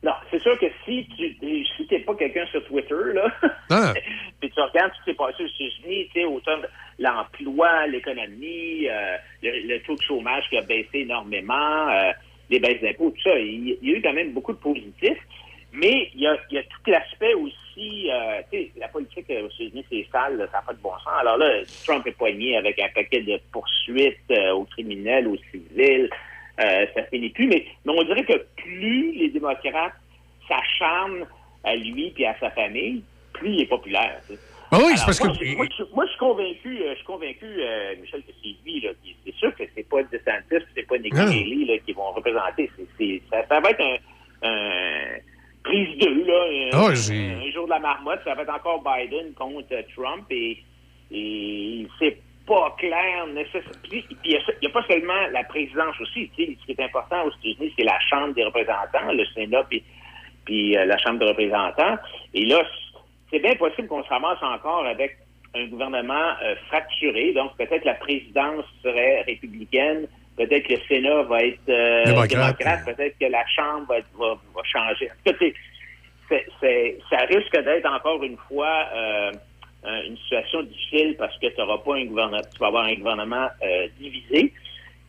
Non, c'est sûr que si tu si t'es pas quelqu'un sur Twitter, là, Ah. puis tu regardes ce qui s'est passé aux États-Unis, tu sais, autant de l'emploi, l'économie, euh, le, le taux de chômage qui a baissé énormément, euh, les baisses d'impôts, tout ça, il, il y a eu quand même beaucoup de positifs. Mais il y a, il y a tout l'aspect aussi, euh, tu sais, la politique aux États-Unis, c'est sale, là, ça n'a pas de bon sens. Alors là, Trump est poigné avec un paquet de poursuites euh, aux criminels, aux civils. Euh, ça finit plus. Mais, mais on dirait que plus les démocrates s'acharnent à lui puis à sa famille, plus il est populaire. Ah oui, c'est parce moi, que- je- Moi, je, moi, je suis convaincu, euh, je suis convaincu, euh, Michel, que c'est lui, là. C'est sûr que c'est pas DeSantis, c'est pas Non. Haley, là, qui vont représenter. Ça, ça va être un, un prise 2, là. Un, Ah, un jour de la marmotte, ça va être encore Biden contre euh, Trump et, et c'est pas clair nécessairement. Puis puis il y, a pas seulement la présidence aussi. tu sais, Ce qui est important aux États-Unis, c'est la Chambre des représentants, le Sénat puis, puis euh, la Chambre des représentants. Et là, c'est bien possible qu'on se ramasse encore avec un gouvernement euh, fracturé. Donc, peut-être la présidence serait républicaine, peut-être que le Sénat va être euh, Démocrate. démocrate, peut-être que la Chambre va, être- va, va changer. En tout cas, c'est- c'est- c'est- ça risque d'être encore une fois euh, une situation difficile parce que tu n'auras pas un gouvernement, tu vas avoir un gouvernement euh, divisé.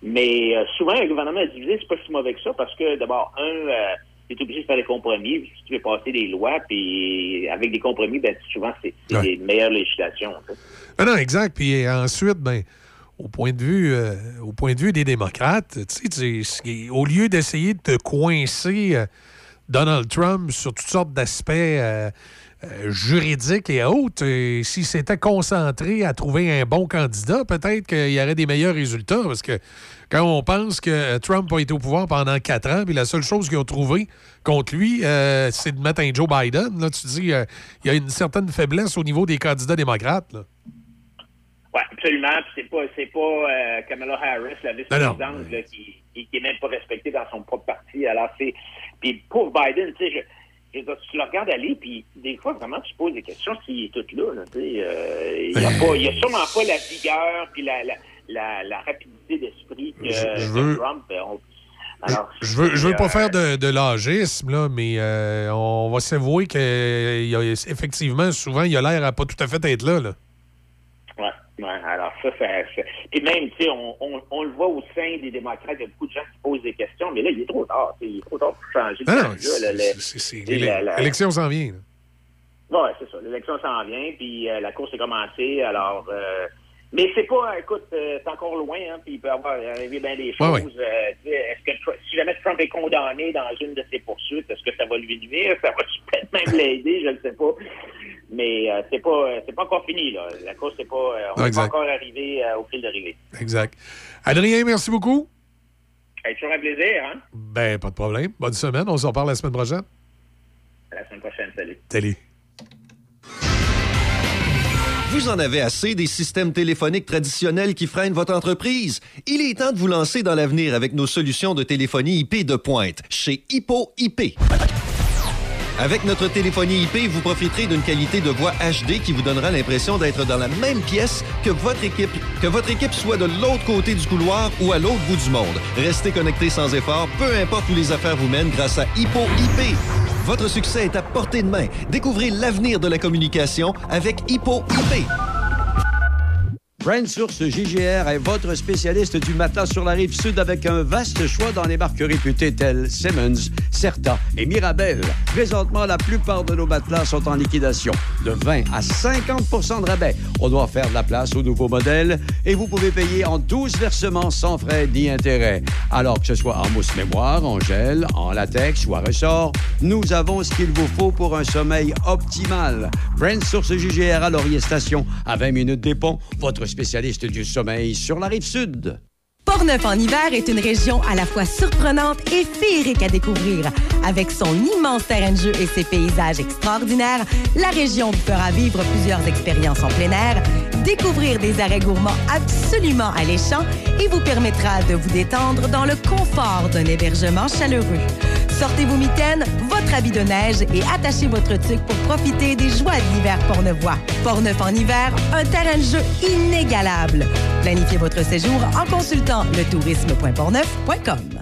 Mais euh, souvent, un gouvernement divisé, c'est pas si mauvais que ça parce que d'abord, un, euh, tu es obligé de faire des compromis, si tu veux passer des lois, puis avec des compromis, ben, souvent, c'est c'est des meilleures législations. Ah non, exact. Puis euh, ensuite, ben, au point de vue, euh, au point de vue des démocrates, tu sais, au lieu d'essayer de te coincer euh, Donald Trump sur toutes sortes d'aspects euh, euh, juridiques et autres, euh, s'il s'était concentré à trouver un bon candidat, peut-être qu'il y aurait des meilleurs résultats. Parce que quand on pense que euh, Trump a été au pouvoir pendant quatre ans, puis la seule chose qu'ils ont trouvé contre lui, euh, c'est de mettre un Joe Biden, là, tu dis, euh, il y a une certaine faiblesse au niveau des candidats démocrates. là. Oui, absolument. Puis c'est pas, c'est pas euh, Kamala Harris, la vice-présidente, qui, qui, qui est même pas respectée dans son propre parti. Alors c'est, puis pour Biden, tu sais, je, je veux dire, tu le regardes aller, puis des fois vraiment tu te poses des questions s'il est tout là. là, euh, il y a y a sûrement pas la vigueur puis la, la, la, la rapidité d'esprit que, Je- je que veux- Trump. euh, on- alors, Je veux, je veux pas euh, faire de, de l'âgisme, là, mais euh, on va s'avouer qu'effectivement, souvent, il a l'air à pas tout à fait être là. là. Ouais, ouais, alors ça, ça, ça- Puis même, tu sais, on, on, on le voit au sein des démocrates, il y a beaucoup de gens qui posent des questions, mais là, il est trop tard. Il est trop tard pour changer non, L'élection s'en vient. Ouais, c'est ça. L'élection s'en vient, puis euh, la course est commencée. Alors, euh, mais c'est pas, écoute, euh, c'est encore loin, hein, puis il peut avoir arrivé bien des choses. Ouais, ouais. Est-ce que si jamais Trump est condamné dans une de ses poursuites, est-ce que ça va lui nuire Ça va peut-être même l'aider, je ne sais pas. Mais euh, c'est pas, euh, c'est pas encore fini là. La course n'est pas, euh, on n'est pas encore arrivé euh, au fil d'arrivée. Exact. Adrien, merci beaucoup. C'est toujours un plaisir, hein? Ben, pas de problème. Bonne semaine. On s'en parle la semaine prochaine. À la semaine prochaine, salut. Salut. Vous en avez assez des systèmes téléphoniques traditionnels qui freinent votre entreprise? Il est temps de vous lancer dans l'avenir avec nos solutions de téléphonie IP de pointe chez Hippo IP. Avec notre téléphonie IP, vous profiterez d'une qualité de voix HD qui vous donnera l'impression d'être dans la même pièce que votre équipe, que votre équipe soit de l'autre côté du couloir ou à l'autre bout du monde. Restez connecté sans effort, peu importe où les affaires vous mènent grâce à Hippo IP. Votre succès est à portée de main. Découvrez l'avenir de la communication avec Hippo IP. Brand Source JGR est votre spécialiste du matelas sur la rive sud avec un vaste choix dans les marques réputées telles Simmons, Certa et Mirabel. Présentement, la plupart de nos matelas sont en liquidation, de 20 à 50 de rabais. On doit faire de la place aux nouveaux modèles et vous pouvez payer en 12 versements sans frais ni intérêt. Alors que ce soit en mousse mémoire, en gel, en latex ou à ressort, nous avons ce qu'il vous faut pour un sommeil optimal. Brand Source JGR à Laurier Station, à 20 minutes des ponts, votre spécialiste du sommeil sur la rive sud. Portneuf en hiver est une région à la fois surprenante et féerique à découvrir. Avec son immense terrain de jeu et ses paysages extraordinaires, la région vous fera vivre plusieurs expériences en plein air, découvrir des arrêts gourmands absolument alléchants et vous permettra de vous détendre dans le confort d'un hébergement chaleureux. Sortez vos mitaines, votre habit de neige et attachez votre tuque pour profiter des joies de l'hiver portneuvois. Portneuf en hiver, un terrain de jeu inégalable. Planifiez votre séjour en consultant letourisme.portneuf.com.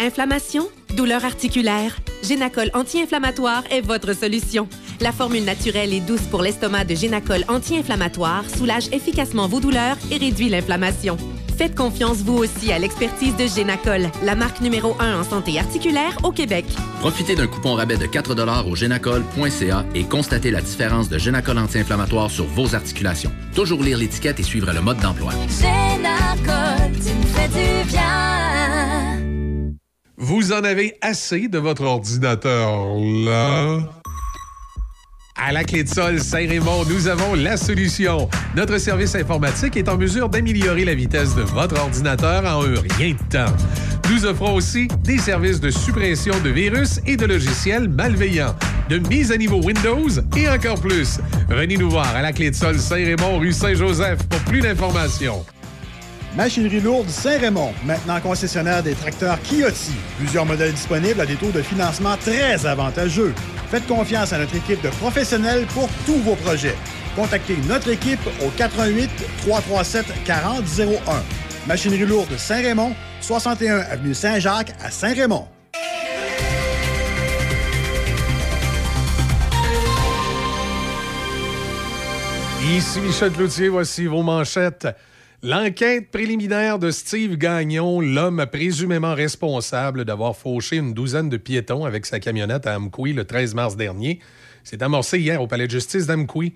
Inflammation, douleur articulaire, Génacol anti-inflammatoire est votre solution. La formule naturelle et douce pour l'estomac de Génacol anti-inflammatoire soulage efficacement vos douleurs et réduit l'inflammation. Faites confiance vous aussi à l'expertise de Génacol, la marque numéro 1 en santé articulaire au Québec. Profitez d'un coupon rabais de 4 au génacol.ca et constatez la différence de Génacol anti-inflammatoire sur vos articulations. Toujours lire l'étiquette et suivre le mode d'emploi. Génacol, tu me fais du bien. Vous en avez assez de votre ordinateur là? À la clé de sol Saint-Raymond, nous avons la solution. Notre service informatique est en mesure d'améliorer la vitesse de votre ordinateur en un rien de temps. Nous offrons aussi des services de suppression de virus et de logiciels malveillants, de mise à niveau Windows et encore plus. Venez nous voir à la clé de sol Saint-Raymond, rue Saint-Joseph pour plus d'informations. Machinerie lourde Saint-Raymond, maintenant concessionnaire des tracteurs Kioti. Plusieurs modèles disponibles à des taux de financement très avantageux. Faites confiance à notre équipe de professionnels pour tous vos projets. Contactez notre équipe au 88 337 4001. Machinerie lourde Saint-Raymond, 61 avenue Saint-Jacques à Saint-Raymond. Ici Michel Cloutier, voici vos manchettes. L'enquête préliminaire de Steve Gagnon, l'homme présumément responsable d'avoir fauché une douzaine de piétons avec sa camionnette à Amqui le 13 mars dernier, s'est amorcée hier au palais de justice d'Amqui.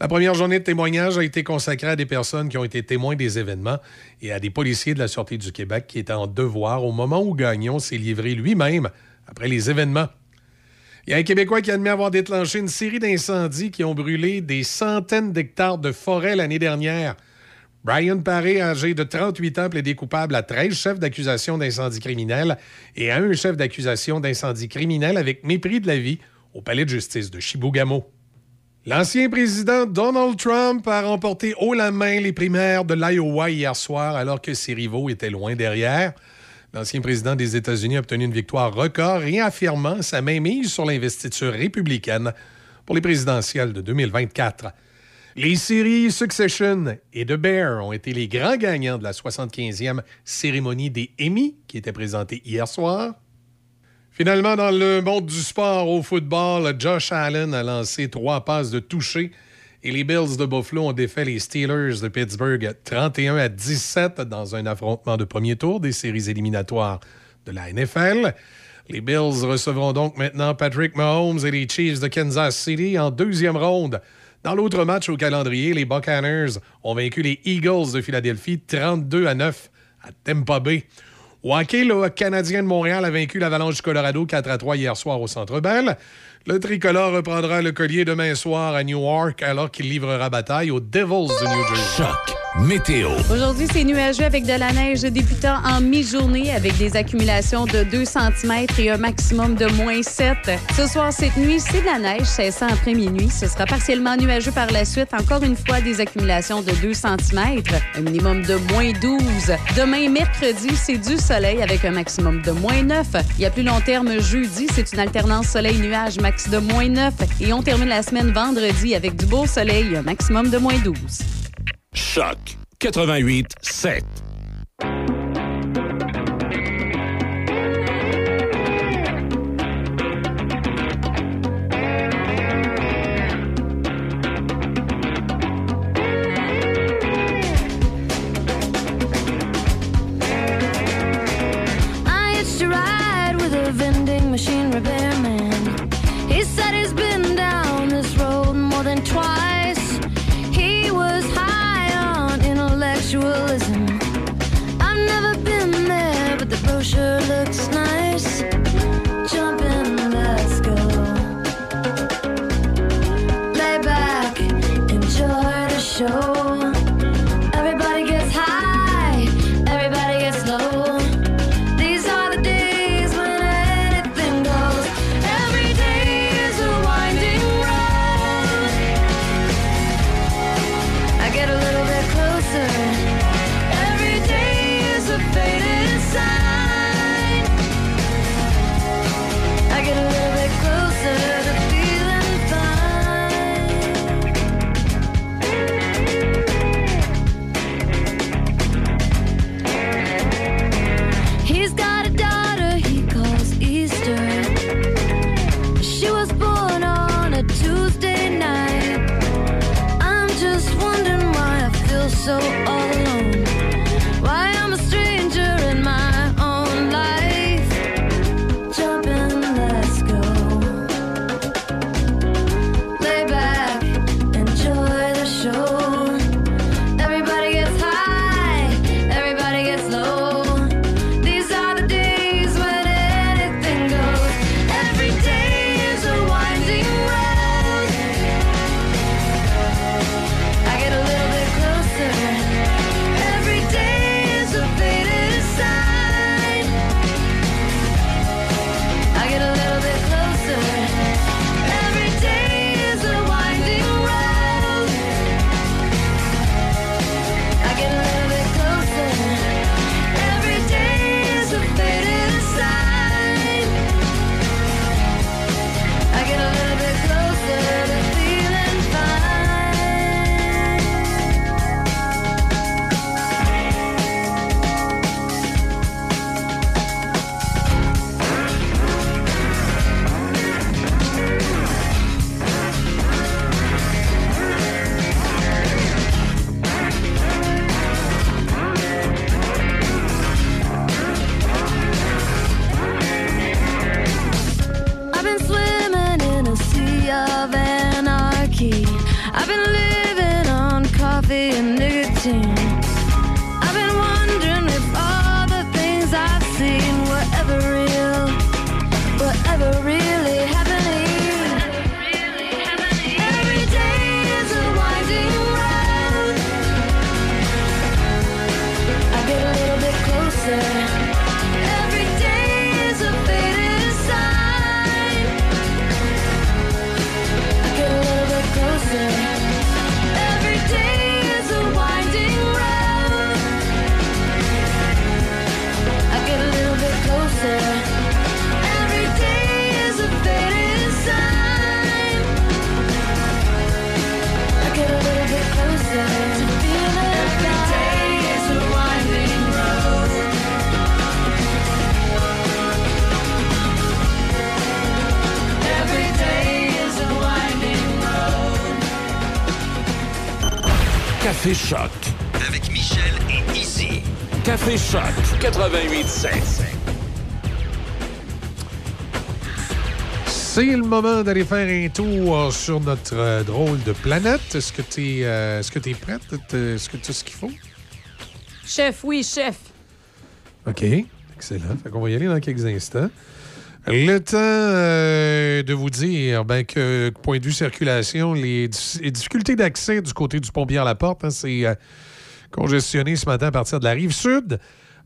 La première journée de témoignage a été consacrée à des personnes qui ont été témoins des événements et à des policiers de la Sûreté du Québec qui étaient en devoir au moment où Gagnon s'est livré lui-même après les événements. Il y a un Québécois qui admet avoir déclenché une série d'incendies qui ont brûlé des centaines d'hectares de forêt l'année dernière. Brian Paré, âgé de 38 ans, plaidé coupable à 13 chefs d'accusation d'incendie criminel et à un chef d'accusation d'incendie criminel avec mépris de la vie au palais de justice de Chibougamau. L'ancien président Donald Trump a remporté haut la main les primaires de l'Iowa hier soir alors que ses rivaux étaient loin derrière. L'ancien président des États-Unis a obtenu une victoire record, réaffirmant sa mainmise sur l'investiture républicaine pour les présidentielles de 2024. Les séries Succession et The Bear ont été les grands gagnants de la 75e cérémonie des Emmy qui était présentée hier soir. Finalement, dans le monde du sport au football, Josh Allen a lancé trois passes de toucher et les Bills de Buffalo ont défait les Steelers de Pittsburgh 31 à 17 dans un affrontement de premier tour des séries éliminatoires de la NFL. Les Bills recevront donc maintenant Patrick Mahomes et les Chiefs de Kansas City en deuxième ronde. Dans l'autre match au calendrier, les Buccaneers ont vaincu les Eagles de Philadelphie 32 à 9 à Tampa Bay. Au le Canadien de Montréal a vaincu l'Avalanche du Colorado 4 à 3 hier soir au Centre Bell. Le tricolore reprendra le collier demain soir à Newark alors qu'il livrera bataille aux Devils de New Jersey. Météo. Aujourd'hui, c'est nuageux avec de la neige débutant en mi-journée avec des accumulations de 2 cm et un maximum de moins 7. Ce soir, cette nuit, c'est de la neige cessant après minuit. Ce sera partiellement nuageux par la suite. Encore une fois, des accumulations de 2 cm, un minimum de moins 12. Demain, mercredi, c'est du soleil avec un maximum de moins 9. Il y a plus long terme, jeudi, c'est une alternance soleil-nuage, max de moins 9. Et on termine la semaine vendredi avec du beau soleil, un maximum de moins 12. Choc 88 7. Moment d'aller faire un tour sur notre euh, drôle de planète. Est-ce que tu es, est-ce que t'es prête? Est-ce que tu as ce qu'il faut? Chef, oui, chef. OK. Excellent. Fait qu'on va y aller dans quelques instants. Le temps euh, de vous dire ben, que, point de vue circulation, les, difficultés d'accès du côté du pont la porte c'est euh, congestionné ce matin à partir de la rive sud.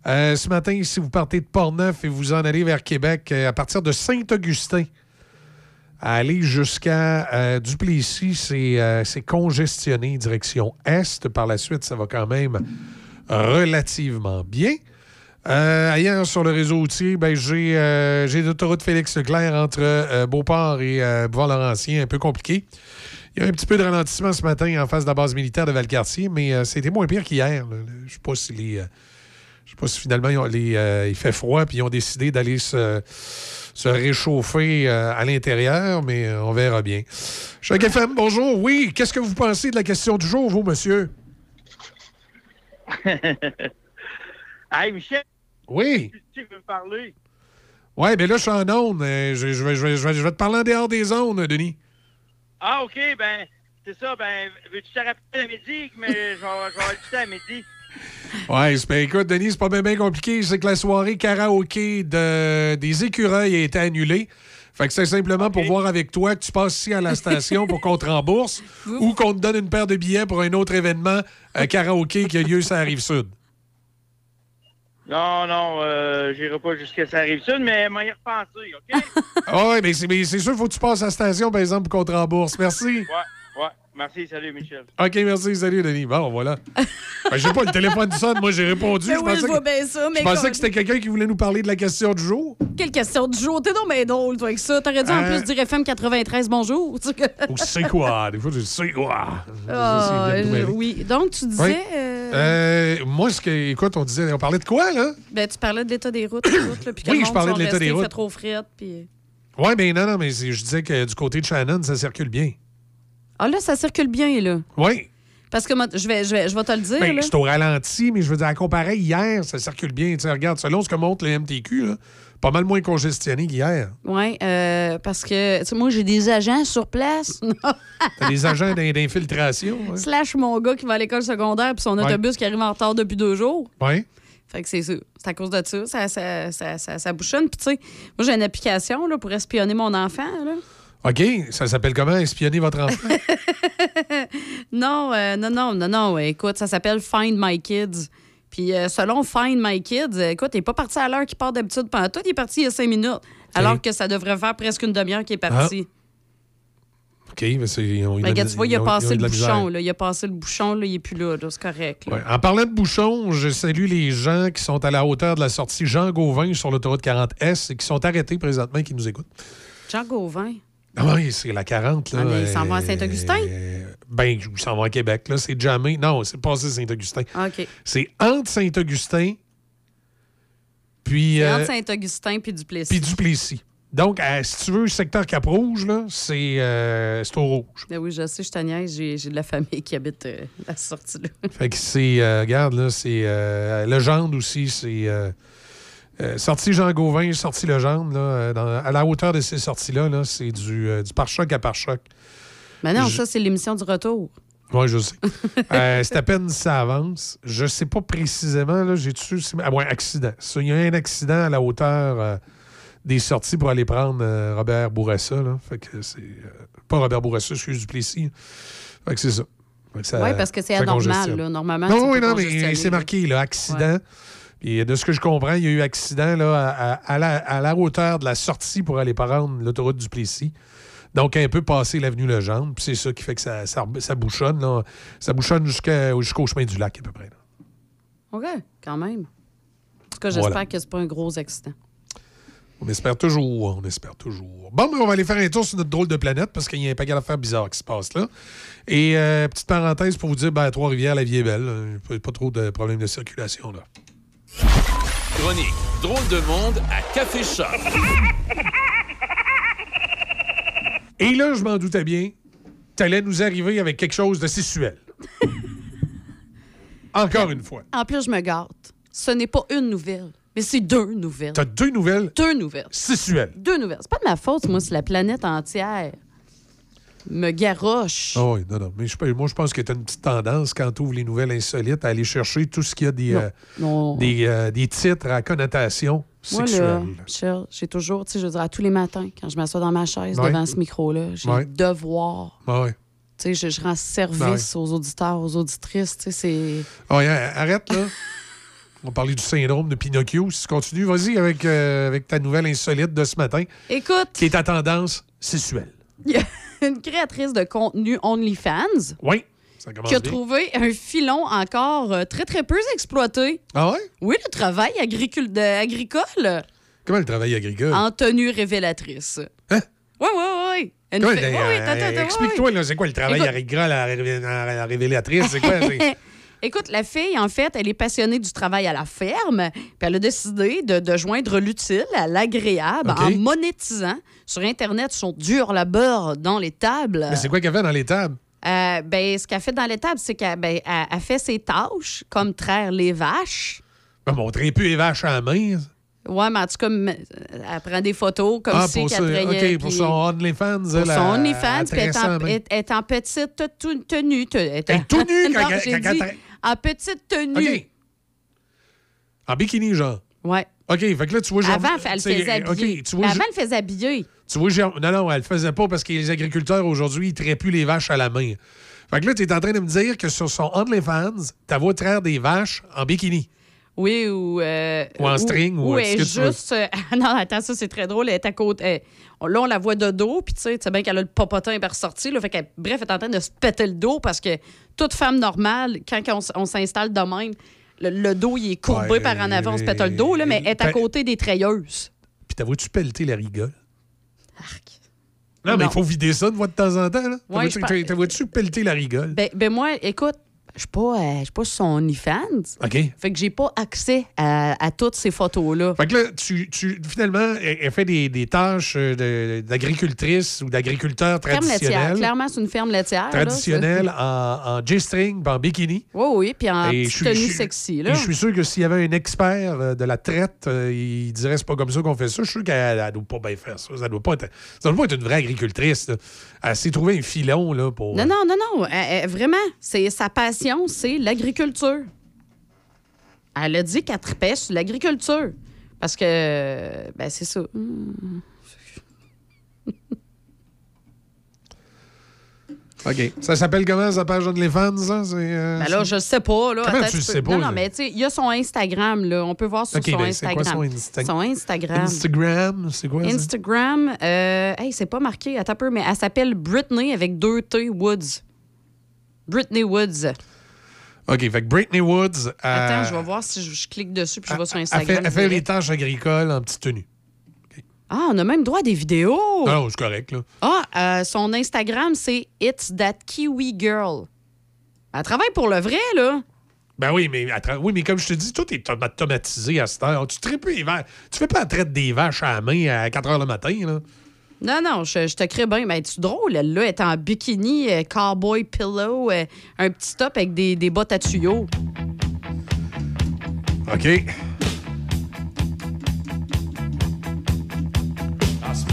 Euh, ce matin, si vous partez de Portneuf et vous en allez vers Québec, euh, à partir de Saint-Augustin, à aller jusqu'à euh, Duplessis, c'est euh, congestionné direction est. Par la suite, ça va quand même relativement bien. Euh, ailleurs sur le réseau routier, ben, j'ai euh, l'autoroute Félix Leclerc entre euh, Beauport et Bouvard-Laurentien, un peu compliqué. Il y a un petit peu de ralentissement ce matin en face de la base militaire de Valcartier, mais c'était moins pire qu'hier. Je sais pas si les. je sais pas si finalement ils il fait froid puis ils ont décidé d'aller se, se réchauffer euh, à l'intérieur, mais euh, on verra bien. Choc FM, bonjour. Oui, qu'est-ce que vous pensez de la question du jour, vous, monsieur? hey, Michel. Oui. Tu veux me parler? Ouais, mais là, je suis en onde. Je, je vais, je vais- je te parler en dehors des zones, Denis. Ah, OK, ben, c'est ça. Ben, veux-tu te rappeler à midi? Mais je vais temps à midi. Ben, écoute, Denis, c'est pas bien bien compliqué. C'est que la soirée karaoké de, des écureuils a été annulée. Fait que c'est simplement pour voir avec toi que tu passes ici à la station pour qu'on te rembourse ou qu'on te donne une paire de billets pour un autre événement euh, karaoké qui a lieu sur la rive sud. Non, non, euh, j'irai pas jusqu'à sa rive sud, mais m'en y repenser, OK? Ah ouais, mais c'est mais c'est sûr qu'il faut que tu passes à la station, par exemple, pour qu'on te rembourse. Merci. ouais, ouais. Merci, salut, Michel. OK, merci. Salut, Denis. Bon, voilà. Ben, je sais pas, le téléphone sonne. Moi, j'ai répondu. Je oui, pensais je vois que, bien ça, mais je pensais comme- que c'était quelqu'un qui voulait nous parler de la question du jour. Quelle question du jour? T'es donc bien drôle, toi, avec ça. T'aurais dû en Euh. plus dire FM 93 bonjour. tu sais. Ou c'est quoi? Des fois, je sais quoi. Ah, oui. Donc, tu disais. Oui. euh, Euh, moi, ce que, écoute, on disait, on parlait de quoi, là? ben, tu parlais de l'état des routes. les routes, là, puis que Oui, je parlais de l'état des routes. fait trop frette, puis... Ouais, mais non, non, mais je disais que du côté de Shannon, ça circule bien. Ah, là, ça circule bien, là. Oui. Parce que moi, je vais, je vais, je vais te le dire, Ben, c'est au ralenti, mais je veux dire, à comparer hier, ça circule bien. Tu sais, regarde, selon ce que montre le MTQ, là, pas mal moins congestionné qu'hier. Oui, parce que, tu sais, moi, j'ai des agents sur place. T'as des agents d'in- d'infiltration. Slash mon gars qui va à l'école secondaire, puis son Ouais. autobus qui arrive en retard depuis deux jours. Oui. Fait que c'est ça. C'est à cause de ça. Ça, ça, ça, ça, ça bouchonne. Puis, tu sais, moi, j'ai une application là, pour espionner mon enfant. Là. OK, ça s'appelle comment? Espionner votre enfant? Non, euh, non, non, non, non. Écoute, ça s'appelle Find My Kids. Puis, euh, selon Find My Kids, euh, écoute, il n'est pas parti à l'heure qu'il part d'habitude pendant tout. Il est parti il y a cinq minutes. Alors que ça devrait faire presque une demi-heure qu'il est parti. OK, mais c'est. regarde, tu vois, il a passé le bouchon. Là. Il a passé le bouchon, là, il n'est plus là. là. C'est correct. là. Ouais. En parlant de bouchons, je salue les gens qui sont à la hauteur de la sortie Jean Gauvin sur l'autoroute 40S et qui sont arrêtés présentement et qui nous écoutent. Jean Gauvin? Ah oui, c'est la 40. Là, Ah, mais il s'en va à euh, Saint-Augustin? Ben, ils s'en vont à Québec. Là, c'est jamais. Non, c'est passé Saint-Augustin. Ah, OK. C'est entre Saint-Augustin puis, C'est euh, entre Saint-Augustin puis Duplessis. puis Duplessis. Donc, euh, si tu veux, le secteur Cap-Rouge, là, c'est euh, c'est au rouge. Ben oui, je sais, je te niaise, j'ai j'ai de la famille qui habite euh, à cette sortie-là. Fait que c'est, euh, regarde, là, c'est euh, Legendre aussi, c'est euh, sortie Jean Gauvin, sortie Legendre, là, euh, dans- à la hauteur de ces sorties-là, là, c'est du, euh, du pare-choc à pare-choc. Mais non, Je- ça, c'est l'émission du retour. Oui, je sais. Euh, c'est à peine ça avance. Je sais pas précisément, là, j'ai dessus. Ah, ouais, accident. Il y a un accident à la hauteur euh, des sorties pour aller prendre Robert Bourassa. Là. Fait que c'est. pas Robert Bourassa, excuse Duplessis. Fait que c'est ça. Oui, parce que c'est anormal, là. Normalement, Non, oui, non, mais c'est marqué, là, accident. Et de ce que je comprends, il y a eu accident là, à, la, à la hauteur de la sortie pour aller prendre l'autoroute du Plessis. Donc, un peu passé l'avenue Legendre. Puis c'est ça qui fait que ça, ça, ça bouchonne. Là. Ça bouchonne jusqu'au chemin du lac, à peu près. là. OK, quand même. En tout cas, j'espère Voilà. que c'est pas un gros accident. On espère toujours, on espère toujours. Bon, mais on va aller faire un tour sur notre drôle de planète parce qu'il y a un paquet d'affaires bizarres qui se passent là. Et euh, petite parenthèse pour vous dire, ben, à Trois-Rivières, la vie est belle. Pas, pas trop de problèmes de circulation là. Chronique Drôle de monde à Café Choc. Et là, je m'en doutais bien, t'allais nous arriver avec quelque chose de sexuel. Encore une fois. En plus, je me gâte. Ce n'est pas une nouvelle, mais c'est deux nouvelles. T'as deux nouvelles Deux nouvelles. sexuelles. Deux nouvelles. C'est pas de ma faute, moi, si la planète entière me garoche. Ah oui, non, non. Mais je, moi, je pense que tu as une petite tendance, quand tu ouvres les nouvelles insolites, à aller chercher tout ce qu'il y a des, Non. euh, Non. des, euh, des titres à connotation Moi, là, sexuelle. Michel, j'ai toujours, tu sais, je veux dire, à tous les matins, quand je m'assois dans ma chaise Ouais. devant ce micro-là, j'ai Ouais. le devoir. Ah ouais. Tu sais, je, je rends service aux auditeurs, aux auditrices. Tu sais, c'est. Ah ouais, arrête, là. On va parler du syndrome de Pinocchio. Si tu continues, vas-y avec, euh, avec ta nouvelle insolite de ce matin, Écoute, qui est à tendance sexuelle. une créatrice de contenu OnlyFans Oui, ça qui a bien. trouvé un filon encore euh, très, très peu exploité. Ah ouais? Oui, le travail agricul- de- agricole Comment le travail agricole? en tenue révélatrice. Hein? Oui, oui, oui. Explique-toi, c'est quoi le travail agricole à la révélatrice? C'est quoi? Écoute, la fille, en fait, elle est passionnée du travail à la ferme, puis elle a décidé de, de joindre l'utile à l'agréable en monétisant sur Internet son dur labeur dans les tables. Mais c'est quoi qu'elle fait dans les tables? Euh, ben, ce qu'elle fait dans les tables, c'est qu'elle ben, elle- elle fait ses tâches, comme traire les vaches. Va montrer plus les vaches à la main. Ouais, mais en tout cas, elle prend des photos comme ah, si qu'elle ça. trayait, OK, pour son OnlyFans. pour elle, son elle- OnlyFans, elle puis elle est en, est- est en petite te- tenue. te- est tout nue quand elle- en petite tenue. OK. En bikini, genre. Ouais. OK, fait que là, tu vois, genre. Avant, elle faisait habiller. OK, tu vois, Avant, elle faisait habiller. Tu vois, genre- non, non, elle le faisait pas parce que les agriculteurs aujourd'hui, ils traient plus les vaches à la main. Fait que là, tu es en train de me dire que sur son OnlyFans, tu vois traire des vaches en bikini. Oui, ou. euh, Ou en string, ou ou que est veux. juste. euh, non, attends, ça, c'est très drôle. Elle est à côté. elle- là, on la voit de dos, puis tu sais, tu sais bien qu'elle a le popotin par ressorti. Là, fait qu'elle, bref, elle est en train de se péter le dos parce que toute femme normale, quand on, s'installe de même, le, le dos, il est courbé Ouais, par en avant, on se pète le dos, là, mais elle est à ben- côté des treilleuses. Puis t'as vois-tu pelleter la rigole? Non, mais il faut vider ça de de temps en temps. Là. Ouais, vois-tu pelleter la rigole? Ben, ben moi, écoute, je suis pas, euh, je suis pas sur son OnlyFans. OK. Fait que j'ai pas accès à, à toutes ces photos-là. Fait que là, tu, tu- finalement, elle, elle fait des, des tâches de- d'agricultrice ou d'agriculteur Ferme laitière. traditionnel. Clairement, c'est une ferme laitière. là, Traditionnel en, en G-string, puis en bikini. Oui, oui, puis en Et petite tenue je suis- sexy. Et Là. je suis sûr que s'il y avait un expert euh, de la traite, euh, il dirait c'est pas comme ça qu'on fait ça. Je suis sûr qu'elle elle doit pas bien faire ça. Ça doit pas être, ça doit pas être une vraie agricultrice. là. Elle s'est trouvé un filon là, pour. Non, non, non, non. Elle- elle- vraiment, c'est sa passion, c'est l'agriculture. Elle a dit qu'elle tripait sur l'agriculture. Parce que, ben, c'est ça. Hmm. OK. Ça s'appelle comment, sa page OnlyFans? Ça? Euh, Ben là, je sais pas. Là. Comment Attends tu le sais pas, Non, mais tu sais, il y a son Instagram, là. On peut voir sur OK, son ben, c'est quoi Instagram. son Insta- Son Instagram. Instagram, c'est quoi ça? Instagram, euh, hey, c'est pas marqué, attends un peu, mais elle s'appelle Britney avec deux T Woods. Britney Woods. OK, fait que Britney Woods. euh, Attends, je vais voir si je, je clique dessus puis je vais sur Elle Instagram. fait, elle fait les tâches agricoles en petite tenue. Ah, on a même droit à des vidéos. Ah non, c'est correct, là. Ah, euh, son Instagram, c'est It's That Kiwi Girl. Elle travaille pour le vrai, là. Ben oui, mais, oui, mais comme je te dis, tout est automatisé à cette heure. Tu traites plus les vaches. Tu fais pas la traite des vaches à la main à 4 h le matin, là. Non, non, je, je te crée bien. Mais tu drôle, elle, là, elle est en bikini, euh, cowboy pillow, euh, un petit top avec des, des bottes à tuyaux. OK.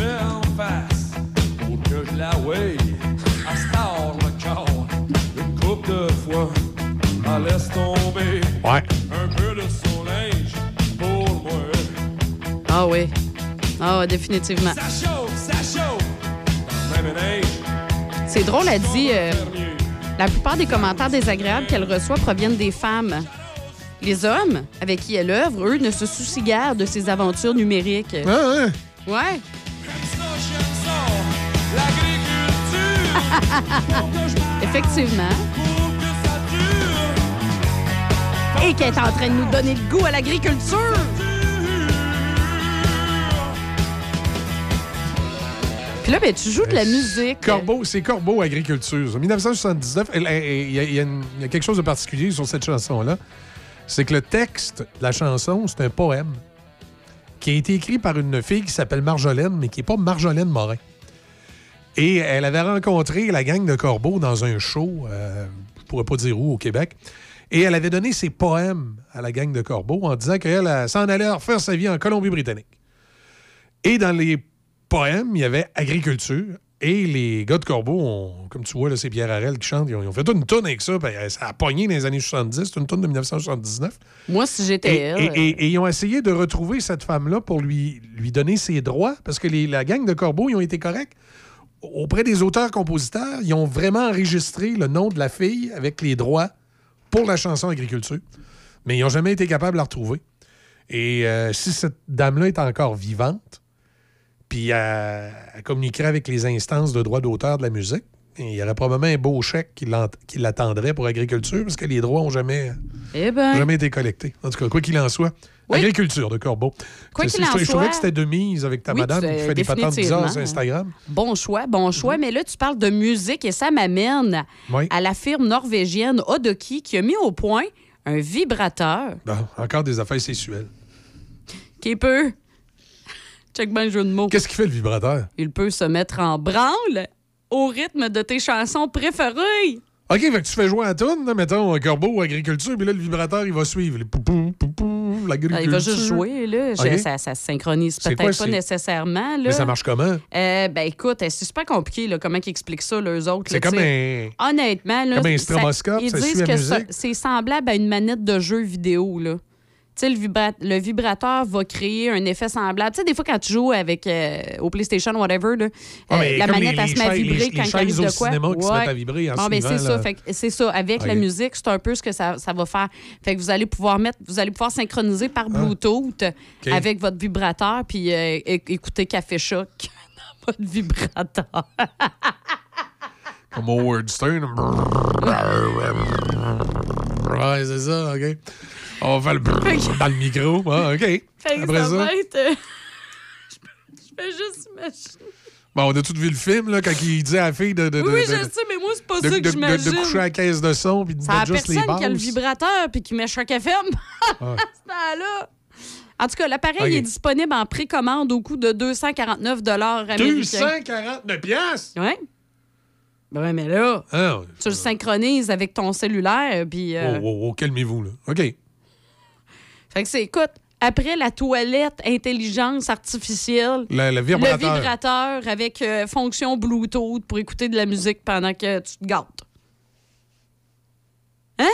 Elle se met en face pour que je la weigh. Elle se tord le corps une coupe de fois. Elle laisse tomber Ouais. un peu de son linge pour moi. Ah oui. Ah, ouais, définitivement. Ça chauffe, ça chauffe. Même neige. C'est drôle, elle dit euh, la plupart des commentaires désagréables qu'elle reçoit proviennent des femmes. Les hommes avec qui elle œuvre, eux, ne se soucient guère de ses aventures numériques. Ah, ouais. Ouais. Effectivement. Et qu'elle est en train de nous donner le goût à l'agriculture. Puis là, ben, tu joues de la musique. Corbeau, c'est Corbeau Agriculture. En 1979, elle- elle- il y, a- il y a une- il y a quelque chose de particulier sur cette chanson-là. C'est que le texte de la chanson, c'est un poème qui a été écrit par une fille qui s'appelle Marjolaine, mais qui n'est pas Marjolaine Morin. Et elle avait rencontré la gang de Corbeau dans un show, euh, je pourrais pas dire où, au Québec. Et elle avait donné ses poèmes à la gang de Corbeau en disant qu'elle elle s'en allait refaire sa vie en Colombie-Britannique. Et dans les poèmes, il y avait agriculture. Et les gars de Corbeau, ont, comme tu vois, là, c'est Pierre Harel qui chante. Ils ont, ils ont fait toute une tonne avec ça. puis ça a pogné dans les années 70. C'est une tonne de 1979. Moi, si j'étais Et, elle. et- et- et ils ont essayé de retrouver cette femme-là pour lui, lui donner ses droits, parce que les- la gang de Corbeau, ils ont été corrects. Auprès des auteurs-compositeurs, ils ont vraiment enregistré le nom de la fille avec les droits pour la chanson Agriculture. Mais ils n'ont jamais été capables de la retrouver. Et euh, si cette dame-là est encore vivante, puis elle, elle communiquerait avec les instances de droits d'auteur de la musique, il y aurait probablement un beau chèque qui l'attendrait pour agriculture, parce que les droits n'ont jamais, Eh ben. jamais été collectés. En tout cas, quoi qu'il en soit, agriculture de Corbeau. Quoi qu'il en je, je trouvais soit- que c'était de mise avec ta Oui, madame qui fait des patentes bizarres sur. Instagram. Bon choix, bon choix. Mais là, tu parles de musique et ça m'amène Oui. à la firme norvégienne Odoki qui a mis au point un vibrateur Bon, encore des affaires sexuelles. qui peut. Check bien le jeu de mots. Qu'est-ce qui fait le vibrateur? Il peut se mettre en branle au rythme de tes chansons préférées. OK, fait que tu fais jouer à là, mettons, un corbeau ou agriculture, puis là, le vibrateur, il va suivre. Les poupou, poupou, l'agriculture. Ah, Il va juste jouer, là. Je- ça, ça se synchronise peut-être pas nécessairement. Là. Mais ça marche comment? Euh, ben écoute, c'est super compliqué, là, comment ils expliquent ça, les autres. C'est comme un- Honnêtement, là. comme un ça- stroboscope, Ils ça disent suit la que c'est semblable à une manette de jeu vidéo, là. Sais, le, vibra- le vibrateur va créer un effet semblable. Tu sais, des fois, quand tu joues avec euh, au PlayStation, whatever, là, Ah, euh, la manette, les- elle se met à vibrer les- quand il arrive de quoi. cinéma qui se mettent à vibrer en Bon, ben, c'est ça. c'est ça. Avec la musique, c'est un peu ce que ça, ça va faire. Fait que vous allez pouvoir mettre, vous allez pouvoir synchroniser par Bluetooth OK. avec votre vibrateur puis euh, écouter Café Choc dans votre vibrateur. Comme Howard Stern. ouais, c'est ça, OK. On va faire le brrr dans le micro. Ah, OK. Fait que Après ça, ça, va être. euh, Je fais juste imaginer. bon, on a tous vu le film, là, quand il dit à la fille de... de, de- Oui, de- je sais, mais moi, c'est pas de, ça de- que de- j'imagine. de coucher à la caisse de son puis de C'est la mettre juste les personne qui a le vibrateur puis qui met Choc FM Ah. à ce temps-là. En tout cas, l'appareil est disponible en précommande au coût de 249 américains. 249 piastres? Oui. Ben mais là, Ah, tu le synchronises avec ton cellulaire, puis... euh, oh, oh, oh, calmez-vous, là. OK. Fait que c'est, écoute, après la toilette intelligence artificielle, Le- le vibrateur. le vibrateur avec euh, fonction Bluetooth pour écouter de la musique pendant que tu te gâtes. Hein?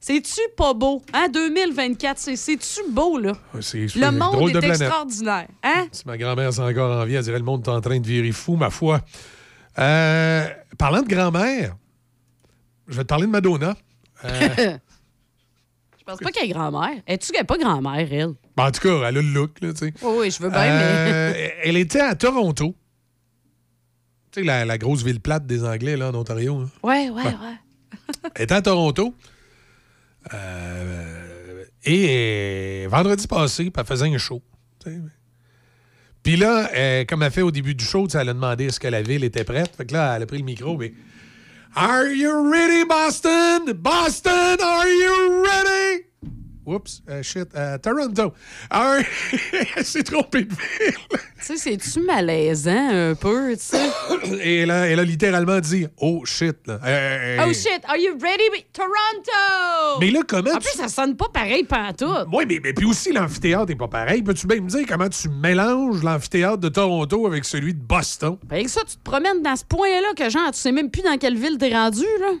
C'est-tu pas beau? Hein? 2024, c'est- c'est-tu beau, là? C'est c'est Le monde est planète. extraordinaire. Hein? Si ma grand-mère est encore en vie, elle dirait le monde est en train de virer fou, ma foi. Euh, parlant de grand-mère, je vais te parler de Madonna. Euh, Je pense pas qu'elle est grand-mère. Es-tu qu'elle est pas grand-mère, elle? ben, en tout cas, elle a le look, là, tu sais. Oui, oui, je veux bien, Euh, mais. elle était à Toronto. Tu sais, la, la grosse ville plate des Anglais, là, en Ontario. hein. Ouais, ouais, ouais. Elle était à Toronto. Euh, et euh, vendredi passé, elle faisait un show. Puis là, euh, comme elle fait au début du show, elle a demandé est-ce que la ville était prête. Fait que là, elle a pris le micro, mais Are you ready, Boston? Boston, are you ready? Oups, euh, shit, euh, Toronto. Are... elle s'est trompée de ville. Tu sais, c'est-tu malaisant un peu, tu sais? Et elle a, elle a littéralement dit Oh shit. Là. Oh shit, are you ready? Toronto! Mais là, comment En tu- plus, ça sonne pas pareil pantoute. Oui, mais, mais puis aussi, l'amphithéâtre n'est pas pareil. Peux-tu bien me dire comment tu mélanges l'amphithéâtre de Toronto avec celui de Boston? Avec ça, tu te promènes dans ce point-là que, genre, tu sais même plus dans quelle ville t'es rendu, là.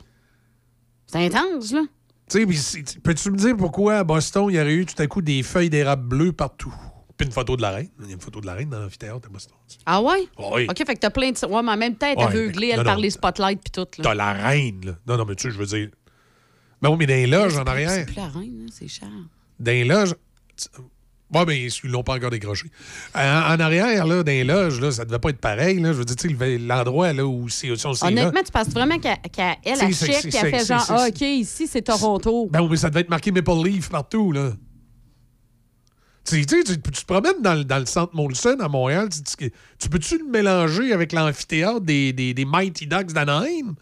C'est intense, là. Tu sais, puis c'est- peux-tu me dire pourquoi à Boston, il y aurait eu tout à coup des feuilles d'érable bleues partout? Puis une photo de la reine. Il y a une photo de la reine dans l'amphithéâtre à Boston. Ah ouais? Oui. OK, fait que t'as plein de... Ouais, mais en même temps, elle est Ouais, aveuglée, mais- elle non, par non. les spotlights puis tout, là. T'as la reine, là. Non, non, mais tu sais, je veux dire. Ben oui, mais dans les loges en C'est arrière. plus la reine, hein, c'est cher. Dans les loges. Ouais, mais ils l'ont pas encore décroché. En, en arrière, là, dans les loges, là, ça devait pas être pareil. Là. Je veux dire, tu l'endroit là, où c'est ces Honnêtement, tu penses vraiment qu'elle, elle, C'est- check et elle fait genre, ah, OK, ici, c'est Toronto. Ben oui, mais ça devait être marqué Maple Leaf partout, là. Tu sais, tu, tu te promènes dans, le- dans le centre Molson à Montréal, tu, tu- tu peux-tu le mélanger avec l'amphithéâtre des, des, des Mighty Ducks d'Anaheim?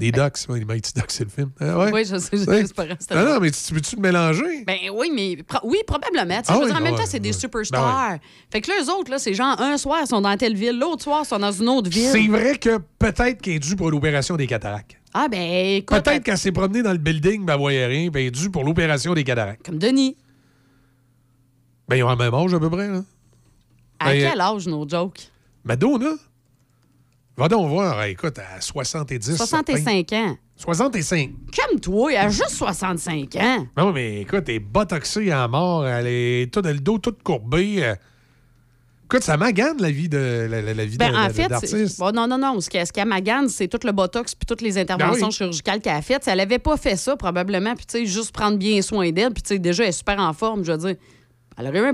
Des Ducks, les Mighty Ducks, c'est le film. Ah, ouais? Oui, je sais, drôle. non, mais tu veux-tu te mélanger? Ben oui, mais pro- oui, probablement. Ah je veux oui, dire, en même ah temps, ouais, c'est des ouais. superstars. Ben Fait que là, eux autres, là, c'est genre un soir, ils sont dans telle ville, l'autre soir, ils sont dans une autre ville. C'est vrai que peut-être qu'il est dû pour l'opération des cataractes. Ah, ben écoute, Peut-être qu'elle s'est promenée dans le building, ben, elle voyait rien, ben, il est dû pour l'opération des cataractes. comme Denis. Ben, ils ont le même âge à peu près, là. À Ben, quel âge, nos jokes? Madonna? Va donc voir, écoute, à 70. 65 ans. 65. Calme-toi, elle a juste 65 ans. Non, mais écoute, elle est botoxée à mort, elle est tout, le dos tout courbé. euh. Écoute, ça magane la vie de la, la- la vie Ben, de- en de- fait, d'artiste. bon, non, non, non. Ce qu'elle ce magane, c'est tout le botox puis toutes les interventions Ben oui. chirurgicales qu'elle a faites. Si elle avait pas fait ça, probablement, puis tu sais, juste prendre bien soin d'elle, puis tu sais, déjà, elle est super en forme, je veux dire. Elle aurait eu un